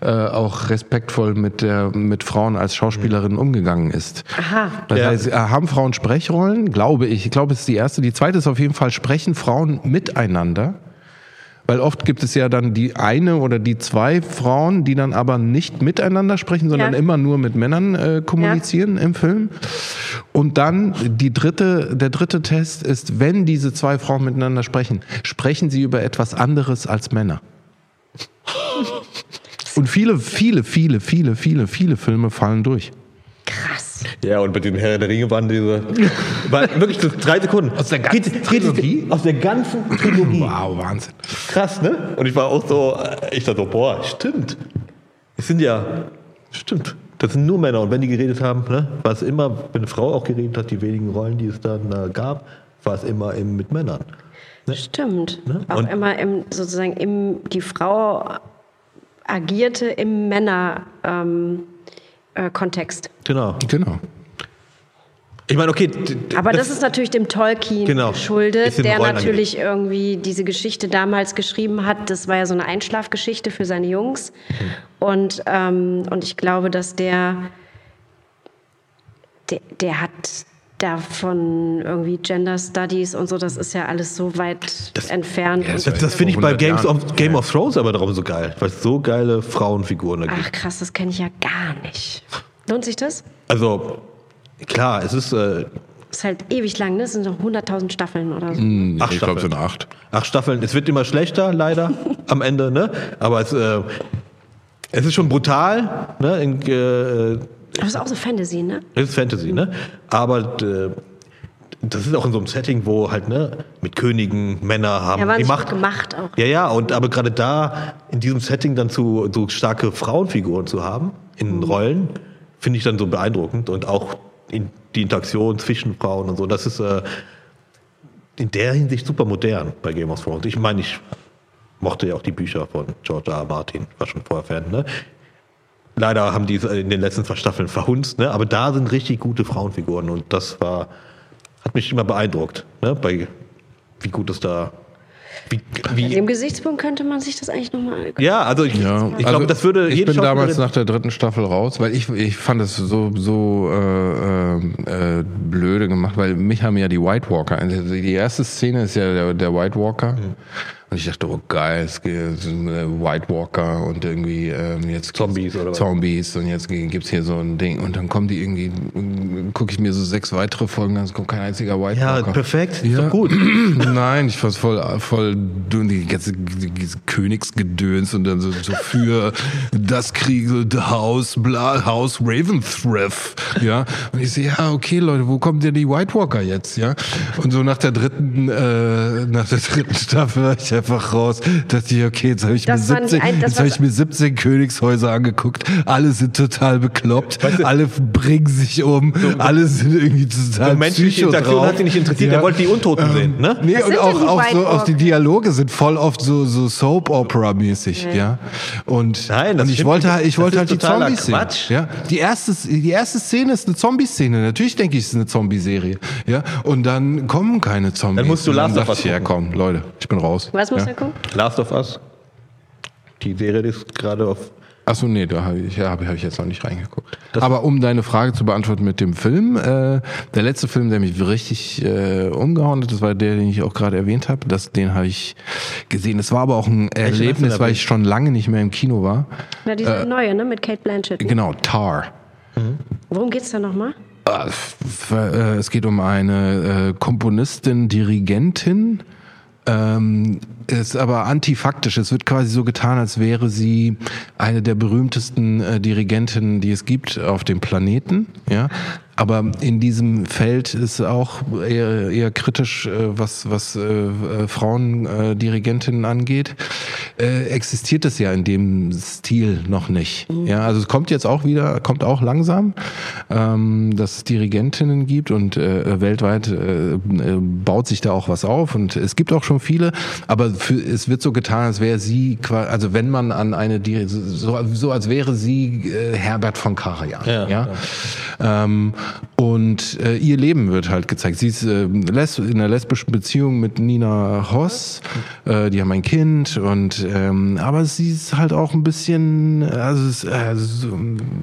äh, auch respektvoll mit, der, mit Frauen als Schauspielerin umgegangen ist. Aha. Das Ja. heißt, äh, haben Frauen Sprechrollen? Glaube ich. Ich glaube, es ist die erste. Die zweite ist auf jeden Fall, sprechen Frauen miteinander? Weil oft gibt es ja dann die eine oder die zwei Frauen, die dann aber nicht miteinander sprechen, sondern Ja. immer nur mit Männern äh, kommunizieren im Film. Und dann die dritte, der dritte Test ist, wenn diese zwei Frauen miteinander sprechen, sprechen sie über etwas anderes als Männer. Und viele, viele, viele, viele, viele, viele Filme fallen durch. Krass. Ja, und mit den Herr der Ringe waren diese. War wirklich so drei Sekunden. Aus der ganzen Trilogie? Aus der ganzen Trilogie. Wow, Wahnsinn. Krass, ne? Und ich war auch so, äh, ich dachte so, boah, stimmt. Es sind ja, stimmt. Das sind nur Männer. Und wenn die geredet haben, ne, war es immer, wenn eine Frau auch geredet hat, die wenigen Rollen, die es dann äh, gab, war es immer eben mit Männern. Stimmt. Ne? Auch Und- immer im, sozusagen im, die Frau agierte im Männer ähm, äh, Kontext. Genau. Genau. Ich meine, okay. Aber das, ist natürlich dem Tolkien Genau. geschuldet, der Rollen natürlich irgendwie diese Geschichte damals geschrieben hat. Das war ja so eine Einschlafgeschichte für seine Jungs. Und, ähm, und ich glaube, dass der, der, der hat davon irgendwie Gender Studies und so, das ist ja alles so weit entfernt. Ja, Das, das finde ich bei 100 Games of, Game of Thrones aber darum so geil, weil es so geile Frauenfiguren da gibt. Ach krass, das kenne ich ja gar nicht. Lohnt sich das? Also, klar, es ist äh, Ist halt ewig lang, ne? Das sind noch 100.000 Staffeln oder so. Acht ich glaube, Staffeln. eine acht. acht Staffeln. Es wird immer schlechter, leider, am Ende, ne? Aber es, äh, es ist schon brutal, ne? In, äh, Aber es ist auch so Fantasy, ne? es ist Fantasy, ne? Aber äh, das ist auch in so einem Setting, wo halt, ne, mit Königen, Männer haben Ja, die Macht. gemacht auch. Ja, ja, und aber gerade da in diesem Setting dann zu so starke Frauenfiguren zu haben in Mhm. Rollen, finde ich dann so beeindruckend und auch in die Interaktion zwischen Frauen und so. Das ist äh, in der Hinsicht super modern bei Game of Thrones. Ich meine, ich mochte ja auch die Bücher von George R. R. Martin, war schon vorher Fan. Ne? Leider haben die es in den letzten zwei Staffeln verhunzt, ne? aber da sind richtig gute Frauenfiguren und das war, hat mich immer beeindruckt, ne? bei wie gut es da, wie, wie, dem Gesichtspunkt könnte man sich das eigentlich nochmal angucken. ja, also ich, Ja, ich also glaube, das würde Ich bin damals nach der dritten Staffel raus, weil ich, ich fand es so, so äh, äh, äh, blöde gemacht, weil mich haben ja die White Walker. Also die erste Szene ist ja der, der White Walker. Mhm. Und ich dachte, oh geil, es gibt äh, White Walker und irgendwie ähm, jetzt Zombies oder was? Zombies und jetzt gibt's hier so ein Ding und dann kommen die irgendwie, gucke ich mir so sechs weitere Folgen an, es kommt kein einziger White Ja, Walker. perfekt, Ja. doch gut. Nein, ich fand's voll, voll dünn, die ganze Königsgedöns und dann so, so für das Krieg, so Haus, bla, Haus Raventhriff, ja. Und ich so, ja, okay, Leute, wo kommt denn die White Walker jetzt, ja? Und so nach der dritten, äh, nach der dritten Staffel war ich einfach raus, dachte ich, okay, jetzt habe ich, mir Das waren die 17 ein- das jetzt hab ich mir 17 Königshäuser angeguckt, alle sind total bekloppt, alle bringen sich um, alle sind irgendwie total So menschliche Interaktion drauf. hat sie nicht interessiert, der wollte die Untoten sehen, ne? Nee, Was und auch, auch so, auch die? Dialoge sind voll oft so, so Soap-Opera-mäßig, ja. Und, Nein, das und ich wollte nicht. halt, ich Das wollte halt die Zombies sehen. Quatsch. Ja. Die erste, die erste Szene ist eine Zombie-Szene. Natürlich denke ich, es ist eine Zombie-Serie. Ja. Und dann kommen keine Zombies. Dann musst du Last of Us Ja, komm, Leute, ich bin raus. Was muss ja. gucken? Last of Us. Die Serie die ist gerade auf. Achso, nee, da habe ich, ja, hab, hab ich jetzt noch nicht reingeguckt. Aber um deine Frage zu beantworten mit dem Film, äh, der letzte Film, der mich richtig äh, umgehauen hat, das war der, den ich auch gerade erwähnt habe. Das, den habe ich gesehen. Das war aber auch ein Erlebnis, weil ich schon lange nicht mehr im Kino war. Na, diese neue, ne? Mit Kate Blanchett. ne? Genau, Tar. Worum geht's da nochmal? Ah, äh, Es geht um eine äh, Komponistin, Dirigentin. Ähm, ist aber antifaktisch. Es wird quasi so getan, als wäre sie eine der berühmtesten äh, Dirigentinnen, die es gibt auf dem Planeten. Ja, aber in diesem Feld ist auch eher, eher kritisch, äh, was was äh, äh, Frauendirigentinnen angeht. Äh, existiert es ja in dem Stil noch nicht. Ja, also es kommt jetzt auch wieder, kommt auch langsam, ähm, dass es Dirigentinnen gibt und äh, weltweit äh, äh, baut sich da auch was auf und es gibt auch schon viele, aber für, es wird so getan, als wäre sie, also wenn man an eine, Dir- so, so als wäre sie äh, Herbert von Karajan. Ja, Ja, Ähm, und äh, ihr Leben wird halt gezeigt. Sie ist äh, les in einer lesbischen Beziehung mit Nina Hoss. Äh, die haben ein Kind und ähm, aber sie ist halt auch ein bisschen, also, es, also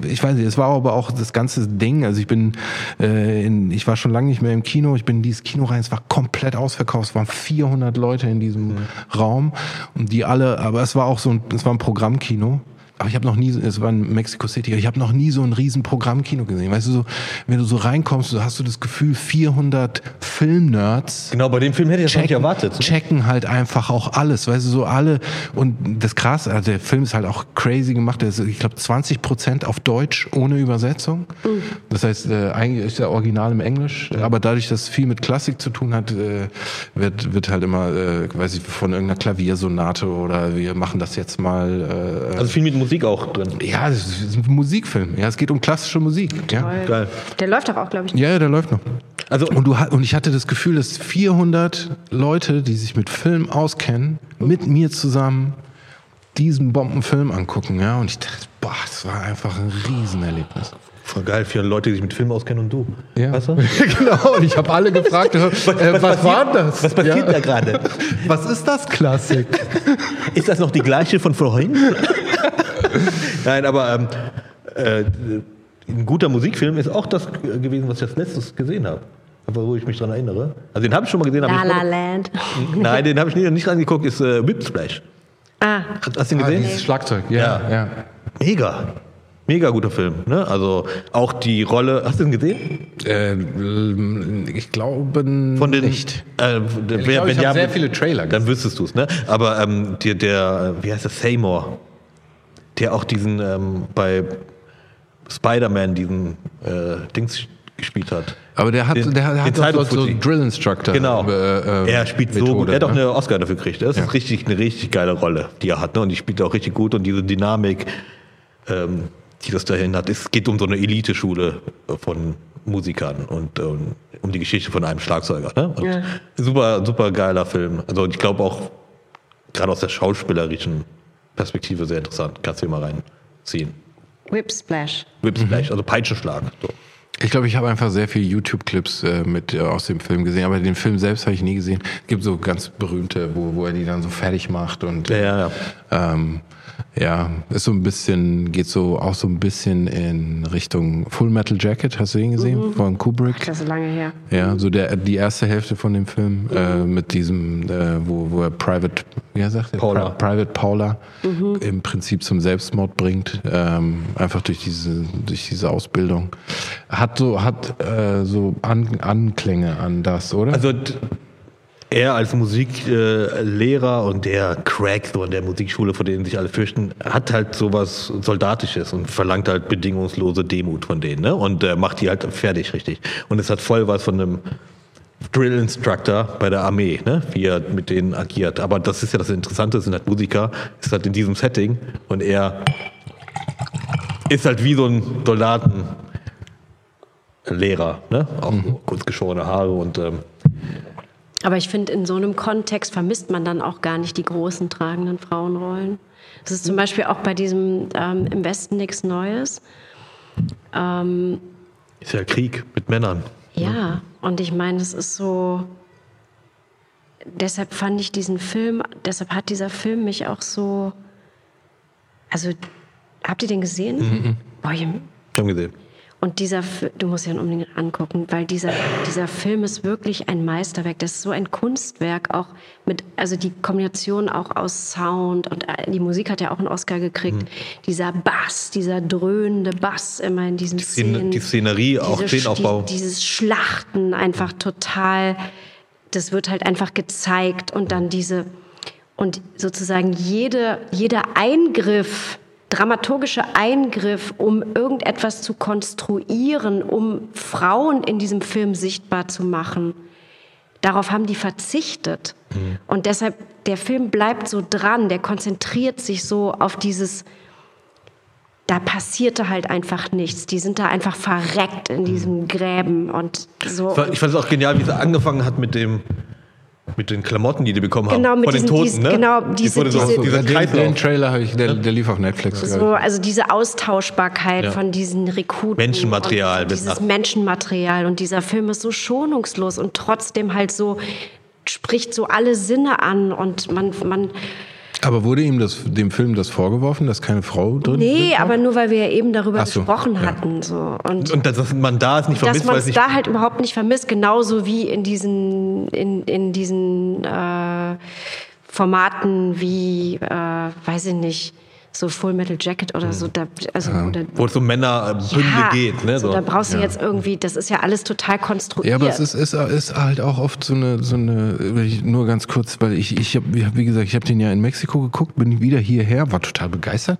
ich weiß nicht, es war aber auch das ganze Ding. Also ich bin, äh, in, ich war schon lange nicht mehr im Kino. Ich bin in dieses Kino rein. Es war komplett ausverkauft. Es waren 400 Leute in diesem mhm. Raum und die alle. Aber es war auch so ein, es war ein Programmkino aber ich habe noch nie, es war in Mexico City, ich habe noch nie so ein riesen Programmkino gesehen. Weißt du, so, wenn du so reinkommst, so hast du das Gefühl, 400 Filmnerds. Genau, bei dem Film hätte ich checken, das nicht erwartet. Ne? Checken halt einfach auch alles, weißt du, so alle. Und das krass, also der Film ist halt auch crazy gemacht. Der ist, ich glaube, 20 Prozent auf Deutsch ohne Übersetzung. Mhm. Das heißt, äh, eigentlich ist der Original im Englisch, ja. aber dadurch, dass es viel mit Klassik zu tun hat, äh, wird, wird halt immer, äh, weiß ich, von irgendeiner Klaviersonate oder wir machen das jetzt mal. Äh, also viel mit Musik Musik auch drin. Ja, es ist ein Musikfilm. Ja, es geht um klassische Musik. Ja. Geil. Der läuft doch auch, glaube ich. Ja, ja, der läuft noch. Also und du und ich hatte das Gefühl, dass 400 Leute, die sich mit Film auskennen, mit mir zusammen diesen Bombenfilm angucken. Ja, und ich dachte, boah, das war einfach ein Riesenerlebnis. Voll geil, viele Leute, die sich mit Film auskennen und du. Ja. Weißt du? genau, und ich habe alle gefragt, was, äh, was, was war das? Was passiert ja. da gerade? Was ist das Klassik? ist das noch die gleiche von vorhin? Nein, aber ähm, äh, ein guter Musikfilm ist auch das gewesen, was ich als letztes gesehen habe. Aber wo ich mich daran erinnere. Also den habe ich schon mal gesehen. La La Land. Nein, den habe ich nicht, nicht angeguckt, ist äh, Whip Splash. Ah. Hast du den gesehen? Ah, dieses Schlagzeug, ja. ja. ja. Mega. Mega guter Film. Ne? Also auch die Rolle. Hast du den gesehen? Äh, ich glaube Von den, nicht. Äh, ich glaube, ich habe sehr viele Trailer gesehen. Dann wüsstest du es. Ne? Aber ähm, der, der, wie heißt der, Seymour, der auch diesen ähm, bei Spider-Man diesen äh, Dings gespielt hat. Aber der hat, den, der hat doch so, so Drill Instructor. Genau. Äh, äh, er spielt Methode, so gut. Er hat auch ne? eine Oscar dafür gekriegt. Das ja. ist richtig, eine richtig geile Rolle, die er hat. Ne? Und die spielt auch richtig gut. Und diese Dynamik, ähm, die das dahin hat. Es geht um so eine Eliteschule von Musikern und ähm, um die Geschichte von einem Schlagzeuger. Ne? Ja. Super, super geiler Film. Also ich glaube auch gerade aus der schauspielerischen Perspektive sehr interessant. Kannst du dir mal reinziehen. Whip Splash. Whip Splash, mhm. also Peitschenschlag. So. Ich glaube, ich habe einfach sehr viele YouTube-Clips äh, mit äh, aus dem Film gesehen, aber den Film selbst habe ich nie gesehen. Es gibt so ganz berühmte, wo, wo er die dann so fertig macht und ja, ja, ja. Ähm, ja, ist so ein bisschen, geht so auch so ein bisschen in Richtung Full Metal Jacket, hast du den gesehen? Mhm. Von Kubrick. Ach, das ist lange her. Ja, so der, die erste Hälfte von dem Film, mhm. äh, mit diesem, äh, wo, wo er Private, wie er sagt, Paula. Pri Private Paula mhm. im Prinzip zum Selbstmord bringt, ähm, einfach durch diese, durch diese Ausbildung. Hat so, hat äh, so An Anklänge an das, oder? Also er als Musiklehrer und der Crack so in der Musikschule, vor denen sich alle fürchten, hat halt sowas Soldatisches und verlangt halt bedingungslose Demut von denen, ne? Und äh, macht die halt fertig, richtig. Und es hat voll was von einem Drill Instructor bei der Armee, ne? wie er mit denen agiert. Aber das ist ja das Interessante, sind halt Musiker, ist halt in diesem Setting und er ist halt wie so ein Soldatenlehrer, ne? Auch mhm. kurz geschorene Haare und ähm, aber ich finde, in so einem Kontext vermisst man dann auch gar nicht die großen tragenden Frauenrollen. Das ist zum Beispiel auch bei diesem ähm, Im Westen nichts Neues. Ähm, ist ja Krieg mit Männern. Ja, ne? und ich meine, es ist so. Deshalb fand ich diesen Film, deshalb hat dieser Film mich auch so. Also, habt ihr den gesehen? Mhm. Boah, ich habe gesehen. Und dieser, du musst ihn unbedingt angucken, weil dieser, dieser Film ist wirklich ein Meisterwerk. Das ist so ein Kunstwerk, auch mit, also die Kombination auch aus Sound und äh, die Musik hat ja auch einen Oscar gekriegt. Mhm. Dieser Bass, dieser dröhnende Bass immer in diesen die Szenen. Die Szenerie, auch Szenenaufbau. Die, dieses Schlachten einfach total, das wird halt einfach gezeigt und dann diese, und sozusagen jede, jeder Eingriff, dramaturgische Eingriff, um irgendetwas zu konstruieren, um Frauen in diesem Film sichtbar zu machen. Darauf haben die verzichtet. Mhm. Und deshalb, der Film bleibt so dran, der konzentriert sich so auf dieses, da passierte halt einfach nichts. Die sind da einfach verreckt in diesen Gräben und so. Ich fand es auch genial, wie es angefangen hat mit dem, Mit den Klamotten, die die bekommen Genau, haben. mit Von den diesen- Toten, diesen- ne? genau, Die diese- wurde so, diese- dieser den, den. Trailer habe ich, der, der lief auf Netflix. So, also diese Austauschbarkeit Ja. von diesen Rekruten. Menschenmaterial Und dieses nach- Menschenmaterial. Und dieser Film ist so schonungslos und trotzdem halt so, spricht so alle Sinne an und man, man. Aber wurde ihm das, dem Film das vorgeworfen, dass keine Frau drin nee, drin war? aber nur weil wir ja eben darüber so, gesprochen ja. hatten. So. Und Und dass dass man da es nicht dass vermisst, man weil es da halt überhaupt nicht vermisst, genauso wie in diesen, in, in diesen äh, Formaten wie, äh, weiß ich nicht, so Full Metal Jacket oder so. Da, also, oder, Wo es um Männerbünde ja, geht. Ne? so, So. da brauchst du Ja. jetzt irgendwie, das ist ja alles total konstruiert. Ja, aber es ist, ist, ist halt auch oft so eine, so eine ich nur ganz kurz, weil ich, ich habe, wie gesagt, ich habe den ja in Mexiko geguckt, bin wieder hierher, war total begeistert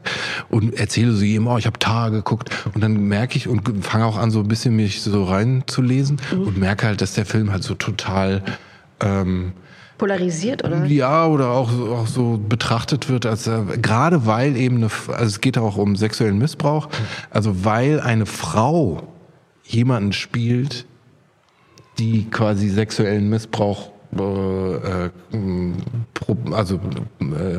und erzähle so jedem, oh, ich habe Tar geguckt und dann merke ich und fange auch an, so ein bisschen mich so reinzulesen Mhm. und merke halt, dass der Film halt so total ähm, Polarisiert, oder? ja, oder auch, so- auch so betrachtet wird, als äh, gerade weil eben eine, also es geht auch um sexuellen Missbrauch, also weil eine Frau jemanden spielt, die quasi sexuellen Missbrauch äh, äh, also äh,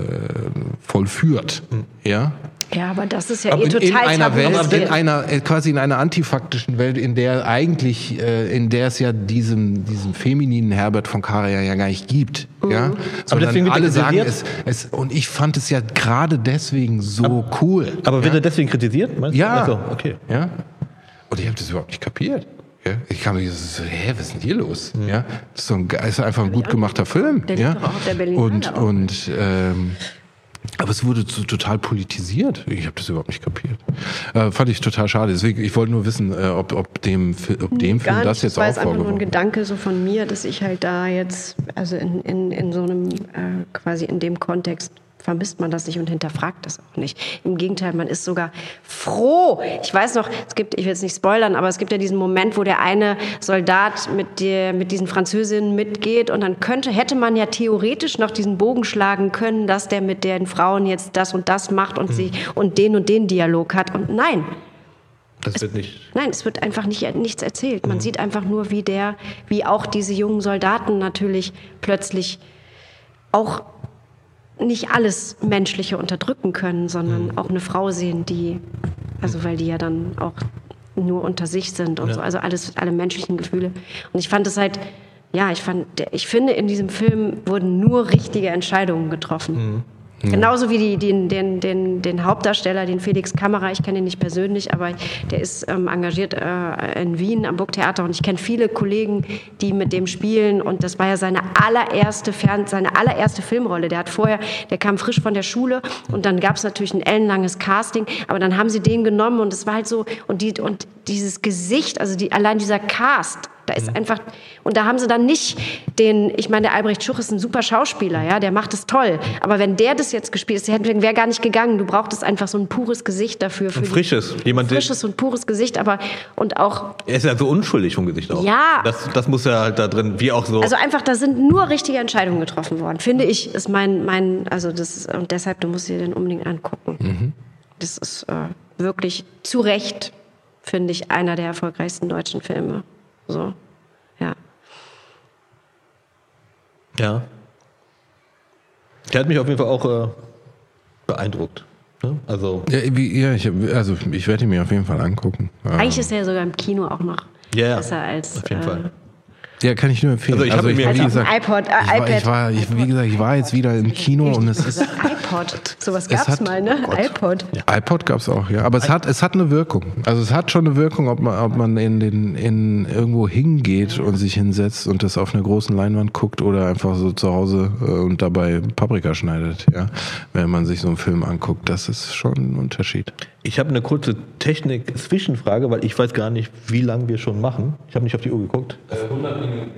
vollführt, ja. Ja, aber das ist ja Aber eh in, total in einer Welt, in einer äh, quasi in einer antifaktischen Welt, in der eigentlich, äh, in der es ja diesen diesen femininen Herbert von Karajan ja gar nicht gibt, Mhm. ja. Sondern deswegen wird er alle sagen kritisiert? es, es und ich fand es ja gerade deswegen so cool. Aber wird ja? er deswegen kritisiert? Meinst du? Ja. Also, okay. Ja. Und ich habe das überhaupt nicht kapiert. Ja? Ich kam mir so, hä, was ist denn hier los? Ja, das ist, so ein, ist einfach ein gut gemachter Film. Der ja? doch auch auf der und und ähm, aber es wurde so total politisiert. Ich habe das überhaupt nicht kapiert. Äh, fand ich total schade. Deswegen, ich wollte nur wissen, äh, ob, ob dem, ob dem Gar Film das nicht. jetzt war auch jetzt einfach nur ein vorgeworfen Gedanke so von mir, dass ich halt da jetzt, also in, in, in so einem, äh, quasi in dem Kontext vermisst man das nicht und hinterfragt das auch nicht. Im Gegenteil, man ist sogar froh. Ich weiß noch, es gibt, ich will jetzt nicht spoilern, aber es gibt ja diesen Moment, wo der eine Soldat mit, der, mit diesen Französinnen mitgeht und dann könnte, hätte man ja theoretisch noch diesen Bogen schlagen können, dass der mit den Frauen jetzt das und das macht und sie und den und den Dialog hat. Und nein, Das wird nicht. Nein, es wird einfach nicht, nichts erzählt. Man sieht einfach nur, wie der, wie auch diese jungen Soldaten natürlich plötzlich auch nicht alles Menschliche unterdrücken können, sondern auch eine Frau sehen, die, also weil die ja dann auch nur unter sich sind und Ja. so, also alles, alle menschlichen Gefühle. Und ich fand es halt, ja, ich fand, ich finde, in diesem Film wurden nur richtige Entscheidungen getroffen. Genauso wie die, den, den, den, den Hauptdarsteller, den Felix Kammerer, ich kenne ihn nicht persönlich, aber der ist ähm, engagiert äh, in Wien am Burgtheater und ich kenne viele Kollegen, die mit dem spielen und das war ja seine allererste Fern seine allererste Filmrolle. Der hat vorher, der kam frisch von der Schule und dann gab es natürlich ein ellenlanges Casting, aber dann haben sie den genommen und es war halt so und die und dieses Gesicht, also die, allein dieser Cast, da ist einfach, und da haben sie dann nicht den, ich meine, der Albrecht Schuch ist ein super Schauspieler, ja, der macht es toll. Aber wenn der das jetzt gespielt hätte, wäre gar nicht gegangen. Du brauchtest einfach so ein pures Gesicht dafür. Für Ein die- frisches. Jemand, der- frisches und pures Gesicht, aber und auch, Er ist ja so unschuldig vom Gesicht auch. Ja. Das, das muss ja halt da drin, wie auch so. also einfach, da sind nur richtige Entscheidungen getroffen worden, finde ich, ist mein, mein, also das ist, und deshalb, du musst dir den unbedingt angucken. Das ist äh, wirklich zu Recht, finde ich, einer der erfolgreichsten deutschen Filme. So, ja. ja. Der hat mich auf jeden Fall auch äh, beeindruckt. Ne? Also, Ja, wie, ja ich, also ich werde ihn mir auf jeden Fall angucken. Eigentlich ist er ja sogar im Kino auch noch Ja, ja. besser als. auf jeden äh, Fall. Ja, kann ich nur empfehlen. Also ich hab mir- war, Als wie auf dem gesagt, iPod, äh, ich war, ich war, ich, wie gesagt, ich war jetzt wieder im Kino und es ist gesagt, iPod. Sowas Es gab's hat- mal, ne? oh Gott. iPod. iPod gab's auch, ja. Aber es hat, es hat eine Wirkung. Also es hat schon eine Wirkung, ob man, ob man in den, in irgendwo hingeht und sich hinsetzt und das auf einer großen Leinwand guckt oder einfach so zu Hause äh, und dabei Paprika schneidet, ja. Wenn man sich so einen Film anguckt, das ist schon ein Unterschied. Ich habe eine kurze Technik-Zwischenfrage, weil ich weiß gar nicht, wie lange wir schon machen. Ich habe nicht auf die Uhr geguckt. 100 Minuten.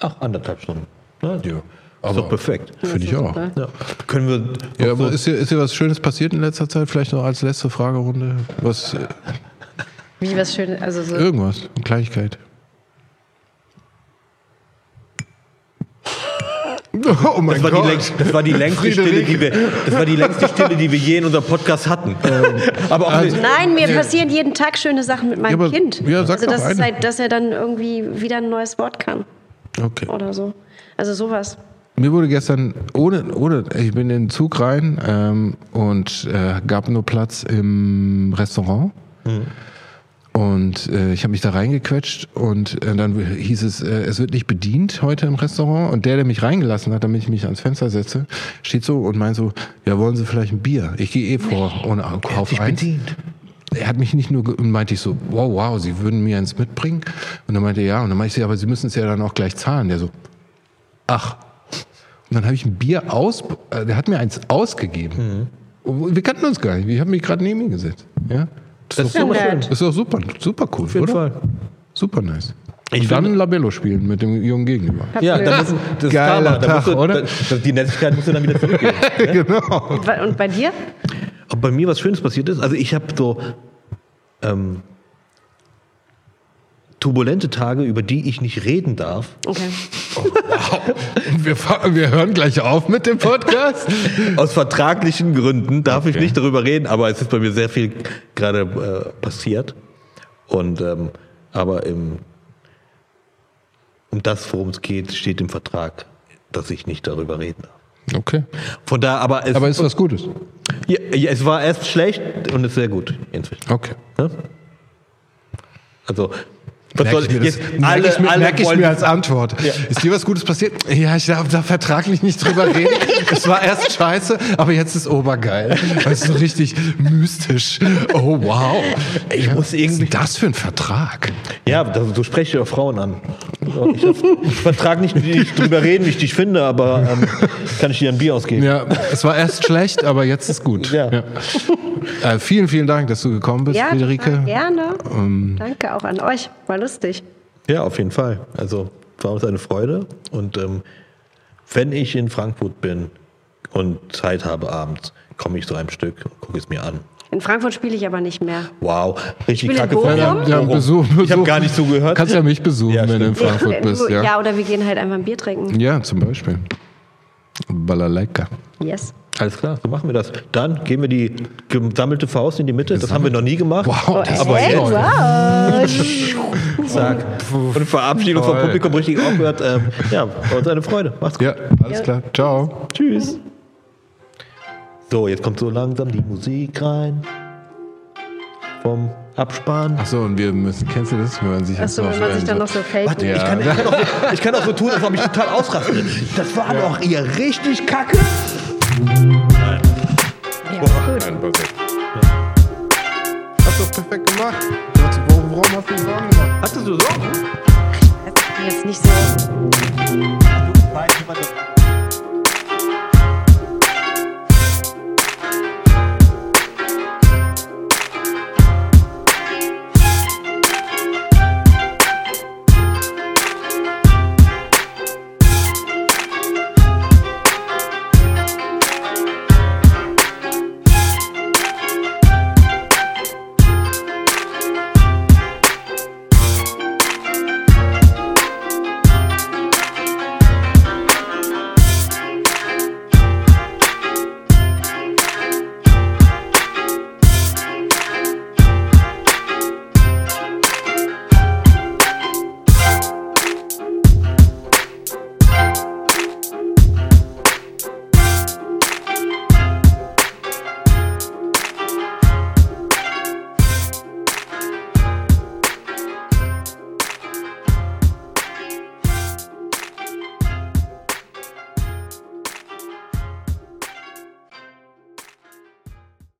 Ach, anderthalb Stunden. Na, Ja. ist Aber doch perfekt. Finde ich auch. Ja. Können wir. Ja, aber so- ist dir, ist dir was Schönes passiert in letzter Zeit? Vielleicht noch als letzte Fragerunde? Was, äh, Wie was Schönes, also so. irgendwas, eine Kleinigkeit. Oh mein das, war die längst, das war die längste Stille, die wir, das war die längste Stille, die wir je in unserem Podcast hatten. aber auch also-. Nein, mir passieren jeden Tag schöne Sachen mit meinem Ja, aber- Kind. ja, sag also doch das ist eine. halt, dass er dann irgendwie wieder ein neues Wort kann Okay. oder so. Also sowas. Mir wurde gestern ohne, ohne, ich bin in den Zug rein ähm, und äh, gab nur Platz im Restaurant. Und äh, ich habe mich da reingequetscht und äh, dann hieß es, äh, es wird nicht bedient heute im Restaurant. Und der, der mich reingelassen hat, damit ich mich ans Fenster setze, steht so und meint so, ja, wollen Sie vielleicht ein Bier? Ich gehe eh vor ohne Kauf Dich eins. bedient. Er hat mich nicht nur, und meinte ich so, wow, wow, Sie würden mir eins mitbringen? Und dann meinte er, ja. Und dann meinte ich, aber Sie müssen es ja dann auch gleich zahlen. Der so, ach. Und dann habe ich ein Bier aus, äh, der hat mir eins ausgegeben. Und Wir kannten uns gar nicht. Ich habe mich gerade neben ihn gesetzt. Ja? Das ist Ja, aber nett. schön. Das ist doch super, super cool, Auf jeden oder? Fall. Super nice. Ich und dann finde- Labello spielen mit dem jungen Gegenüber. Ja, da müssen, das ist Geiler Karma. Da Tag, du, oder? Da, die Nettigkeit musst du dann wieder zurückgeben. genau. Und bei- Und bei dir? Ob bei mir was Schönes passiert ist? Also ich habe so ähm, turbulente Tage, über die ich nicht reden darf. Okay. Und wir, fa- wir hören gleich auf mit dem Podcast. Aus vertraglichen Gründen darf ich Okay. nicht darüber reden, aber es ist bei mir sehr viel gerade äh, passiert. Und ähm, aber im, um das, worum es geht, steht im Vertrag, dass ich nicht darüber reden darf. Okay. Von da, aber es, Aber ist was Gutes. ja, ja, es war erst schlecht und ist sehr gut inzwischen. Okay. Ne? Also was soll ich mir, das, jetzt merke ich mir, alle merke ich mir als Antwort. Ja. Ist dir was Gutes passiert? Ja, ich darf da vertraglich nicht drüber reden. es war erst scheiße, aber jetzt ist obergeil. Das ist so richtig mystisch. Oh, wow. Ich muss Was ist irgendwie- denn das für ein Vertrag? Ja, so spreche ich auch Frauen an. Ich, ich vertrag nicht, nicht drüber reden, wie ich dich finde, aber ähm, kann ich dir ein Bier ausgeben. Ja, es war erst schlecht, aber jetzt ist gut. Ja. Äh, vielen, vielen Dank, dass du gekommen bist, Ja, Friederike. gerne. Ähm. Danke auch an euch. War lustig. Ja, auf jeden Fall. Also war uns eine Freude. Und ähm, wenn ich in Frankfurt bin und Zeit habe abends, komme ich zu einem Stück und gucke es mir an. In Frankfurt spiele ich aber nicht mehr. Wow, richtig Spiel kacke Bochum? von Ja, ja, Bochum. Besuch, Ich habe Besuch. gar nicht zugehört. Kannst ja mich besuchen, Ja, wenn du in. Frankfurt bist. Ja. ja, oder wir gehen halt einfach ein Bier trinken. ja, zum Beispiel. Balalaika. Yes. Alles klar, so machen wir das. Dann geben wir die gesammelte Faust in die Mitte. Das haben wir noch nie gemacht. Wow, das aber ist jetzt. neu. Wow. Zack. Und verabschieden uns vom Toll. Publikum richtig aufgehört. Ähm, ja, war uns eine Freude. Macht's gut. Ja, alles klar. Ciao. Tschüss. So, jetzt kommt so langsam die Musik rein. Vom Abspann. Achso, und wir müssen, kennst du das? Wenn man sich Achso, wenn man sich dann noch so fake. Warte, Ja. ich, kann, ich, kann auch so, ich kann auch so tun, als ob ich total ausraste. Das war doch ihr richtig kacke. Nein. Ja, Boah, nein, perfekt. Hast du doch perfekt gemacht. Dachte, warum, warum hast du Sorgen gemacht? Hattest du Sorgen? Jetzt nicht so. Du weißt,